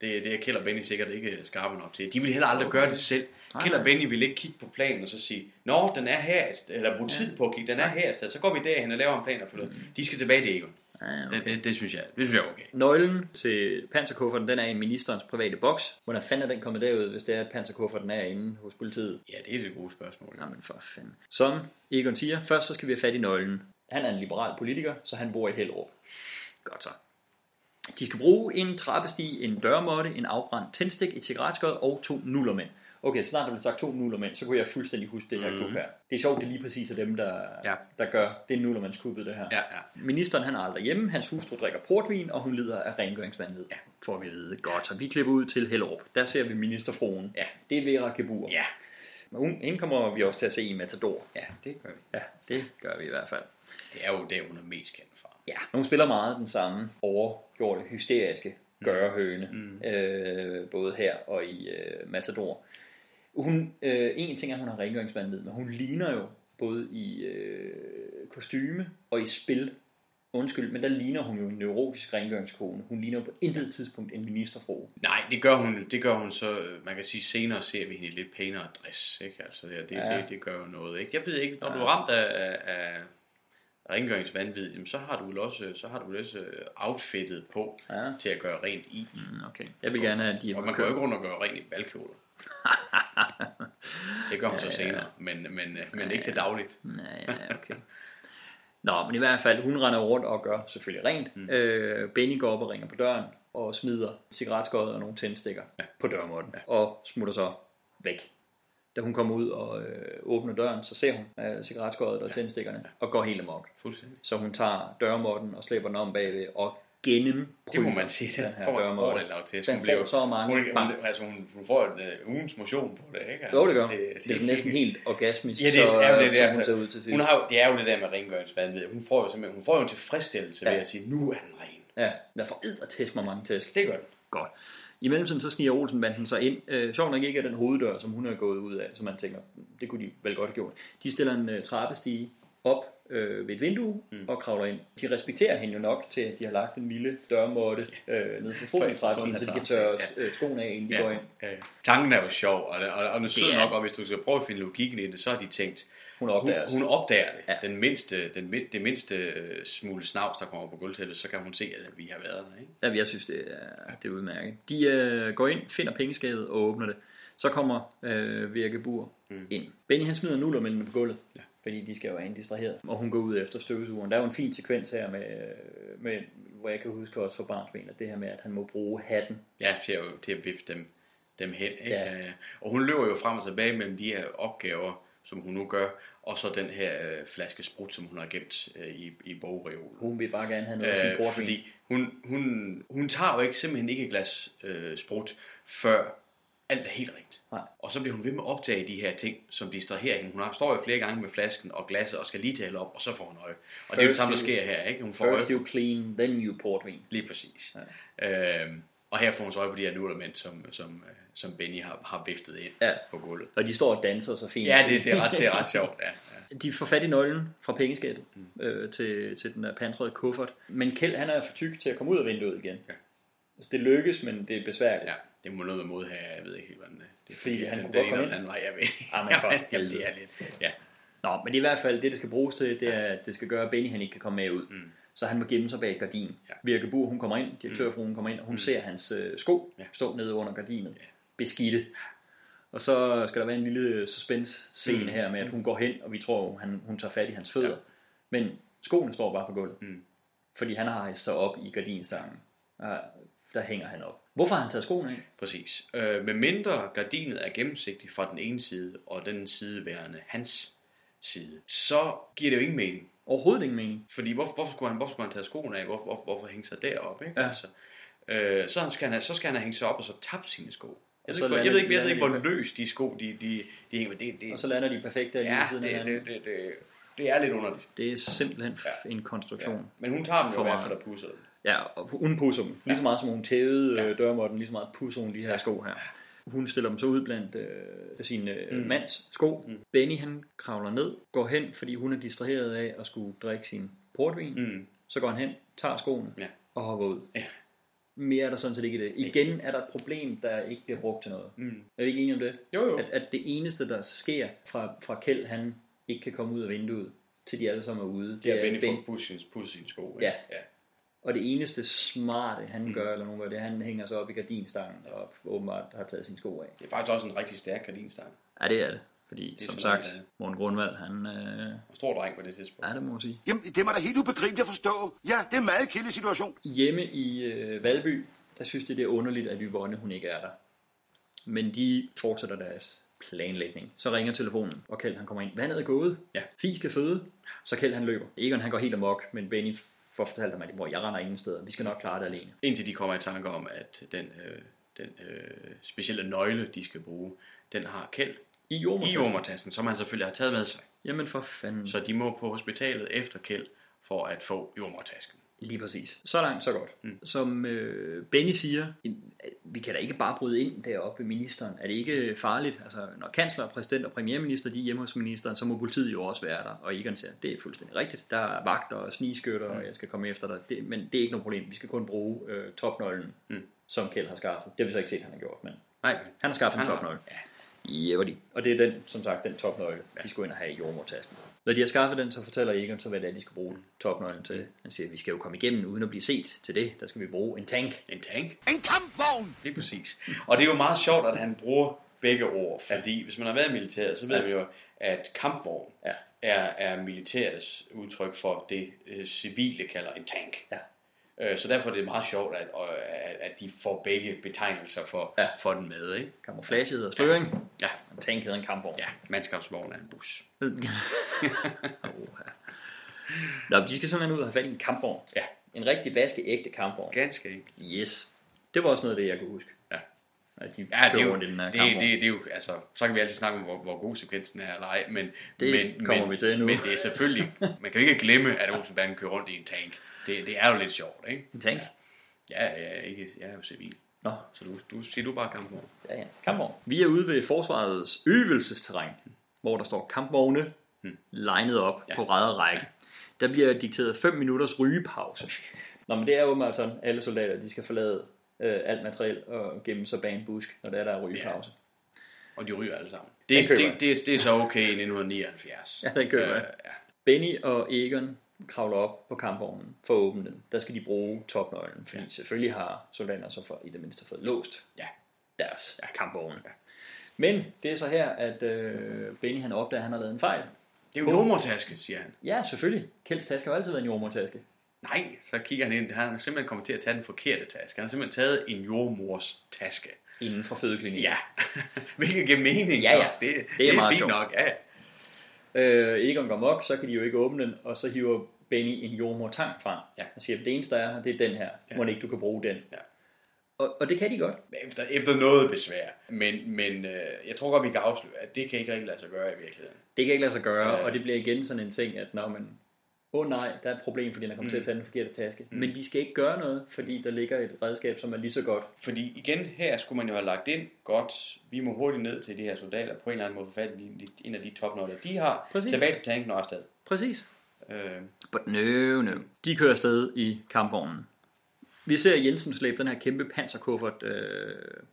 Det, det er Kjeld og Benny sikkert ikke skarpe nok til. De vil heller aldrig gøre det selv. Nej, Kjeld og. Benny vil ikke kigge på planen og så sige, Nå, den er her, et sted," eller bruge tid på at kigge, den er her et. Så går vi derhen og laver en plan og følger. De skal tilbage til Egon. Ah, Det, det, det, synes jeg, det synes jeg er okay. Nøglen til panserkufferten, den er i ministerens private boks. Hvordan fanden er den kommet derud, hvis det er, at panserkufferten er inde hos politiet? Ja, det er det gode spørgsmål. Jamen for fanden. Som Egon siger, først så skal vi have fat i nøglen. Han er en liberal politiker, så han bor i Hellerup. Godt så. De skal bruge en trappesti, en dørmåtte, en afbrændt tændstik, et cigaretskod og to nullermænd. Okay, så snart der blev sagt to nullermænd, så kunne jeg fuldstændig huske det her mm. her. Det er sjovt, det er lige præcis af dem, der, Ja. der gør det er nullermandskuppet, det her. Ja, ja. Ministeren han er aldrig hjemme, hans hustru drikker portvin, og hun lider af rengøringsvandvid. Ja. Får vi vide. Godt, så vi klipper ud til Hellerup. Der ser vi ministerfruen. Ja. Det er Vera Kebur. Ja. Men hun, hende kommer vi også til at se i Matador. Ja, det gør vi. Ja, det gør vi i hvert fald. Det er jo det, hun er mest kendt for. Ja. Hun spiller meget den samme overgjorte, hysteriske gørehøne, mm. øh, både her og i øh, Matador. Hun, øh, en ting er, at hun har rengøringsvandvid, men hun ligner jo både i øh, kostyme og i spil Undskyld, men der ligner hun jo en neurotisk rengøringskone. Hun ligner jo på intet tidspunkt en ministerfru. Nej, det gør hun, det gør hun så, øh, man kan sige, senere ser vi hende i lidt pænere dress, ikke? Altså, det, det, Ja. det, det gør jo noget, ikke? Jeg ved ikke, når Ja. du er ramt af, af rengøringsvandvid, jamen, så har du vel også, så har du vel også øh, outfittet på Ja. til at gøre rent i. Mm, okay. Jeg vil gerne have, at de Og man går jo ikke rundt og gøre rent i valgkjoler. det gør hun Ja, så ja, senere, men, men, men ikke til dagligt. Ja, ja, okay. Nå, men i hvert fald, hun render rundt og gør selvfølgelig rent. Mm. Øh, Benny går op og ringer på døren og smider cigaretskåret og nogle tændstikker ja. på dørmåtten ja. og smutter så væk. Da hun kommer ud og øh, åbner døren, så ser hun øh, cigaretskåret og tændstikkerne og går helt amok. Fuldstændig. Så hun tager dørmåtten og slæber den om bagved og gennem Det må man sige, den, den her får en dørmåtte. ordentlig lav til. Den får så mange hun, hun, altså, hun, hun får en uh, ugens motion på det, ikke? Altså, Jo, det gør. Det er næsten helt orgasmisk, Ja, det er, så- er jo det, så der. hun altså, ser ud til sidst. Hun har det er jo det der med rengøringsvandvid. Hun får jo simpelthen, hun får jo en tilfredsstillelse Ja. ved at sige, nu er den ren. Ja, der får eddertæsk mig mange tæsk. Det gør den. Godt. I mellemtiden så sniger Olsenbanden sig ind. Øh, sjovt nok ikke af den hoveddør, som hun er gået ud af, så man tænker, det kunne de vel godt have gjort. De stiller en øh, trappestige op øh, ved et vindue mm. og kravler ind. De respekterer hende jo nok til, at de har lagt en lille dørmåtte øh, ned for foden i trappestigen, så de kan tørre øh, skoene af, inden de går ind. Ja, ja. Tanken er jo sjov, og, og, og, og er er- nok, og hvis du skal prøve at finde logikken i det, så har de tænkt, Hun opdager hun, hun opdager det. Ja. Den mindste, den, min- det mindste øh, smule snavs, der kommer på gulvtæppet, så kan hun se, at vi har været der. Ikke? Ja, jeg synes, det er, det er udmærket. De øh, går ind, finder pengeskabet og åbner det. Så kommer øh, Virke Bur mm. ind. Benny han smider nullermændene på gulvet, ja. fordi de skal jo være distraheret. Og hun går ud efter støvsugeren. Der er jo en fin sekvens her, med, øh, med, hvor jeg kan huske også for barnsben, at det her med, at han må bruge hatten. Ja, til at, til at vifte dem, dem hen. Ikke? Ja. Øh, Og hun løber jo frem og tilbage mellem de her opgaver, som hun nu gør, og så den her øh, flaske sprut, som hun har gemt øh, i, i bogreolen. Hun vil bare gerne have noget af sin Øh, portvin. fordi hun, hun, hun tager jo ikke simpelthen ikke et glas øh, sprut, før alt er helt rent. Nej. Og så bliver hun ved med at opdage de her ting, som distraherer hende. Hun har- står jo flere gange med flasken og glasset og skal lige tale op, og så får hun øje. Og det er jo det samme, der sker her. Ikke? Hun får øje First you clean, then you portvin. Lige præcis. Ja. Øhm, og her får hun så øje på de her nullermænd, som, som, øh, som Benny har, har viftet ind Ja. på gulvet. Og de står og danser så fint. Ja, det, det, er, ret, det er ret sjovt. Ja, ja. De får fat i nøglen fra pengeskabet mm. øh, til, til den der pansrede kuffert. Men Kjeld han er for tyk til at komme ud af vinduet igen. Ja. Altså, det lykkes, men det er besværligt. ja, det må noget med mod her, jeg ved ikke helt, hvordan det, det Fordi han den, kunne den godt komme ind. anden vej, jeg ved. Ah, men for Jamen, det er lidt, ja. Nå, men i hvert fald det, det skal bruges til, det er, at det skal gøre, at Benny han ikke kan komme med ud. Mm. Så han må gemme sig bag et gardin. Ja. Virke Bur, hun kommer ind, direktørfruen kommer ind, og hun Mm. ser hans øh, sko Ja. stå nede under gardinet. Beskidte. Og så skal der være en lille suspense-scene Mm. her med, at hun går hen, og vi tror, han, hun tager fat i hans fødder. Men skoene står bare på gulvet. Mm. Fordi han har hejst sig op i gardinstangen. Ja, Der hænger han op. Hvorfor har han taget skoene af? Præcis. Øh, med mindre gardinet er gennemsigtigt fra den ene side, og den side værende hans side, så giver det jo ingen mening. Overhovedet ingen mening. Fordi hvorfor, hvorfor, skulle, han, hvorfor skulle han tage skoene af? Hvorfor, hvorfor, hvorfor hænge sig deroppe? Ikke? Ja. Altså, øh, så, skal han, have- så skal han have hængt sig op og så tabt sine sko. Jeg, ved, ikke, jeg ved ikke, jeg ved ikke hvor løs de sko de, de, de hænger. med. Det, det, Og så lander de perfekt der ja, siden af det, hinanden. det, det, det, det er lidt underligt. Det er simpelthen ja. en konstruktion. Ja. Men hun tager dem jo For i hvert fald og pusser dem. Ja, og hun pusser dem. Lige så meget som hun tævede ja. dørmåtten, lige så meget pusser hun de her sko her. Hun stiller dem så ud blandt øh, sin øh, Mm. mands sko. Mm. Benny han kravler ned, går hen, fordi hun er distraheret af at skulle drikke sin portvin. Mm. Så går han hen, tager skoene Ja. og hopper ud. Ja. Mere er der sådan set ikke i det. Igen er der et problem, der ikke bliver brugt til noget. Mm. Er vi ikke enige om det? Jo, jo. At, at det eneste, der sker fra, fra Kjeld, han ikke kan komme ud af vinduet, til de alle sammen er ude. Det er at Benny sine, pusset sine sko. ikke? Ja. ja. Og det eneste smarte, han mm. gør, eller nogen gør det, han hænger sig op i gardinstangen og åbenbart har taget sine sko af. Det er faktisk også en rigtig stærk gardinstang. Ja, det er det. Fordi, Det er som sagt, er. Morten Grundvald, han... Øh, stor dreng på det tidspunkt. ja, det må man sige. Jamen, det var da helt ubegribeligt at forstå. Ja, det er en meget kilde situation. Hjemme i øh, Valby, der synes de, det er underligt, at Yvonne, hun ikke er der. Men de fortsætter deres planlægning. Så ringer telefonen, og Kjeld han kommer ind. Vandet er gået. Ja. Fie skal føde. Så Kjeld han løber. Egon han går helt amok, men Benny får fortalt ham, at hvor jeg render ingen steder. Vi skal nok klare det alene. Indtil de kommer i tanke om, at den, øh, den øh, specielle nøgle, de skal bruge, den har Kjeld I jordmortasken, som han selvfølgelig har taget med sig. Jamen for fanden. Så de må på hospitalet efter Kjeld for at få jordmortasken. Lige præcis. Så langt, så godt. Mm. Som øh, Benny siger, vi kan da ikke bare bryde ind deroppe ved ministeren. Er det ikke farligt? Altså, når kansler, præsident og premierminister de er hjemme hos ministeren, så må politiet jo også være der. Og Egon siger, det er fuldstændig rigtigt. Der er vagter og snigskytter, mm. og jeg skal komme efter dig. Det, men det er ikke noget problem. Vi skal kun bruge øh, topnøglen, mm. som Kjeld har skaffet. Det har vi så ikke set, han har gjort, men Nej. han har skaffet Han en topnøgle. Ja. Ja, og det er den, som sagt, den topnøgle, ja. de skulle ind og have i jordmortasken. Når de har skaffet den, så fortæller Egon så, hvad det er, de skal bruge topnøglen til. Han siger, vi skal jo komme igennem uden at blive set til det. Der skal vi bruge en tank. En tank? En kampvogn! Det er præcis. Og det er jo meget sjovt, at han bruger begge ord, fordi hvis man har været i militæret, så ved Ja. vi jo, at kampvogn Ja. er, er militærets udtryk for det øh, civile kalder en tank. Ja. Øh, Så derfor er det meget sjovt, at, at, at de får begge betegnelser for, Ja. for den med. Ikke? Camouflage og sløring. Ja. En tank hedder en kampvogn. Ja, mandskabsvogn er en bus. Nå, de skal simpelthen ud og have fat i en kampvogn. Ja. En rigtig vaskeægte kampvogn. Ganske enkelt. Yes. Det var også noget af det, jeg kunne huske. Ja. At de Ja, det er, jo, den her det, kampvogn. det, det, er jo, altså, så kan vi altid snakke om, hvor, hvor god sekvensen er eller ej, men, Det men, kommer men, vi til nu. men det er selvfølgelig, man kan ikke glemme, at Olsenbanden kører rundt i en tank. Det, det er jo lidt sjovt, ikke? En tank? Ja, jeg er, ikke, jeg er jo civil. Nå. Så du, du siger du bare kampvogn. Ja, ja. Kampvogn. Vi er ude ved forsvarets øvelsesterræn, hvor der står kampvogne legnet op ja. på ræd og række. Der bliver dikteret 5 minutters rygepause. Nå, men det er jo sådan, alle soldater de skal forlade øh, alt materiel og gemme sig bag en busk, når der er, der er rygepause. Og de ryger alle sammen. Det, køber det, det, det er så okay i 1979. Ja, den køber Øh, jeg. Benny og Egon kravler op på kampvognen for at åbne den. Der skal de bruge topnøglen, fordi ja. selvfølgelig har soldater så for i det mindste fået låst ja. deres ja. kampvogne. Ja. Men det er så her, at øh, Benny han opdager, at han har lavet en fejl. Det er jo en jordmortaske, siger han. Ja, selvfølgelig. Kjelds taske har altid været en jordmortaske. Nej, så kigger han ind. Han har simpelthen kommet til at tage den forkerte taske. Han har simpelthen taget en jordmors taske. Inden for fødeklinikken. Ja, hvilket giver mening. Ja, ja. Det, Det er det er meget fint sjovt. nok. Ja. Øh, Egon går mok, så kan de jo ikke åbne den, og så hiver Benny en jordmortang frem. Ja. Og siger, det eneste der er her, det er den her. Ja. Må ikke du kan bruge den. Ja. Og, og det kan de godt. Efter, efter noget besvær. Men, men øh, jeg tror godt, vi kan afsløre, at det kan ikke rigtig lade sig gøre i virkeligheden. Det kan ikke lade sig gøre, Ja. og det bliver igen sådan en ting, at når man, åh oh nej, der er et problem, fordi den er kommet Mm. til at tage den forkerte taske. Mm. Men de skal ikke gøre noget, fordi der ligger et redskab, som er lige så godt. Fordi igen, her skulle man jo have lagt ind, godt, vi må hurtigt ned til de her soldater, på en eller anden måde få fat i en af de topnøgler, de har, Præcis. tilbage til tanken og afsted. Præcis. Øh, But no, no. De kører afsted i kampvognen. Vi ser Jensen slæbe den her kæmpe panserkuffert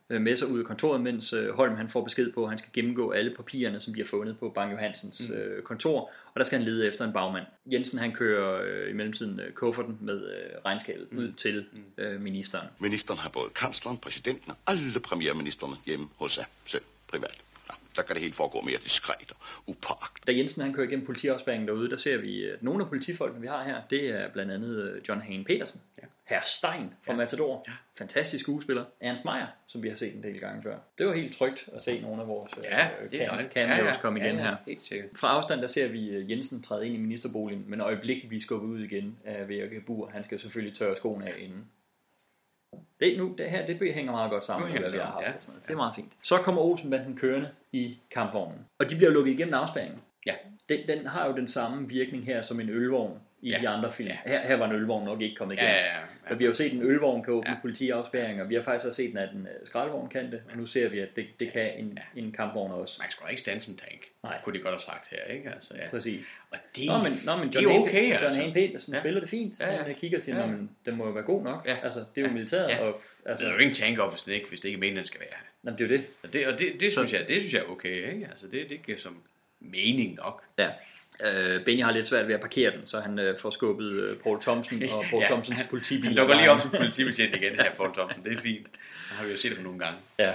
øh, med sig ud af kontoret, mens øh, Holm han får besked på, at han skal gennemgå alle papirerne, som de har fundet på Bang Johansens Mm. øh, kontor, og der skal han lede efter en bagmand. Jensen han kører øh, i mellemtiden øh, kufferten med øh, regnskabet Mm. ud til øh, ministeren. Ministeren har både kansleren, præsidenten og alle premierministerne hjemme hos sig selv privat. Ja, der kan det hele foregå mere diskret og upagt. Da Jensen han kører igennem politiafspæringen derude, der ser vi, at nogle af politifolkene, vi har her, det er blandt andet øh, John Hane Petersen, ja. Herr Stein fra ja. Matador, ja. fantastisk skuespiller, Ernst Meyer, som vi har set en del gange før. Det var helt trygt at se nogle af vores øh, Ja, cameos Ja, ja. komme igen Ja, ja, her. helt sikkert. Fra afstand, der ser vi øh, Jensen træde ind i ministerboligen, men øjeblik vi skubber ud igen af Virke Bur. Han skal selvfølgelig tørre skoene af inden. Det, nu, det her det hænger meget godt sammen med, hvad vi har haft. sammen, og sådan noget. Det er meget fint. Så kommer Olsenbanden kørende i kampvognen. Og de bliver lukket igennem afspærringen. Ja. Den, den har jo den samme virkning her som en ølvogn i Ja. de andre film. Her, her var en ølvogn nok ikke kommet Ja, igennem. ja, ja, ja. Og vi har jo set, en ølvogn kan åbne ja. politiafspærringer. Vi har faktisk også set, at en øh, skraldevogn kan det. Og nu ser vi, at det, det kan en, en kampvogn også. Man skulle da ikke stanse en tank. Nej. Kunne de godt have sagt her, ikke? Altså, ja. Præcis. Og det, Nå, men, nå, men det er John, jo Hane- okay, John altså. Hane Petersen Ja. spiller det fint. Ja, ja. Han kigger og siger, Ja. ja. men den må jo være god nok. Ja. Altså, det er jo militæret. Ja. Og, altså, Der er jo ingen tank op, hvis det ikke, hvis det ikke er meningen, den skal være her. Jamen, det er jo det. Og det, og det, det, synes jeg, det synes jeg er okay, ikke? Altså, det, det giver som mening nok. Ja. Øh, Benny har lidt svært ved at parkere den, så han øh, får skubbet øh, Paul Thompson og Paul Ja, Thompsons han- politibil. Han dukker lige op som politibetjent igen, her Paul Thompson. Det er fint. Det har vi jo set på nogle gange. Ja.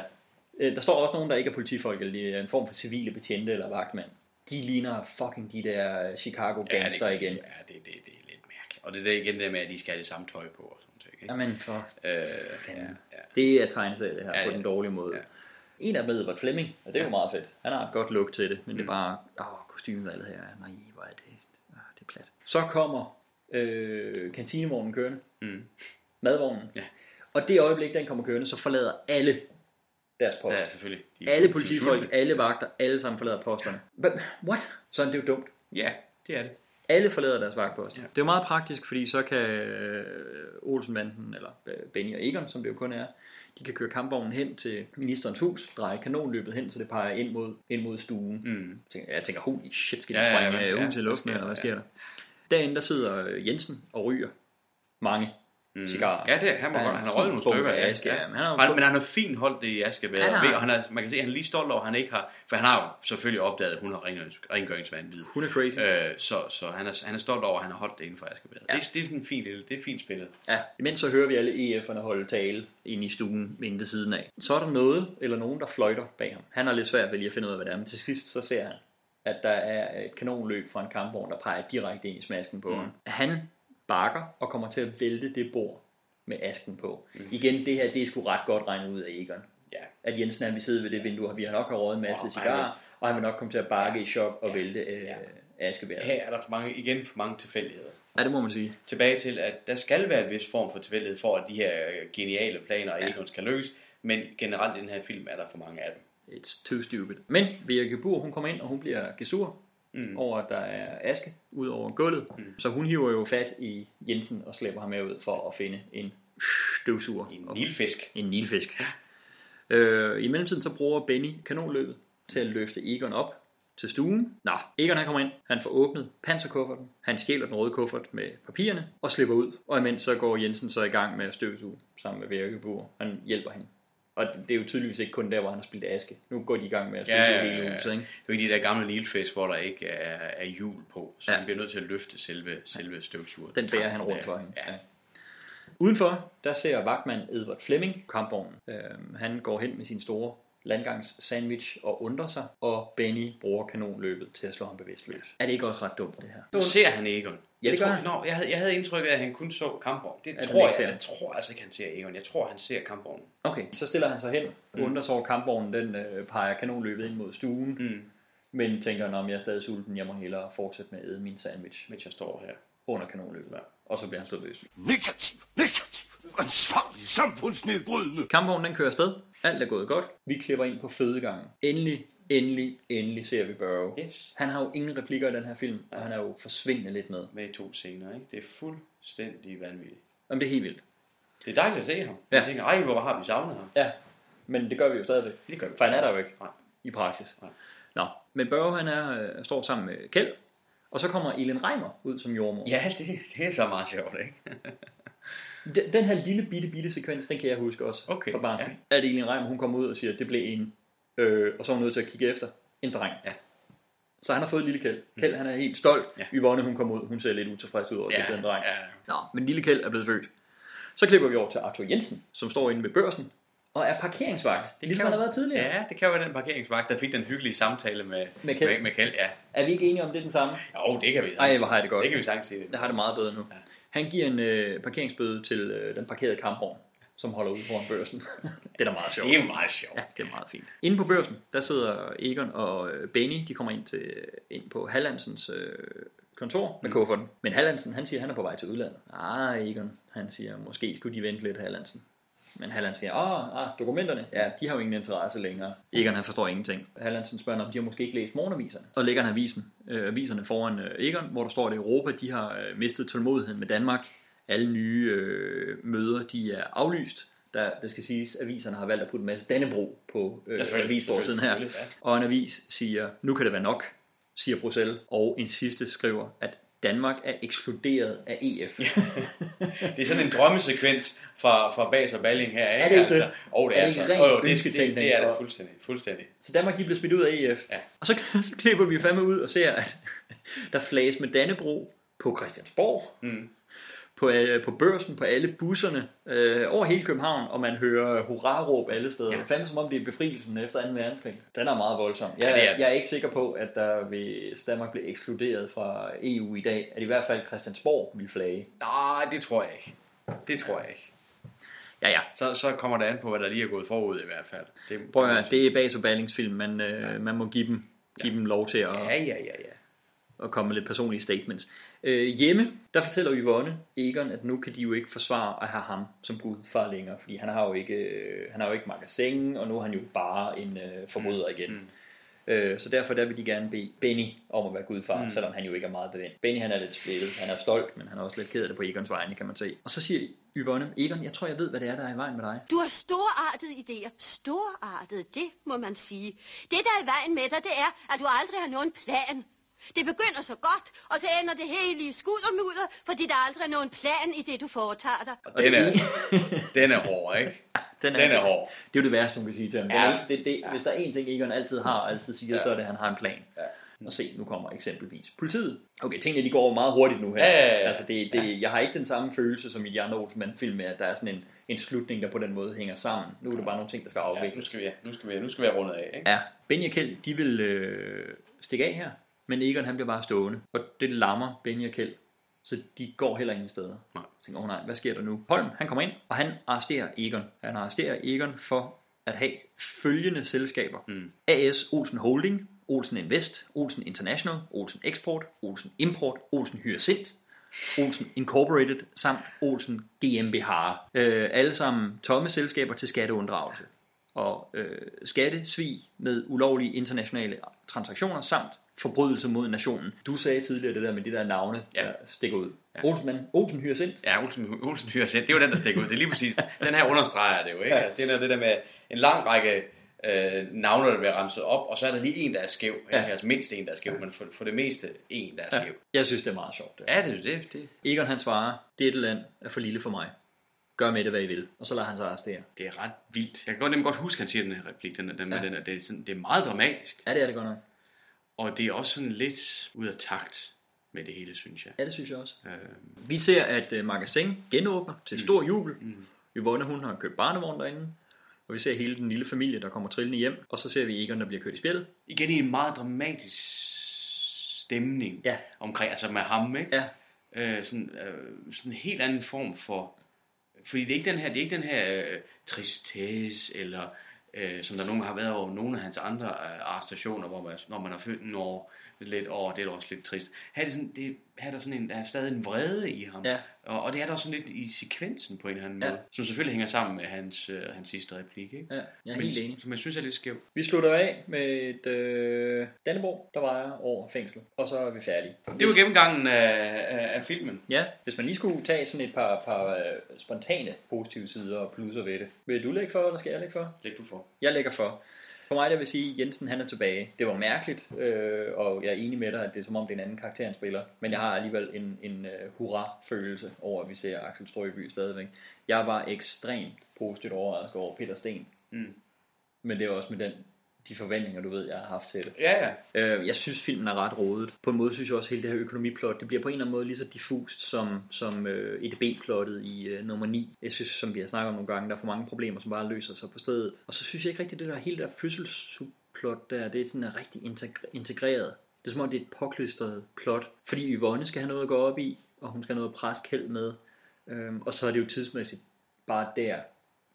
Øh, Der står også nogen, der ikke er politifolk, eller de er en form for civile betjente eller vagtmænd. De ligner fucking de der Chicago gangster ja, det, igen. Ja, det, det, det er lidt mærkeligt. Og det er der igen det med, at de skal have det samme tøj på og sådan noget. Ikke? Jamen for Øh, fanden. ja, ja. Det er tegneserie det her, Ja, på det- den dårlige måde. En af dem er Edward Fleming, og det er jo meget fedt. Han har et godt look til det, men Mm. det er bare, åh, kostymevalget her, nej, hvor er det, ah, det er plat. Så kommer øh, kantinevognen kørende, Mm. madvognen, Ja. og det øjeblik, den kommer kørende, så forlader alle deres post. Ja, selvfølgelig. De er- alle er politifolk, alle vagter, alle sammen forlader posterne. But, what? Så er det jo dumt. Ja, det er det. Alle forlader deres vagtpost. Ja. Det er jo meget praktisk, fordi så kan øh, Olsenbanden, eller øh, Benny og Egon, som det jo kun er, de kan køre kampvognen hen til ministerens hus, dreje kanonløbet hen, så det peger ind mod, ind mod stuen. Mm. Jeg tænker, holy shit, skal de Ja, ja, sprænge ja, ja, ja. huset i luften, Hvad sker eller hvad der? sker der? Derinde, der sidder øh, Jensen og ryger mange mm. cigarer. Ja, det, han, må Der godt, en han har røget fin nogle stykker. af Ja, aske, ja. Men han har han, men han har fint holdt det i askebæret, Han og, har- ved- og han er, man kan se, at han er lige stolt over, at han ikke har, for han har jo selvfølgelig opdaget, at hun har rengørings, rengøringsvandvid. Hun er crazy. Øh, så, så han, er, han er stolt over, at han har holdt det inden for askebæret. Ja. Det, det, er sådan fint, lille- det er fint spillet. Ja, imens så hører vi alle EF'erne holde tale inde i stuen inde ved siden af. Så er der noget eller nogen, der fløjter bag ham. Han har lidt svært ved lige at finde ud af, hvad det er, men til sidst så ser han, at der er et kanonløb fra en kampvogn, der peger direkte ind i smasken på mm. ham. Han bakker og kommer til at vælte det bord med asken på. Mm. Igen, det her, det er sgu ret godt regnet ud af Egon. Ja. At Jensen han vil sidde ved det vindue, og vi har nok have røget en masse han cigarer, og han vil nok komme til at bakke i chok og vælte øh, askebæret. Her er der for mange, igen for mange tilfældigheder. Ja, det må man sige. Tilbage til, at der skal være en vis form for tilfældighed for, at de her øh, geniale planer ja. Egons kan lykkes, men generelt i den her film er der for mange af dem. It's too stupid. Men Vera Gebur, hun kommer ind, og hun bliver gesur Mm. over, at der er aske ud over gulvet. Mm. Så hun hiver jo fat i Jensen og slæber ham med ud for at finde en støvsuger. En nilfisk. En nilfisk. Øh, I mellemtiden så bruger Benny kanonløbet til at løfte Egon op til stuen. Nå, Egon han kommer ind, han får åbnet panserkufferten, han stjæler den røde kuffert med papirerne og slipper ud. Og imens så går Jensen så i gang med at støvsuge sammen med Vera. Han hjælper hende. Og det er jo tydeligvis ikke kun der, hvor han har spildt aske. Nu går de i gang med at støvsuge Ja, ja, hele ja. huset, ikke? Det er jo ikke de der gamle nilfisk, hvor der ikke er, er hjul på, så Ja. ja. han bliver nødt til at løfte selve, selve støvsugeren. Den bærer han rundt for hende. Ja. Udenfor, der ser vagtmand Edward Fleming kampvognen. Øhm, han går hen med sin store landgangs sandwich og undrer sig, og Benny bruger kanonløbet til at slå ham bevidstløs. Er det ikke også ret dumt, det her? Så ser han Egon. Ja, det jeg, gør tror, han. Nå, jeg, havde, jeg havde indtryk af, at han kun så kampvognen. Det han tror jeg, jeg tror altså ikke, han ser Egon. Jeg tror, han ser kampvognen. Okay, så stiller han sig hen, mm. undrer sig over kampvognen, den øh, peger kanonløbet ind mod stuen, mm. men tænker, om jeg er stadig sulten, jeg må hellere fortsætte med at æde min sandwich. Mens jeg står her. Under kanonløbet. Ja. Og så bliver han slået løs. Negativ, negativ, ansvarlig, samfundsnedbrydende. Kampvognen den kører afsted. Alt er gået godt. Vi klipper ind på fødegangen. Endelig, endelig, endelig ser vi Burrow. Yes. Han har jo ingen replikker i den her film, og han er jo forsvindende lidt med. Med i to scener, ikke? Det er fuldstændig vanvittigt. Jamen, det er helt vildt. Det er dejligt at se ham. Ja. Jeg tænker, ej, hvor har vi savnet ham. Ja, men det gør vi jo stadigvæk. Det gør vi. For han er der jo ikke Nej. i praksis. Nej. Nå, men Børge han er, øh, står sammen med Kjeld, og så kommer Elin Reimer ud som jordmor. Ja, det, det er så meget sjovt, ikke? Den, den her lille bitte bitte sekvens, den kan jeg huske også Okay, fra barnet. ja. At Elin Reimer, hun kommer ud og siger, at det blev en, øh, og så er hun nødt til at kigge efter, en dreng. Ja. Så han har fået lille Kjeld. Kjeld han er helt stolt. Ja. Yvonne hun kommer ud, hun ser lidt utilfreds ud over, det Ja, blev en dreng. ja. Nå, men lille Kjeld er blevet født. Så klipper vi over til Arthur Jensen, som står inde ved børsen, og er parkeringsvagt, ligesom han har været tidligere. Ja, det kan jo være den parkeringsvagt, der fik den hyggelige samtale med, Med Kjeld. Med, med Kjeld ja. Er vi ikke enige om, det er den samme? Jo, det kan vi Ej, hvor har jeg det godt. Det kan vi sagtens sige. Jeg har det meget bedre nu. Ja. Han giver en øh, parkeringsbøde til øh, den parkerede kampvogn, som holder ude foran børsen. det er da meget sjovt. Det er meget sjovt. Ja, det er meget fint. Inde på børsen, der sidder Egon og øh, Benny, de kommer ind, til, ind på Hallandsens øh, kontor med Mm. kufferten. Men Hallandsen, han siger, at han er på vej til udlandet. Ah, Egon, han siger, måske skulle de vente lidt, Hallandsen. Men Halland siger, åh, ah, dokumenterne, ja, de har jo ingen interesse længere. Egon, han forstår ingenting. Hallandsen spørger, om de har måske ikke læst morgenaviserne. Så lægger han avisen, øh, aviserne foran øh, Egon, hvor der står, at Europa, de har øh, mistet tålmodigheden med Danmark. Alle nye øh, møder, de er aflyst. Der, det skal siges, at aviserne har valgt at putte en masse Dannebro på øh, avisforsiden her. ja. Og en avis siger, nu kan det være nok, siger Bruxelles. Og en sidste skriver, at Danmark er ekskluderet af EF. Det er sådan en drømmesekvens fra, fra Bas og Balling her, ikke? Er det ikke altså, det? Og det Er er, det ikke altså, ren åh, jo, det, det, ønsketænkning? det, er det fuldstændig. fuldstændig. Så Danmark de bliver smidt ud af EF. Ja. Og så, så klipper vi fandme ud og ser, at der flages med Dannebro på Christiansborg, Mm. På, øh, på børsen, på alle busserne, øh, over hele København, og man hører hurraråb alle steder. Ja. Ja. Fandme som om det er befrielsen efter 2. verdenskrig. Den er meget voldsom. Jeg, Ja, det er jeg er ikke sikker på, at der hvis Danmark blev ekskluderet fra EU i dag, at i hvert fald Christiansborg vil flage. Nej, det tror jeg ikke. Det tror jeg ikke. Ja, ja. Så, så kommer det an på, hvad der lige er gået forud i hvert fald. Det, Prøv at høre, det er Bas og Ballings film, men øh, man må give dem, give dem lov til at, Ja, ja, ja, ja. og komme med lidt personlige statements. Øh, hjemme, der fortæller Yvonne Egon, at nu kan de jo ikke forsvare at have ham som gudfar længere, fordi han har jo ikke, øh, han har jo ikke magasin, og nu er han jo bare en øh, forbryder igen. Øh, så derfor der vil de gerne bede Benny om at være gudfar, Mm. mm. selvom han jo ikke er meget bevendt. Benny han er lidt splittet, han er stolt, men han er også lidt ked af det på Egons vegne, kan man se. Og så siger Yvonne, Egon, jeg tror jeg ved, hvad det er, der er i vejen med dig. Du har storartede idéer. Storartede, det må man sige. Det, der er i vejen med dig, det er, at du aldrig har nogen plan. Det begynder så godt, og så ender det hele i skud og mudder, fordi der aldrig er nogen plan i det, du foretager dig. Og den er, den er hård, ikke? Den Den er hård. Det er jo det værste, hun kan sige til ham. Ja. Ja. Det, det, hvis der er én ting, Egon altid har og altid siger, Ja. ja. så er det, at han har en plan. Ja. Og se, nu kommer eksempelvis politiet. Okay, tingene de går over meget hurtigt nu her. Ja, ja, ja. Altså, det, det, jeg har ikke den samme følelse som i de andre Olsenband-film med, at der er sådan en, en slutning, der på den måde hænger sammen. Nu er det bare nogle ting, der skal Ja, afvikles. nu skal vi, nu skal vi, nu skal vi have rundet af, ikke? Ja, Benny og Kjeld, de vil øh, stikke af her, men Egon han bliver bare stående, og det lammer Benny og Kjeld, så de går heller ingen steder. Nej. Så tænker, oh nej, hvad sker der nu? Holm, han kommer ind, og han arresterer Egon. Han arresterer Egon for at have følgende selskaber. Mm. AS Olsen Holding, Olsen Invest, Olsen International, Olsen Export, Olsen Import, Olsen Hyacint, Olsen Incorporated samt Olsen GmbH. Øh, alle sammen tomme selskaber til skatteunddragelse og øh, skattesvig med ulovlige internationale transaktioner samt forbrydelse mod nationen. Du sagde tidligere det der med de der navne, ja. der stikker ud. Ja. Olsen, Olsen Hyacint. Ja, Olsen, Olsen Hyacint, det er jo den, der stikker ud. Det er lige præcis, den her understreger det jo, ikke? Ja. Altså, det er det der med en lang række øh, navne, der bliver ramset op, og så er der lige en, der er skæv. Ikke? Ja. Altså mindst en, der er skæv, men for, for det meste en, der er Ja. skæv. Jeg synes, det er meget sjovt. Det. Ja, det er det. det. Egon han svarer, dette land er for lille for mig. Gør med det, hvad I vil. Og så lader han sig arrestere. Det er ret vildt. Jeg kan godt, nemlig godt huske, at han siger den her replik. Den, den, Ja. ja. den, er- det, er sådan, det er meget dramatisk. Ja, det er det godt nok. Og det er også sådan lidt ud af takt med det hele, synes jeg. Ja, det synes jeg også. Øh, Vi ser, at uh, Magasin genåbner til stor jubel. Mm. Yvonne, hun har købt barnevogn derinde. Og vi ser hele den lille familie, der kommer trillende hjem. Og så ser vi Egon, der bliver kørt i spjældet. igen i en meget dramatisk stemning Ja. omkring, altså med ham, ikke? Ja. Øh, sådan, øh, sådan en helt anden form for, fordi det er ikke den her, det er ikke den her øh, tristesse, eller øh, som der nogen har været over. Nogle af hans andre øh, arrestationer, hvor man, når man har følt når lidt over, det er da også lidt trist. Her er, det sådan, det, her er der sådan en, der er stadig en vrede i ham. Ja. Og, og det er der også sådan lidt i sekvensen på en eller anden Ja. måde, som selvfølgelig hænger sammen med hans, øh, hans sidste replik, ikke? Ja, jeg er Men- helt enig. Som jeg synes er lidt skæv. Vi slutter af med et øh, Danneborg, der vejer over fængsel. Og så er vi færdige. Det var gennemgangen af, af, af filmen. Ja, hvis man lige skulle tage sådan et par, par øh, spontane positive sider og plusser ved det. Vil du lægge for, eller skal jeg lægge for? Læg du for. Jeg lægger for. For mig der vil sige, at Jensen han er tilbage. Det var mærkeligt, øh, og jeg er enig med dig, at det er som om det er en anden karakter, han spiller. Men jeg har alligevel en, en uh, hurra-følelse over, at vi ser Axel Strøby stadigvæk. Jeg var ekstremt positivt overrasket over Peter Sten. Mm. Men det er også med den, de forventninger, du ved, jeg har haft til det. Ja, ja. Øh, jeg synes, filmen er ret rodet. På en måde synes jeg også, at hele det her økonomiplot, det bliver på en eller anden måde lige så diffust som, som øh, EDB-plottet i øh, nummer 9. Jeg synes, som vi har snakket om nogle gange, der er for mange problemer, som bare løser sig på stedet. Og så synes jeg ikke rigtigt, det der hele der fødselsplot der, det er sådan er rigtig integre- integreret. Det er som om, det er et påklistret plot, fordi Yvonne skal have noget at gå op i, og hun skal have noget at presse Kjeld med. Øhm, og så er det jo tidsmæssigt bare der,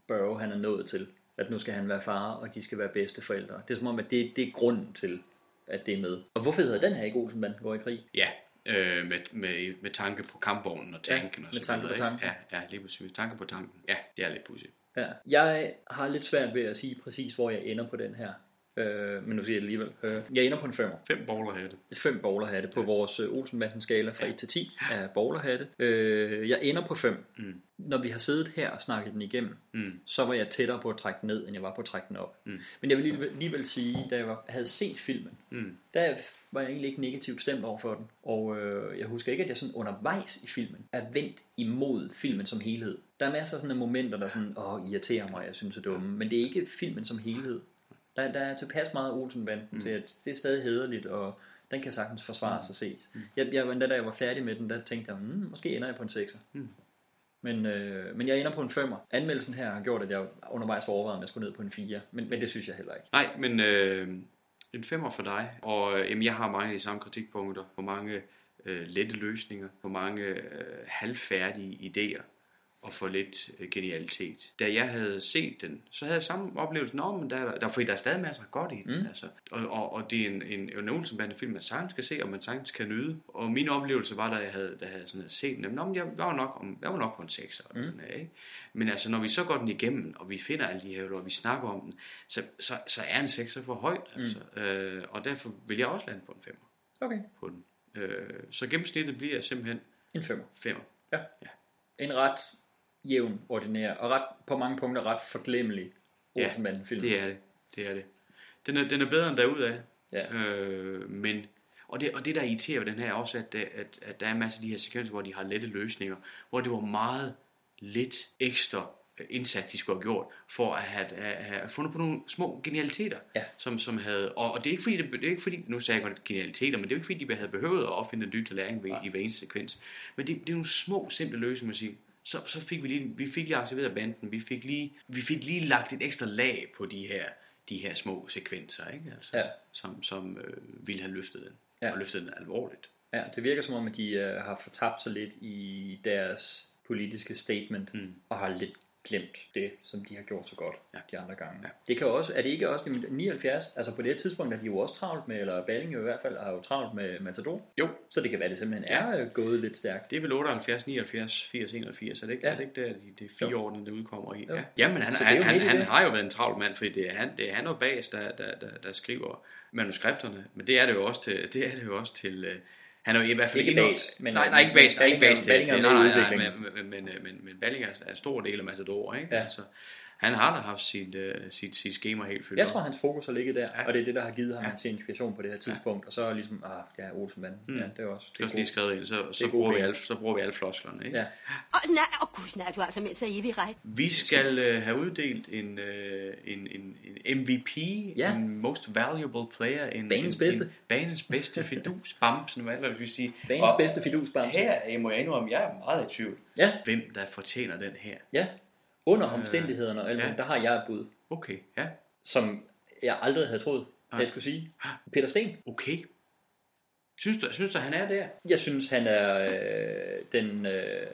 Børge han er nået til, at nu skal han være far, og de skal være bedste forældre. Det er som om, at det, det er grunden til, at det er med. Og hvorfor hedder den her ikke Olsenbanden går i krig? Ja, øh, med, med, med tanke på kampvognen og Ja, tanken og med så tanke videre, på ikke? tanken. Ja, ja, lige præcis. Med tanke på tanken. Ja, det er lidt pudsigt. Ja. Jeg har lidt svært ved at sige præcis, hvor jeg ender på den her. Øh, men nu siger jeg det alligevel. Øh, jeg ender på en femmer. Fem bowlerhatte. Fem bowlerhatte på vores øh, Olsenbanden skala fra 1 til 10 af bowlerhatte. Øh, jeg ender på 5. Mm. Når vi har siddet her og snakket den igennem, Mm. så var jeg tættere på at trække den ned, end jeg var på at trække den op. Mm. Men jeg vil alligevel, alligevel sige, da jeg var, havde set filmen, Mm. der var jeg egentlig ikke negativt stemt over for den. Og øh, jeg husker ikke, at jeg sådan undervejs i filmen er vendt imod filmen som helhed. Der er masser af sådan momenter, der sådan, åh, irriterer mig, jeg synes er dumme. Men det er ikke filmen som helhed. Der, der er tilpas meget Olsenbanden mm. til, at det er stadig hederligt, og den kan sagtens forsvare sig set. Mm. Jeg, jeg, da jeg var færdig med den, der tænkte jeg, hmm, måske ender jeg på en 6'er. Mm. Men, øh, men jeg ender på en 5'er. Anmeldelsen her har gjort, at jeg undervejs var overvejet, om jeg skulle ned på en 4. Men, men det synes jeg heller ikke. Nej, men øh, en femmer for dig. Og øh, jamen, jeg har mange af de samme kritikpunkter. På mange øh, lette løsninger. På mange øh, halvfærdige idéer. Og for lidt øh, genialitet. Da jeg havde set den, så havde jeg samme oplevelse. Nå, men der, er- der, fordi der er stadig masser af godt i den. Mm. Altså. Og, og, og, det er en, en, en Olsenbande film, man sagtens skal se, og man sagtens kan nyde. Og min oplevelse var, da jeg havde, da jeg havde sådan havde set den, nå, men jeg, jeg, var nok om, jeg var nok på en 6 mm. den her, ikke? Men altså, når vi så går den igennem, og vi finder alle de her, og vi snakker om den, så, så, så er en 6 for højt. Altså. Mm. Øh, og derfor vil jeg også lande på en 5 Okay. på den. Øh, så gennemsnittet bliver simpelthen En femmer. 5. Ja. ja. En ret jævn, ordinær, og ret, på mange punkter ret forglemmelig Olsenbanden-film. det er det. Det er det. Den er, den er bedre end derudaf. Ja. Øh, men, og, det, og det, der irriterer ved den her er også, at, at, at der er masser af de her sekvenser, hvor de har lette løsninger, hvor det var meget lidt ekstra øh, indsats, de skulle have gjort, for at have, at have fundet på nogle små genialiteter, ja. som, som havde, og, og det er ikke fordi, det, det er ikke fordi, nu sagde jeg godt genialiteter, men det er ikke fordi, de havde behøvet at opfinde en ny læring ved, i hver eneste sekvens, men det, det er nogle små, simple løsninger, man siger, så, så fik vi lige, vi fik lige aktiveret banden, vi fik lige, vi fik lige lagt et ekstra lag på de her, de her små sekvenser, ikke? Altså, Ja. som, som øh, ville have løftet den, Ja. og løftet den alvorligt. Ja, det virker som om, at de øh, har fortabt sig lidt i deres politiske statement, mm. og har lidt glemt det, som de har gjort så godt ja. de andre gange. Ja. Det kan også, er det ikke også i 79? Altså på det her tidspunkt er de jo også travlt med, eller Balling i hvert fald, har jo travlt med Matador. Jo. Så det kan være, det simpelthen er øh, gået lidt stærkt. Det er vel 78, 79, 80, 81, er det ikke, Ja. ja. er det, ikke der, de, det er fire år, det udkommer i? Jo. Ja. Jamen, han, han, han, han har jo været en travl mand, fordi det er han, det er han og Bas, der, der, der, der skriver manuskripterne. Men det er det jo også til, det er det jo også til øh, han er jo i hvert fald Ikke en af- Bas, men- nej, nej, ikke Bas, nej, ikke Ballinger- Bas til, Ballinger nej, nej, nej, men, men, men, men Ballinger er en stor del af Matador, ikke? Ja. Altså, han har da haft sit, uh, sit, sit schema helt fyldt Jeg op. tror, hans fokus har ligget der, Ja. ja. og det er det, der har givet ham Ja. ja. sin inspiration på det her tidspunkt. Og så er ligesom, ah, ja, Olsenbanden. Mm. Ja, det er også. Det er også lige skrevet ind, så, så, er bruger vi alle, så bruger vi alle flosklerne, ikke? Ja. Åh, nej, åh gud, nej, du har altså meldt sig evig ret. Vi skal øh, have uddelt en, øh, en, en, en MVP, Ja. en most valuable player, en, Banens en, bedste. En, banens bedste fidus, bamsen, hvad hvad vil vi sige. Banens bedste fidusbamse. Her jeg må jeg indrømme, jeg er meget i tvivl, Ja. hvem der fortjener den her. Ja. Under omstændighederne og alt ja. ja. der har jeg et bud, Okay, ja. som jeg aldrig havde troet, Nej. jeg skulle sige. Peter Sten. Okay. Synes du, synes du han er der? Jeg synes, han er øh, den øh,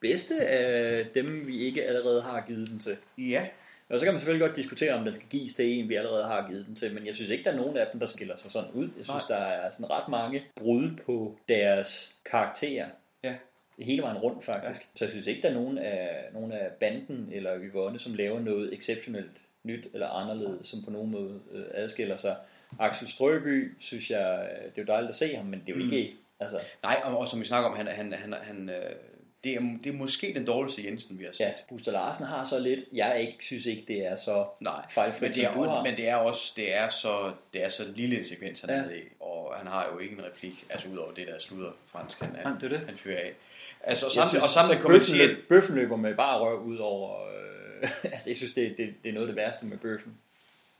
bedste af dem, vi ikke allerede har givet den til. Ja. Og så kan man selvfølgelig godt diskutere, om den skal gives til en, vi allerede har givet den til, men jeg synes ikke, der er nogen af dem, der skiller sig sådan ud. Jeg synes, Nej. der er sådan ret mange brud på deres karakterer. Ja. Hele vejen rundt, faktisk. Ja. Så jeg synes ikke, der er nogen af, nogen af banden eller Yvonne, som laver noget exceptionelt nyt eller anderledes, som på nogen måde øh, adskiller sig. Axel Strøby, synes jeg, øh, det er jo dejligt at se ham, men det er jo Mm. ikke... Altså, Nej, og, og som vi snakker om, han, han, han, han, øh, det, er, det er måske den dårligste Jensen, vi har set. ja, Buster Larsen har så lidt. Jeg ikke, synes ikke, det er så Nej, fejlfrit, men det, er, som du har. men det er også det er så, det er så lille en sekvens, han Ja. i, og han har jo ikke en replik, altså udover det der slutter fransk, han, Nej, det er det. han fyrer af. Altså, og samtidig, synes, og samtidig man bøffen, sige, at, bøffen løber med bare røv ud over... Øh, altså, jeg synes, det, det, det er noget af det værste med bøffen.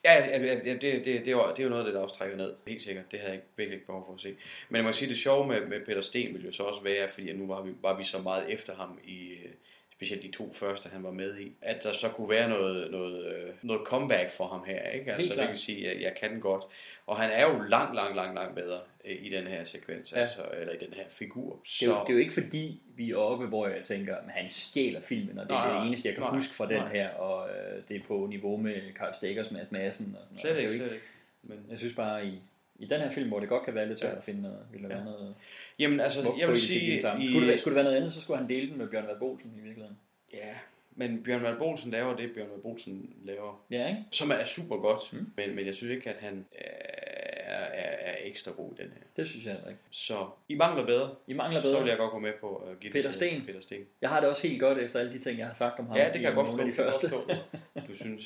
ja, ja, ja, det, det, det, er jo, det er jo noget af det, der også trækker ned, helt sikkert, det havde jeg ikke, virkelig ikke behov for at se. Men jeg må sige, det sjove med, med Peter Sten ville jo så også være, fordi nu var vi, var vi så meget efter ham i, øh, specielt de to første, han var med i, at der så kunne være noget, noget, øh, noget comeback for ham her, ikke? Altså, det kan sige, at jeg kan godt. Og han er jo langt, langt, langt, langt bedre øh, i den her sekvens, Ja. altså, eller i den her figur. Det er, jo, det er jo ikke fordi, vi er oppe, hvor jeg tænker, at han stjæler filmen, og det er Nej, det nej, eneste, jeg kan nej, huske fra den nej. her, og øh, det er på niveau med Carl Stiggers, Mads Madsen og sådan. Slet Det er jo ikke, slet ikke. Men, Jeg synes bare, i, i den her film, hvor det godt kan være lidt svært at finde noget, ville være noget... Jamen, altså, jeg vil sige, den i- Skulle, det være, skulle det være noget andet, så skulle han dele den med Bjørn Vald Bolsen i virkeligheden. Ja, men Bjørn Vald Bolsen laver det, Bjørn Vald Bolsen laver. Ja, ikke? Som er super godt, mm. men, men jeg synes ikke, at han er, er, er ekstra god i den her. Det synes jeg heller ikke. Så I mangler bedre. I mangler Så bedre. vil jeg godt gå med på at give Peter Sten. Peter Sten. Jeg har det også helt godt efter alle de ting, jeg har sagt om ham. Ja, det kan jeg godt forstå. de første. Du synes.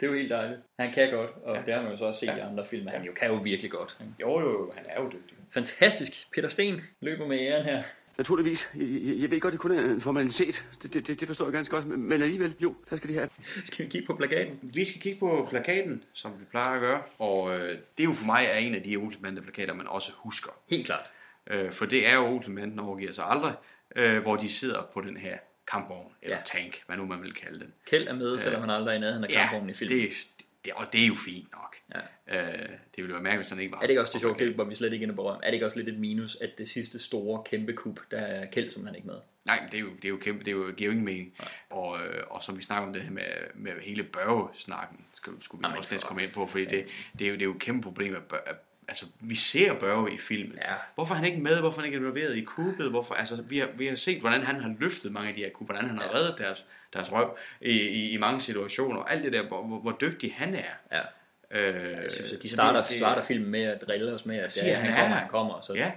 Det er jo helt dejligt. Han kan godt, og ja. det har man jo så også set ja. i andre film. Han jo kan jo virkelig godt. Ikke? Jo, jo, jo, han er jo dygtig. Fantastisk. Peter Sten løber med æren her. Naturligvis. Jeg, jeg, jeg ved godt, det kun er en formalitet. Det, det, det, forstår jeg ganske godt. Men alligevel, jo, så skal de have. Skal vi kigge på plakaten? Vi skal kigge på plakaten, som vi plejer at gøre. Og øh, det er jo for mig er en af de Olsenbande-plakater, man også husker. Helt klart. Øh, for det er jo Olsenbanden overgiver sig aldrig, øh, hvor de sidder på den her kampvogn, eller Ja. tank, hvad nu man vil kalde den. Kjeld er med, selvom han aldrig er i nærheden af kampvognen i filmen. Det, det, og det er jo fint nok. Ja. Øh, det ville være mærkeligt, hvis han ikke var. Er det ikke også det sjovt, var vi slet ikke inde på. Er det ikke også lidt et minus, at det sidste store kæmpe kup, der er Kjeld, som han ikke med? Nej, det er jo, det er jo kæmpe, det er jo, giver ingen mening. Og, øh, og som vi snakker om det her med, med hele børge-snakken, skulle, skulle vi Jamen, også næsten komme ind på, fordi det, det, er jo, det er jo et kæmpe problem, at, bør, at altså, vi ser Børge i filmen. Ja. Hvorfor er han ikke med? Hvorfor er han ikke involveret i kuppet? Hvorfor, altså, vi, har, vi har set, hvordan han har løftet mange af de her kup, hvordan han har reddet deres, deres røv i, i, i mange situationer, og alt det der, hvor, hvor, hvor dygtig han er. Ja. Øh, Jeg synes, at de starter, det- starter filmen med at drille os med, at siger, ja, han han er kommer, han kommer. Så Ja.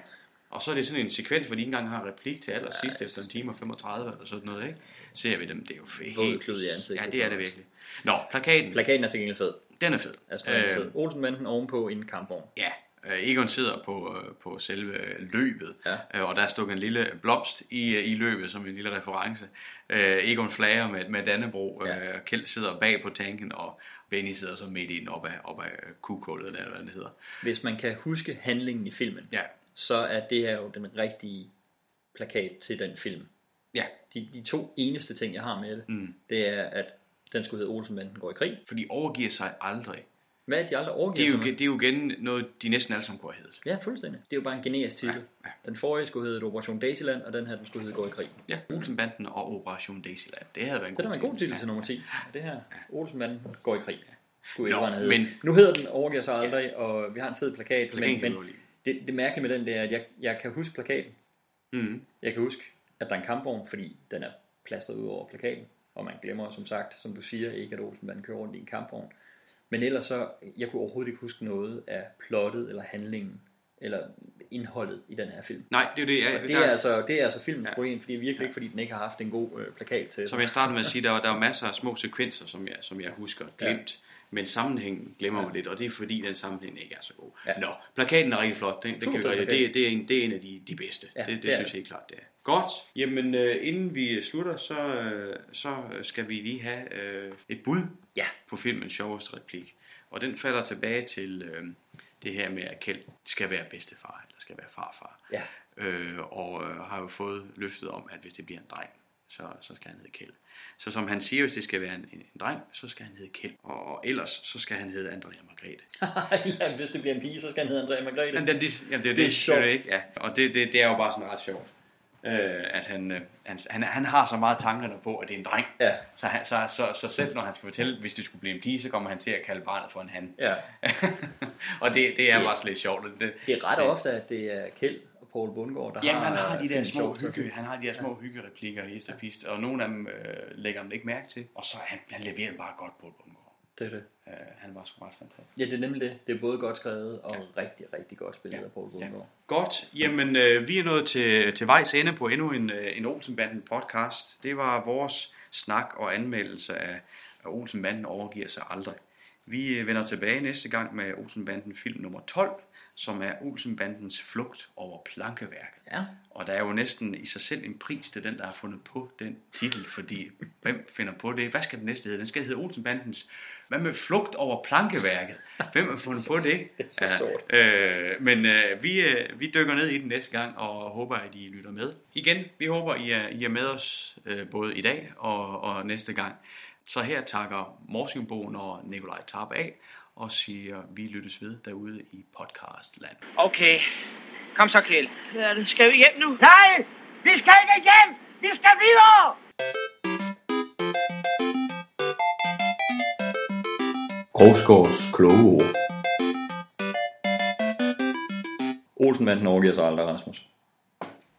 Og så er det sådan en sekvens, hvor de ikke engang har replik til allersidst, efter en time og 35 eller sådan noget, ikke? Ser vi dem, det er jo fedt. Våd klud i ansigtet. Ja, det er det virkelig. Nå, plakaten. Plakaten er til gengæld fed. Den er fed. Altså, Øh, fed. Olsenbanden ovenpå i en kampvogn. Ja, øh, Egon sidder på, øh, på selve løbet, ja. og der er stukket en lille blomst i, øh, i løbet, som en lille reference. Øh, Egon flager med, med Dannebro, ja. øh, Kjeld sidder bag på tanken, og Benny sidder så midt i den op ad, op ad kukullet, eller hvad det hedder. Hvis man kan huske handlingen i filmen, ja. så er det her jo den rigtige plakat til den film. Ja. De, de to eneste ting, jeg har med det, Mm. det er, at den skulle hedde Olsenbanden går i krig. For de overgiver sig aldrig. Hvad er det, de aldrig Det overgiver er, jo, det er jo igen noget, de næsten alle sammen kunne have heddet. Ja, fuldstændig. Det er jo bare en generisk titel. Ja, ja. Den forrige skulle hedde Operation Daisyland, og den her den skulle hedde Gå i krig. Ja, Olsenbanden og Operation Daisyland. Det havde været en Det er god en god titel Ja. til nummer 10. Og det her, Olsenbanden går i krig. Skulle Nå, hedde. men- Nu hedder den Overgiver sig aldrig, og vi har en fed plakat. Plakaten Men, men det, det mærkelige med den, det er, at jeg, jeg kan huske plakaten. Mm. Jeg kan huske, at der er en kampvogn, fordi den er plastret ud over plakaten. Og man glemmer, som sagt, som du siger, ikke at Olsenbanden kører rundt i en kampvogn. Men ellers så, jeg kunne overhovedet ikke huske noget af plottet eller handlingen eller indholdet i den her film. Nej, det er det. Ja, det, der- er altså, det er altså filmens ja. problem, fordi virkelig ikke, fordi den ikke har haft en god øh, plakat til. Som jeg startede med at sige, der var, der var masser af små sekvenser, som jeg, som jeg husker glemt. Ja. Men sammenhængen glemmer man lidt, og det er fordi, den sammenhæng ikke er så god. Ja. Nå, plakaten er rigtig flot. Den, den kan vi det, det, er en, det er en af de, de bedste. Ja, det det, det synes jeg helt klart, det er. Godt. Jamen, øh, inden vi slutter, så, øh, så skal vi lige have øh, et bud ja. på filmens sjoveste replik. Og den falder tilbage til øh, det her med, at Kjeld skal være bedstefar, eller skal være farfar. Ja. Øh, og øh, har jo fået løftet om, at hvis det bliver en dreng, så, så skal han hedde Kjeld. Så som han siger, hvis det skal være en, en, en dreng, så skal han hedde Kjeld. Og, og ellers, så skal han hedde Andrea Margrethe. ja, hvis det bliver en pige, så skal han hedde Andrea Margrethe. Men det, det, jamen, det, er Det er det, sjovt. det, ikke? Ja. Og det, det, det er jo bare sådan ret sjovt. Øh, at han, øh, han, han, han har så meget tankerne på, at det er en dreng. Ja. Så, han, så, så, så selv når han skal fortælle, hvis det skulle blive en pige, så kommer han til at kalde barnet for en han. Ja. og det, det er Det- bare lidt sjovt. Det, Det er ret det, ofte, at det er Kjeld og Poul Bundgaard, der har... han har de der små hygge, han har de der små hyggereplikker i og pist, og nogle af dem øh, lægger man ikke mærke til. Og så han, han leverer bare godt på Bundgaard. Det er det. Øh, han var sgu ret fantastisk. Ja, det er nemlig det. Det er både godt skrevet og rigtig, rigtig godt spillet af Poul Bundgaard. Godt, jamen øh, vi er nået til, til vejs ende på endnu en, øh, en Olsenbanden podcast. Det var vores snak og anmeldelse af, af Olsenbanden overgiver sig aldrig. Vi øh, vender tilbage næste gang med Olsenbanden film nummer 12, som er Olsenbandens flugt over plankeværket. Ja. Og der er jo næsten i sig selv en pris til den, der har fundet på den titel, fordi hvem finder på det? Hvad skal den næste hedde? Den skal hedde Olsenbandens hvad med flugt over plankeværket? Hvem har fundet på det? Det er så sort. Øh, men øh, vi, øh, vi dykker ned i den næste gang, og håber, at I lytter med. Igen, vi håber, I er, I er med os øh, både i dag og, og næste gang. Så her takker Morsingbogen og Nikolaj Tarp af, og siger, vi lyttes ved derude i podcastland. Okay. Kom så, Kjeld. Hvad er det? Skal vi hjem nu? Nej! Vi skal ikke hjem! Vi skal videre! Krogsgaards kloge ord. Olsenbanden overgiver sig aldrig, Rasmus.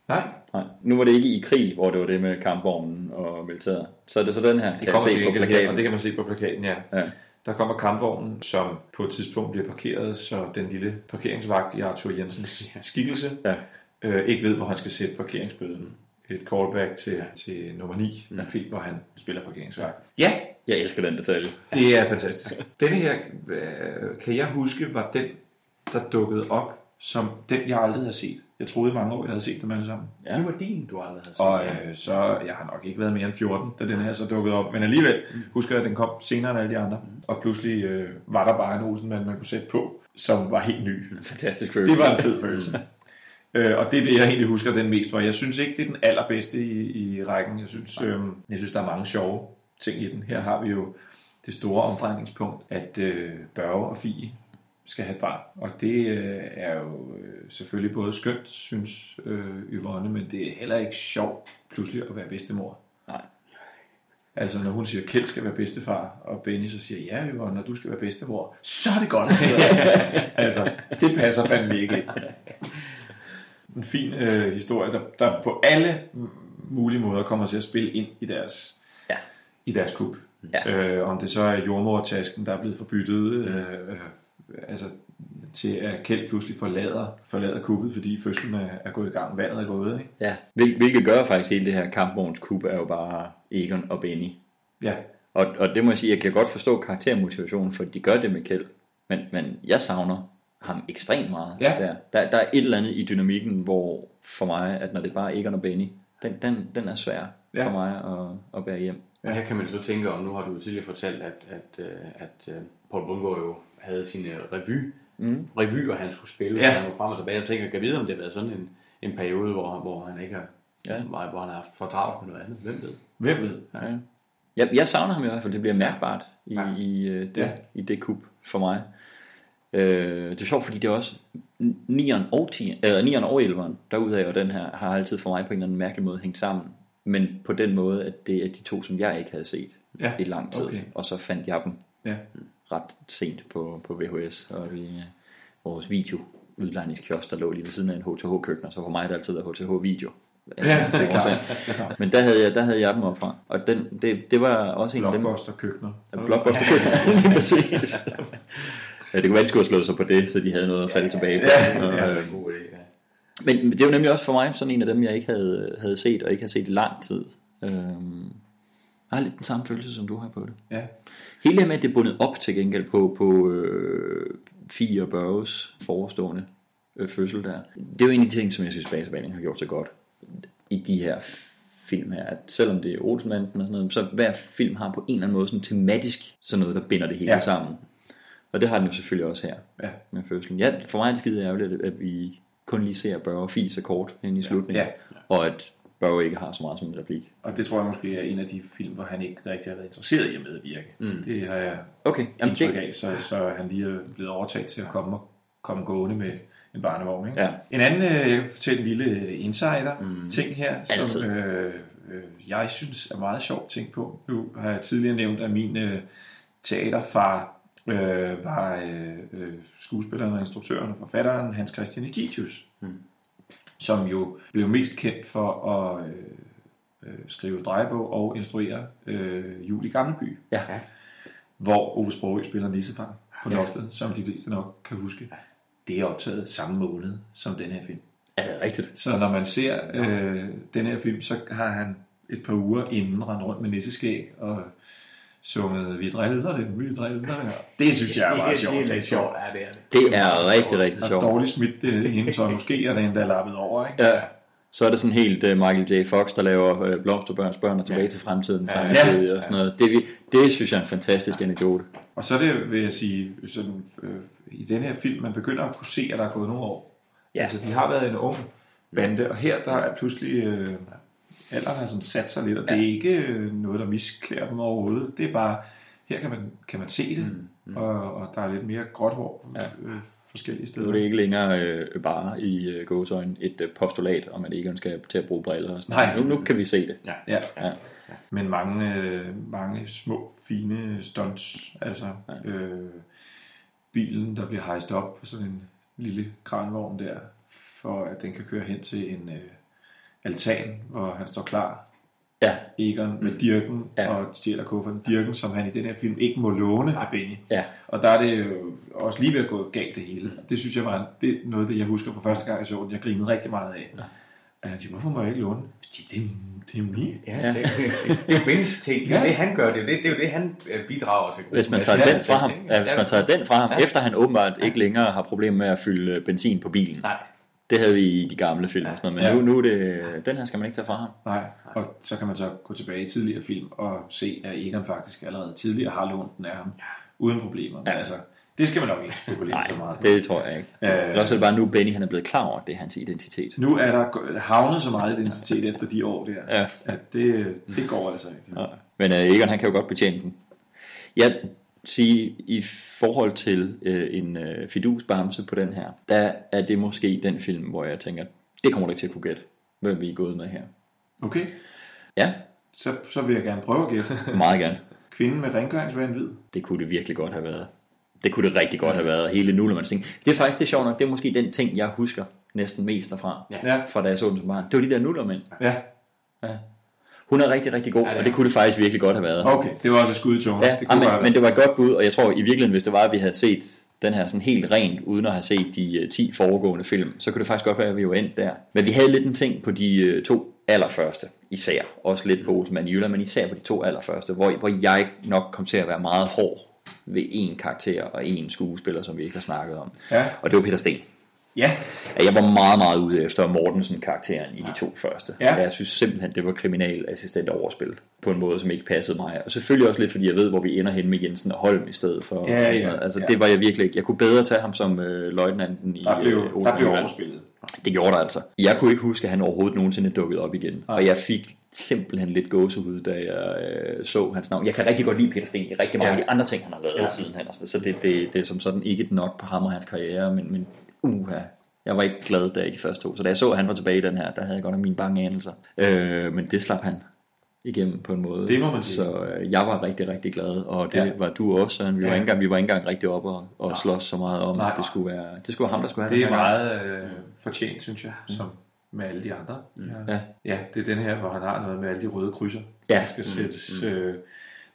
Nej. Nej. Nu var det ikke i krig, hvor det var det med kampvognen og militæret. Så er det så den her, Det kan kommer se på gengæld her, plakaten. og det kan man se på plakaten, ja. Ja. Der kommer kampvognen, som på et tidspunkt bliver parkeret, så den lille parkeringsvagt i Arthur Jensens skikkelse ja. øh, ikke ved, hvor han skal sætte parkeringsbøden. Et callback til, til nummer 9 Mm. af film, hvor han spiller parkeringsvagt. Ja, Jeg elsker den detalje. det er fantastisk. Denne her, øh, kan jeg huske, var den, der dukkede op som den, jeg aldrig havde set. Jeg troede i mange år, jeg havde set dem alle sammen. Ja. Det var din, du aldrig havde set. Og øh, så, jeg har nok ikke været mere end 14, da den her så dukkede op. Men alligevel husker jeg, at den kom senere end alle de andre. Og pludselig øh, var der bare en Olsenmand, man kunne sætte på, som var helt ny. Fantastisk Det følelse. var en fed følelse. øh, og det er det, jeg egentlig husker den mest for. Jeg synes ikke, det er den allerbedste i, i rækken. Jeg synes, øh, jeg synes, der er mange sjove ting i den. Her har vi jo det store omdrejningspunkt, at øh, Børge og Fie skal have et barn. Og det øh, er jo øh, selvfølgelig både skønt, synes øh, Yvonne, men det er heller ikke sjovt pludselig at være bedstemor. Nej. Altså når hun siger, Kjeld skal være bedstefar, og Benny så siger, ja Yvonne, når du skal være bedstemor, så er det godt. altså, det passer fandme ikke ind. En fin øh, historie, der, der på alle mulige måder kommer til at spille ind i deres, ja. i deres kub. Ja. Øh, om det så er jordmortasken, der er blevet forbyttet, øh, øh, altså til at Kjeld pludselig forlader, forlader kuppet, fordi fødslen er, er gået i gang, vandet er gået, ikke? Ja, Hvil, hvilket gør faktisk hele det her kampvogns kub er jo bare Egon og Benny. Ja. Og, og det må jeg sige, jeg kan godt forstå karaktermotivationen, for de gør det med Kjeld. Men, men jeg savner ham ekstremt meget Ja. der. der. Der er et eller andet i dynamikken, hvor for mig, at når det bare er Egon og Benny, den, den, den er svær Ja. for mig at, at bære hjem. Og her kan man så tænke om, nu har du jo tidligere fortalt, at, at, øh, at, at Paul Bundgaard jo havde sin øh, revy, Mm. revyer, han skulle spille, Ja. ja. han var frem og tilbage. Jeg tænker, kan jeg vide, om det har været sådan en, en periode, hvor, hvor han ikke har, Ja. ja. hvor, hvor han har for travlt med noget andet. Hvem ved? Hvem ved? Ja. Jeg, jeg savner ham i hvert fald, det bliver mærkbart i, Ja. i, øh, det, Ja. i det kub for mig. Øh, det er sjovt, fordi det er også 9'eren og, 10, øh, 9'eren og 11'eren, derudaf og den her, har altid for mig på en eller anden mærkelig måde hængt sammen. Men på den måde, at det er de to, som jeg ikke havde set Ja, i lang tid. okay. Og så fandt jeg dem Ja. ret sent på, på VHS og i øh, vores video udlejningskiosk, der lå lige ved siden af en HTH-køkken, så for mig har det altid været HTH-video. Ja, det er klart. Men der havde jeg, der havde jeg dem op fra. Og den, det, det var også en af dem. Blockbuster-køkkener. Blockbuster-køkkener, præcis. Ja, det kunne være, de skulle have slået sig på det, så de havde noget at falde tilbage på. Ja, Og, ja, øh, er en god idé, ja. men, men det er jo nemlig også for mig sådan en af dem, jeg ikke havde, havde set, og ikke har set i lang tid. Øhm, jeg har lidt den samme følelse, som du har på det. Ja. Hele det med, at det er bundet op til gengæld på, på øh, Fie og Børges forestående øh, fødsel der. Det er jo en af de ting, som jeg synes, Base Banning har gjort så godt i de her film her, at selvom det er Olsenbanden og sådan noget, så hver film har på en eller anden måde sådan tematisk sådan noget, der binder det hele Ja. ja. sammen. Og det har den jo selvfølgelig også her Ja. med fødslen. Ja, for mig er det skide ærgerligt, at- at vi kun lige ser Børge så kort ind i slutningen, Ja. og at Børge ikke har så meget som en replik. Og det tror jeg måske er en af de film, hvor han ikke rigtig har været interesseret i at medvirke. Mm. Det har jeg Okay, jamen indtryk det- af, så, så han lige er blevet overtaget til at komme, komme gående med en barnevogn. Ikke? Ja. En anden, øh, jeg kan fortælle en lille insider Mm. ting her, Altid. som øh, øh, jeg synes er meget sjovt ting på. Nu har jeg tidligere nævnt, at min øh, teaterfar øh, var øh, øh, skuespilleren og instruktøren og forfatteren Hans Christian Egitius, Mm. som jo blev mest kendt for at øh, øh, skrive drejebog og instruere øh, Jul i Gammelby, Ja. hvor Ove Sprogø spiller nissefar på Ja. loftet, som de fleste nok kan huske. Det er optaget samme måned som den her film. Er det rigtigt? Så når man ser øh, den her film, så har han et par uger inden rendt rundt med nisseskæg og sunget Vi driller det, vi driller det. Det synes jeg er meget sjovt. at tænke på. Ja, det er det. Det er rigtig, rigtig Og sjovt. dårligt smidt det hende, så måske er det endda lappet over. Ikke? Ja. Så er det sådan helt uh, Michael J. Fox, der laver uh, Blomsterbørns børn og tilbage ja. til fremtiden Ja. samtidig Ja. og sådan noget. Det, vi- det synes jeg er en fantastisk anekdote. Og så er det, vil jeg sige, sådan, øh, i den her film, man begynder at kunne se, at der er gået nogle år. Ja. Altså, de har været en ung bande, og her der er pludselig, øh, alderen har sådan sat sig lidt, og ja. det er ikke øh, noget, der misklæder dem overhovedet. Det er bare, her kan man, kan man se det, mm, mm. Og, og der er lidt mere gråt hår ja. øh, forskellige steder. Nu er det ikke længere øh, bare i øh, gåsøjne et øh, postulat om, at Egon skal til at bruge briller og sådan Nej. noget. Nu, nu kan vi se det. Ja, ja. ja. Men mange, øh, mange små, fine stunts. Altså ja. øh, bilen, der bliver hejst op på sådan en lille kranvogn der, for at den kan køre hen til en øh, altan, hvor han står klar. Ja. Egon med Dirken Ja. ja. og stjæler kufferten. Dirken, som han i den her film ikke må låne af Benny. Ja. Og der er det jo også lige ved at gå galt det hele. Det synes jeg var det er noget, det jeg husker fra første gang, jeg så den. Jeg grinede rigtig meget af. Ja. Jeg tænkte, hvorfor må jeg ikke låne? Fordi det, er- det er min. Ja, det, det er jo Bennys ting. Det er Ja. det, han gør. Det er det, det, er jo det han øh, bidrager til. Hvis man tager den fra ham, ja, hvis man tager den fra ham, efter han åbenbart ikke længere har problemer med at fylde øh, benzin på bilen. Nej. Det havde vi i de gamle film og sådan noget, men Ja. nu, nu er det, den her skal man ikke tage fra ham. Nej, og så kan man så gå tilbage i tidligere film og se, at Egon faktisk allerede tidligere har lånt den af ham, uden problemer. Men Ja. altså, det skal man nok ikke spekulere Nej, så meget det tror jeg ikke. Øh. Eller også er det bare nu, Benny han er blevet klar over, at det er hans identitet. Nu er der havnet så meget identitet efter de år der, Ja. at det, det går altså ikke. Ja. Men uh, Egon han kan jo godt betjene den. Jeg sige, i forhold til øh, en øh, fidusbamse på den her, der er det måske den film, hvor jeg tænker, det kommer du ikke til at kunne gætte, hvem vi er gået med her. Okay. Ja. Så, så vil jeg gerne prøve at gætte. Meget gerne. Kvinden med rengøringsvandvid. Det kunne det virkelig godt have været. Det kunne det rigtig godt have været. Hele Nullermands ting. Det er faktisk det sjovt nok. Det er måske den ting, jeg husker næsten mest derfra. Ja. Fra da jeg så den som barn. Det var de der Nullermænd. Ja. ja. Hun er rigtig, rigtig god, ja, og det kunne det faktisk virkelig godt have været. Okay, det var også et skud i tungen. Ja, det kunne men, godt have men det var et godt bud, og jeg tror i virkeligheden, hvis det var, at vi havde set den her sådan helt rent, uden at have set de uh, 10 foregående film, så kunne det faktisk godt være, at vi var endt der. Men vi havde lidt en ting på de uh, to allerførste, især. Også lidt på Olsenmand i Jylland, men især på de to allerførste, hvor, hvor jeg nok kom til at være meget hård ved en karakter og en skuespiller, som vi ikke har snakket om. Ja. Og det var Peter Sten. Ja. Jeg var meget, meget ude efter Mortensen-karakteren i de to første. Ja. Jeg synes simpelthen, det var kriminalassistent overspil på en måde, som ikke passede mig. Og selvfølgelig også lidt, fordi jeg ved, hvor vi ender hen med Jensen og Holm i stedet for. Ja, ja, altså, ja. det var jeg virkelig ikke. Jeg kunne bedre tage ham som øh, løjtnanten i Der blev, øh, der blev overspillet. Det gjorde der altså. Jeg kunne ikke huske, at han overhovedet nogensinde dukkede op igen. Og jeg fik simpelthen lidt gåsehud, da jeg øh, så hans navn. Jeg kan rigtig godt lide Peter Sten i rigtig mange Ja. af de andre ting, han har lavet ja. siden han. Så det, det, det er som sådan ikke et nok på ham og hans karriere, men, men uha, jeg var ikke glad der i de første to. Så da jeg så, at han var tilbage i den her, der havde jeg godt nok mine bange anelser. Øh, men det slap han igennem på en måde. Det må man sige. Så øh, jeg var rigtig, rigtig glad, og det Ja. ja. var du også, Søren. Vi, Ja. var ikke engang, vi var ikke engang rigtig oppe og, og slås så meget om, Nej, at det skulle være, det skulle være ham, der skulle have Det er her gang. meget øh, fortjent, synes jeg, som med alle de andre. Ja. ja, det er den her, hvor han har noget med alle de røde krydser. Ja. Der skal Mm, sættes mm. øh,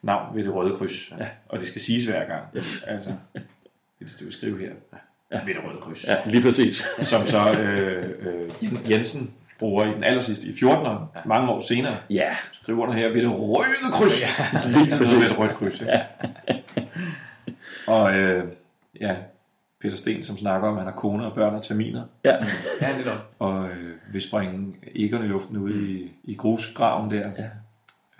navn ved det røde kryds. Ja. Og det skal siges hver gang. Yes. Altså, det skal vi skrive her. Ja. Ved det røde kryds. Ja, lige præcis. Som så øh, øh, Jen- Jensen bruger i den aller sidste, i 14'eren, mange år senere. Ja. Skriver under her ved det røde kryds. Ja, lige præcis. Ved det røde kryds. Ja. og øh, ja, Peter Sten, som snakker om, at han har kone og børn og terminer. Ja. ja det er Og øh, vil springe æggerne i luften ude i, i grusgraven der. Ja.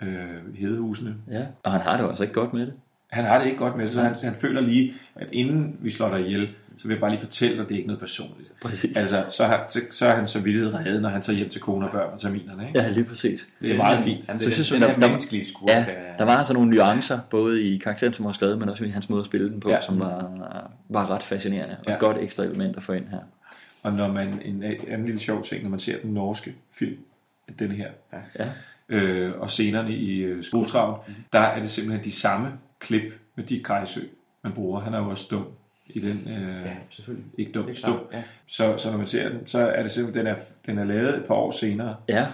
Øh, hedehusene. Ja, og han har det jo altså ikke godt med det. Han har det ikke godt med det, så han, han føler lige, at inden vi slår dig ihjel, så vil jeg bare lige fortælle dig, at det er ikke noget personligt. Præcis. Altså, så, har, så, så er han så vildt reddet, når han tager hjem til kone og børn og terminerne. Ikke? Ja, lige præcis. Det er meget fint. Jamen, Så det, synes den, jeg, der, der, skurk, ja, der- var altså nogle nuancer, både i karakteren, som var skrevet, men også i hans måde at spille den på, Ja. som var, var ret fascinerende. Og Ja. et godt ekstra element at få ind her. Og når man, en anden lille sjov ting, når man ser den norske film, den her, Ja. øh, og scenerne i øh, Skrustraven, der er det simpelthen de samme klip med Dick Kajsø, man bruger. Han er jo også dum i den. Øh, Ja, selvfølgelig. Ikke dum, Det stum. klart, ja. Så, så når man ser den, så er det simpelthen, den er, den er lavet et par år senere, Ja,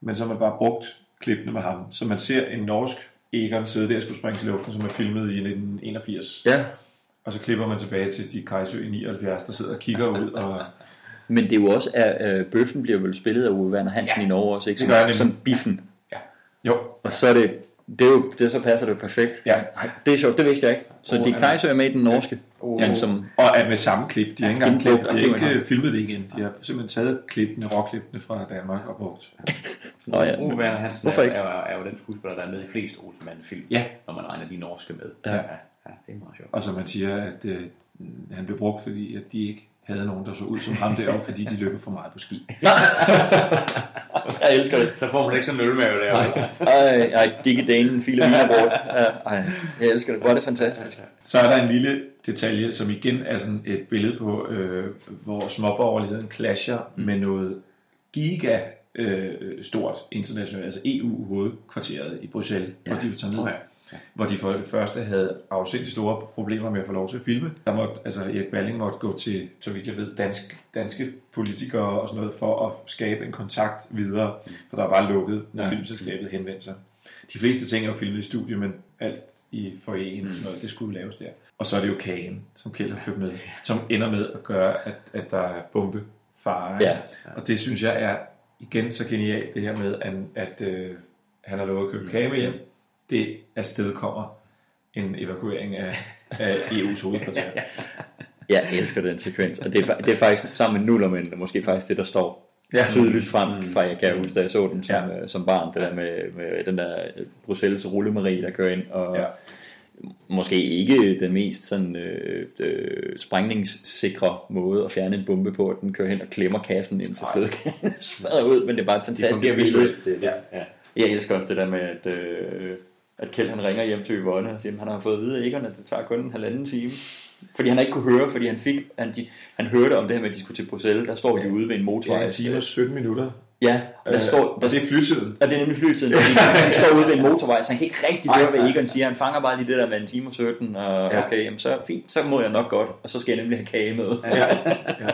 men så har man bare brugt klippene med ham. Så man ser en norsk Egon sidde der og skulle springe til luften, som er filmet i 1981. ja. Og så klipper man tilbage til Dick Kajsø i 79, der sidder og kigger ud og... Men det er jo også, at øh, Bøffen bliver vel spillet af Uwe Werner Hansen ja, i Norge også, ikke? det Som, gør han som biffen. Jo, Og så er det, det, er jo, det så passer det jo perfekt. Ja. Ej, det er sjovt, det vidste jeg ikke. Så Oh, han- Kajsø er med i den norske. Oh, men som, og er med samme klip. De har ikke engang klippet, de har ikke filmet det igen. De har simpelthen taget klippene, råklippene fra Danmark og brugt. Nå ja, Ove Werner Hansen hvorfor er, ikke? er, er, jo den skuespiller, der er med i flest Olsenmanden-film, Ja. når man regner de norske med. Ja. ja, ja det er meget sjovt. Og som man siger, at øh, han blev brugt, fordi at de ikke havde nogen, der så ud som ham deroppe, fordi de løber for meget på ski. jeg elsker det. Så får man ikke sådan en ølmave der. Ej, ej, digge danen, file vinerbrød. Ja, ej, jeg elsker det. Hvor er det fantastisk. Så er der en lille detalje, som igen er sådan et billede på, øh, hvor småborgerligheden clasher mm. med noget giga øh, stort internationalt, altså EU-hovedkvarteret i Bruxelles, ja. hvor de tager ned. Hvor de for det første havde afsindigt store problemer med at få lov til at filme. Der måtte, altså Erik Balling måtte gå til, så vidt jeg ved, dansk, danske politikere og sådan noget, for at skabe en kontakt videre, for der var bare lukket, når ja. Ja. filmselskabet henvendte sig. De fleste ting er jo filmet i studie, men alt i foyeren og sådan noget, det skulle laves der. Og så er det jo kagen, som Kjeld har købt med, som ender med at gøre, at, at der er bombefare. ikke? Ja. Og det synes jeg er igen så genialt, det her med, at, at øh, han har lovet at købe kage med hjem. Det afsted kommer en evakuering af, af EU's hovedkvarter. Jeg elsker den sekvens, og det er, det er faktisk sammen med nullermændene måske faktisk det, der står Ja. ja. tydeligt frem, fra jeg kan huske, da jeg så den som, ja. som barn, det der med, med den der Bruxelles rullemarie, der kører ind, og Ja. måske ikke den mest sådan, øh, øh, sprængningssikre måde at fjerne en bombe på, at den kører hen og klemmer kassen ind til flødekagen smadrer ud, men det er bare et fantastisk billede. det- det- ja. Jeg elsker også det der med, at øh, at Kjeld han ringer hjem til Yvonne og siger, at han har fået at vide af Egon, at det tager kun en halvanden time. Fordi han ikke kunne høre, fordi han fik, han, de, han hørte om det her med, at de skulle til Bruxelles, der står de ude ved en motorvej. Ja, en time og 17 minutter. Ja, og der Øh, står, og det er flytiden. Ja, det er nemlig flytiden. fordi Han står ude ved en motorvej, så han kan ikke rigtig høre, hvad. Egon siger. Han fanger bare lige det der med en time og 17, og Ja. okay, jamen, så fint, så må jeg nok godt. Og så skal jeg nemlig have kage med. Ja, ja.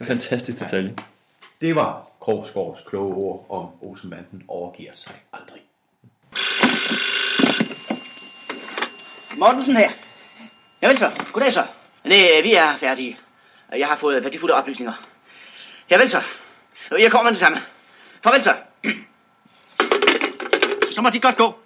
Fantastisk detalje. Det var Krogsgaards kloge ord om Olsenbanden overgiver sig aldrig. Mortensen her. Jamen så, goddag så. Nej, øh, vi er færdige. Jeg har fået værdifulde oplysninger. Javel så. Jeg kommer med det samme. Farvel så. Så må de godt gå.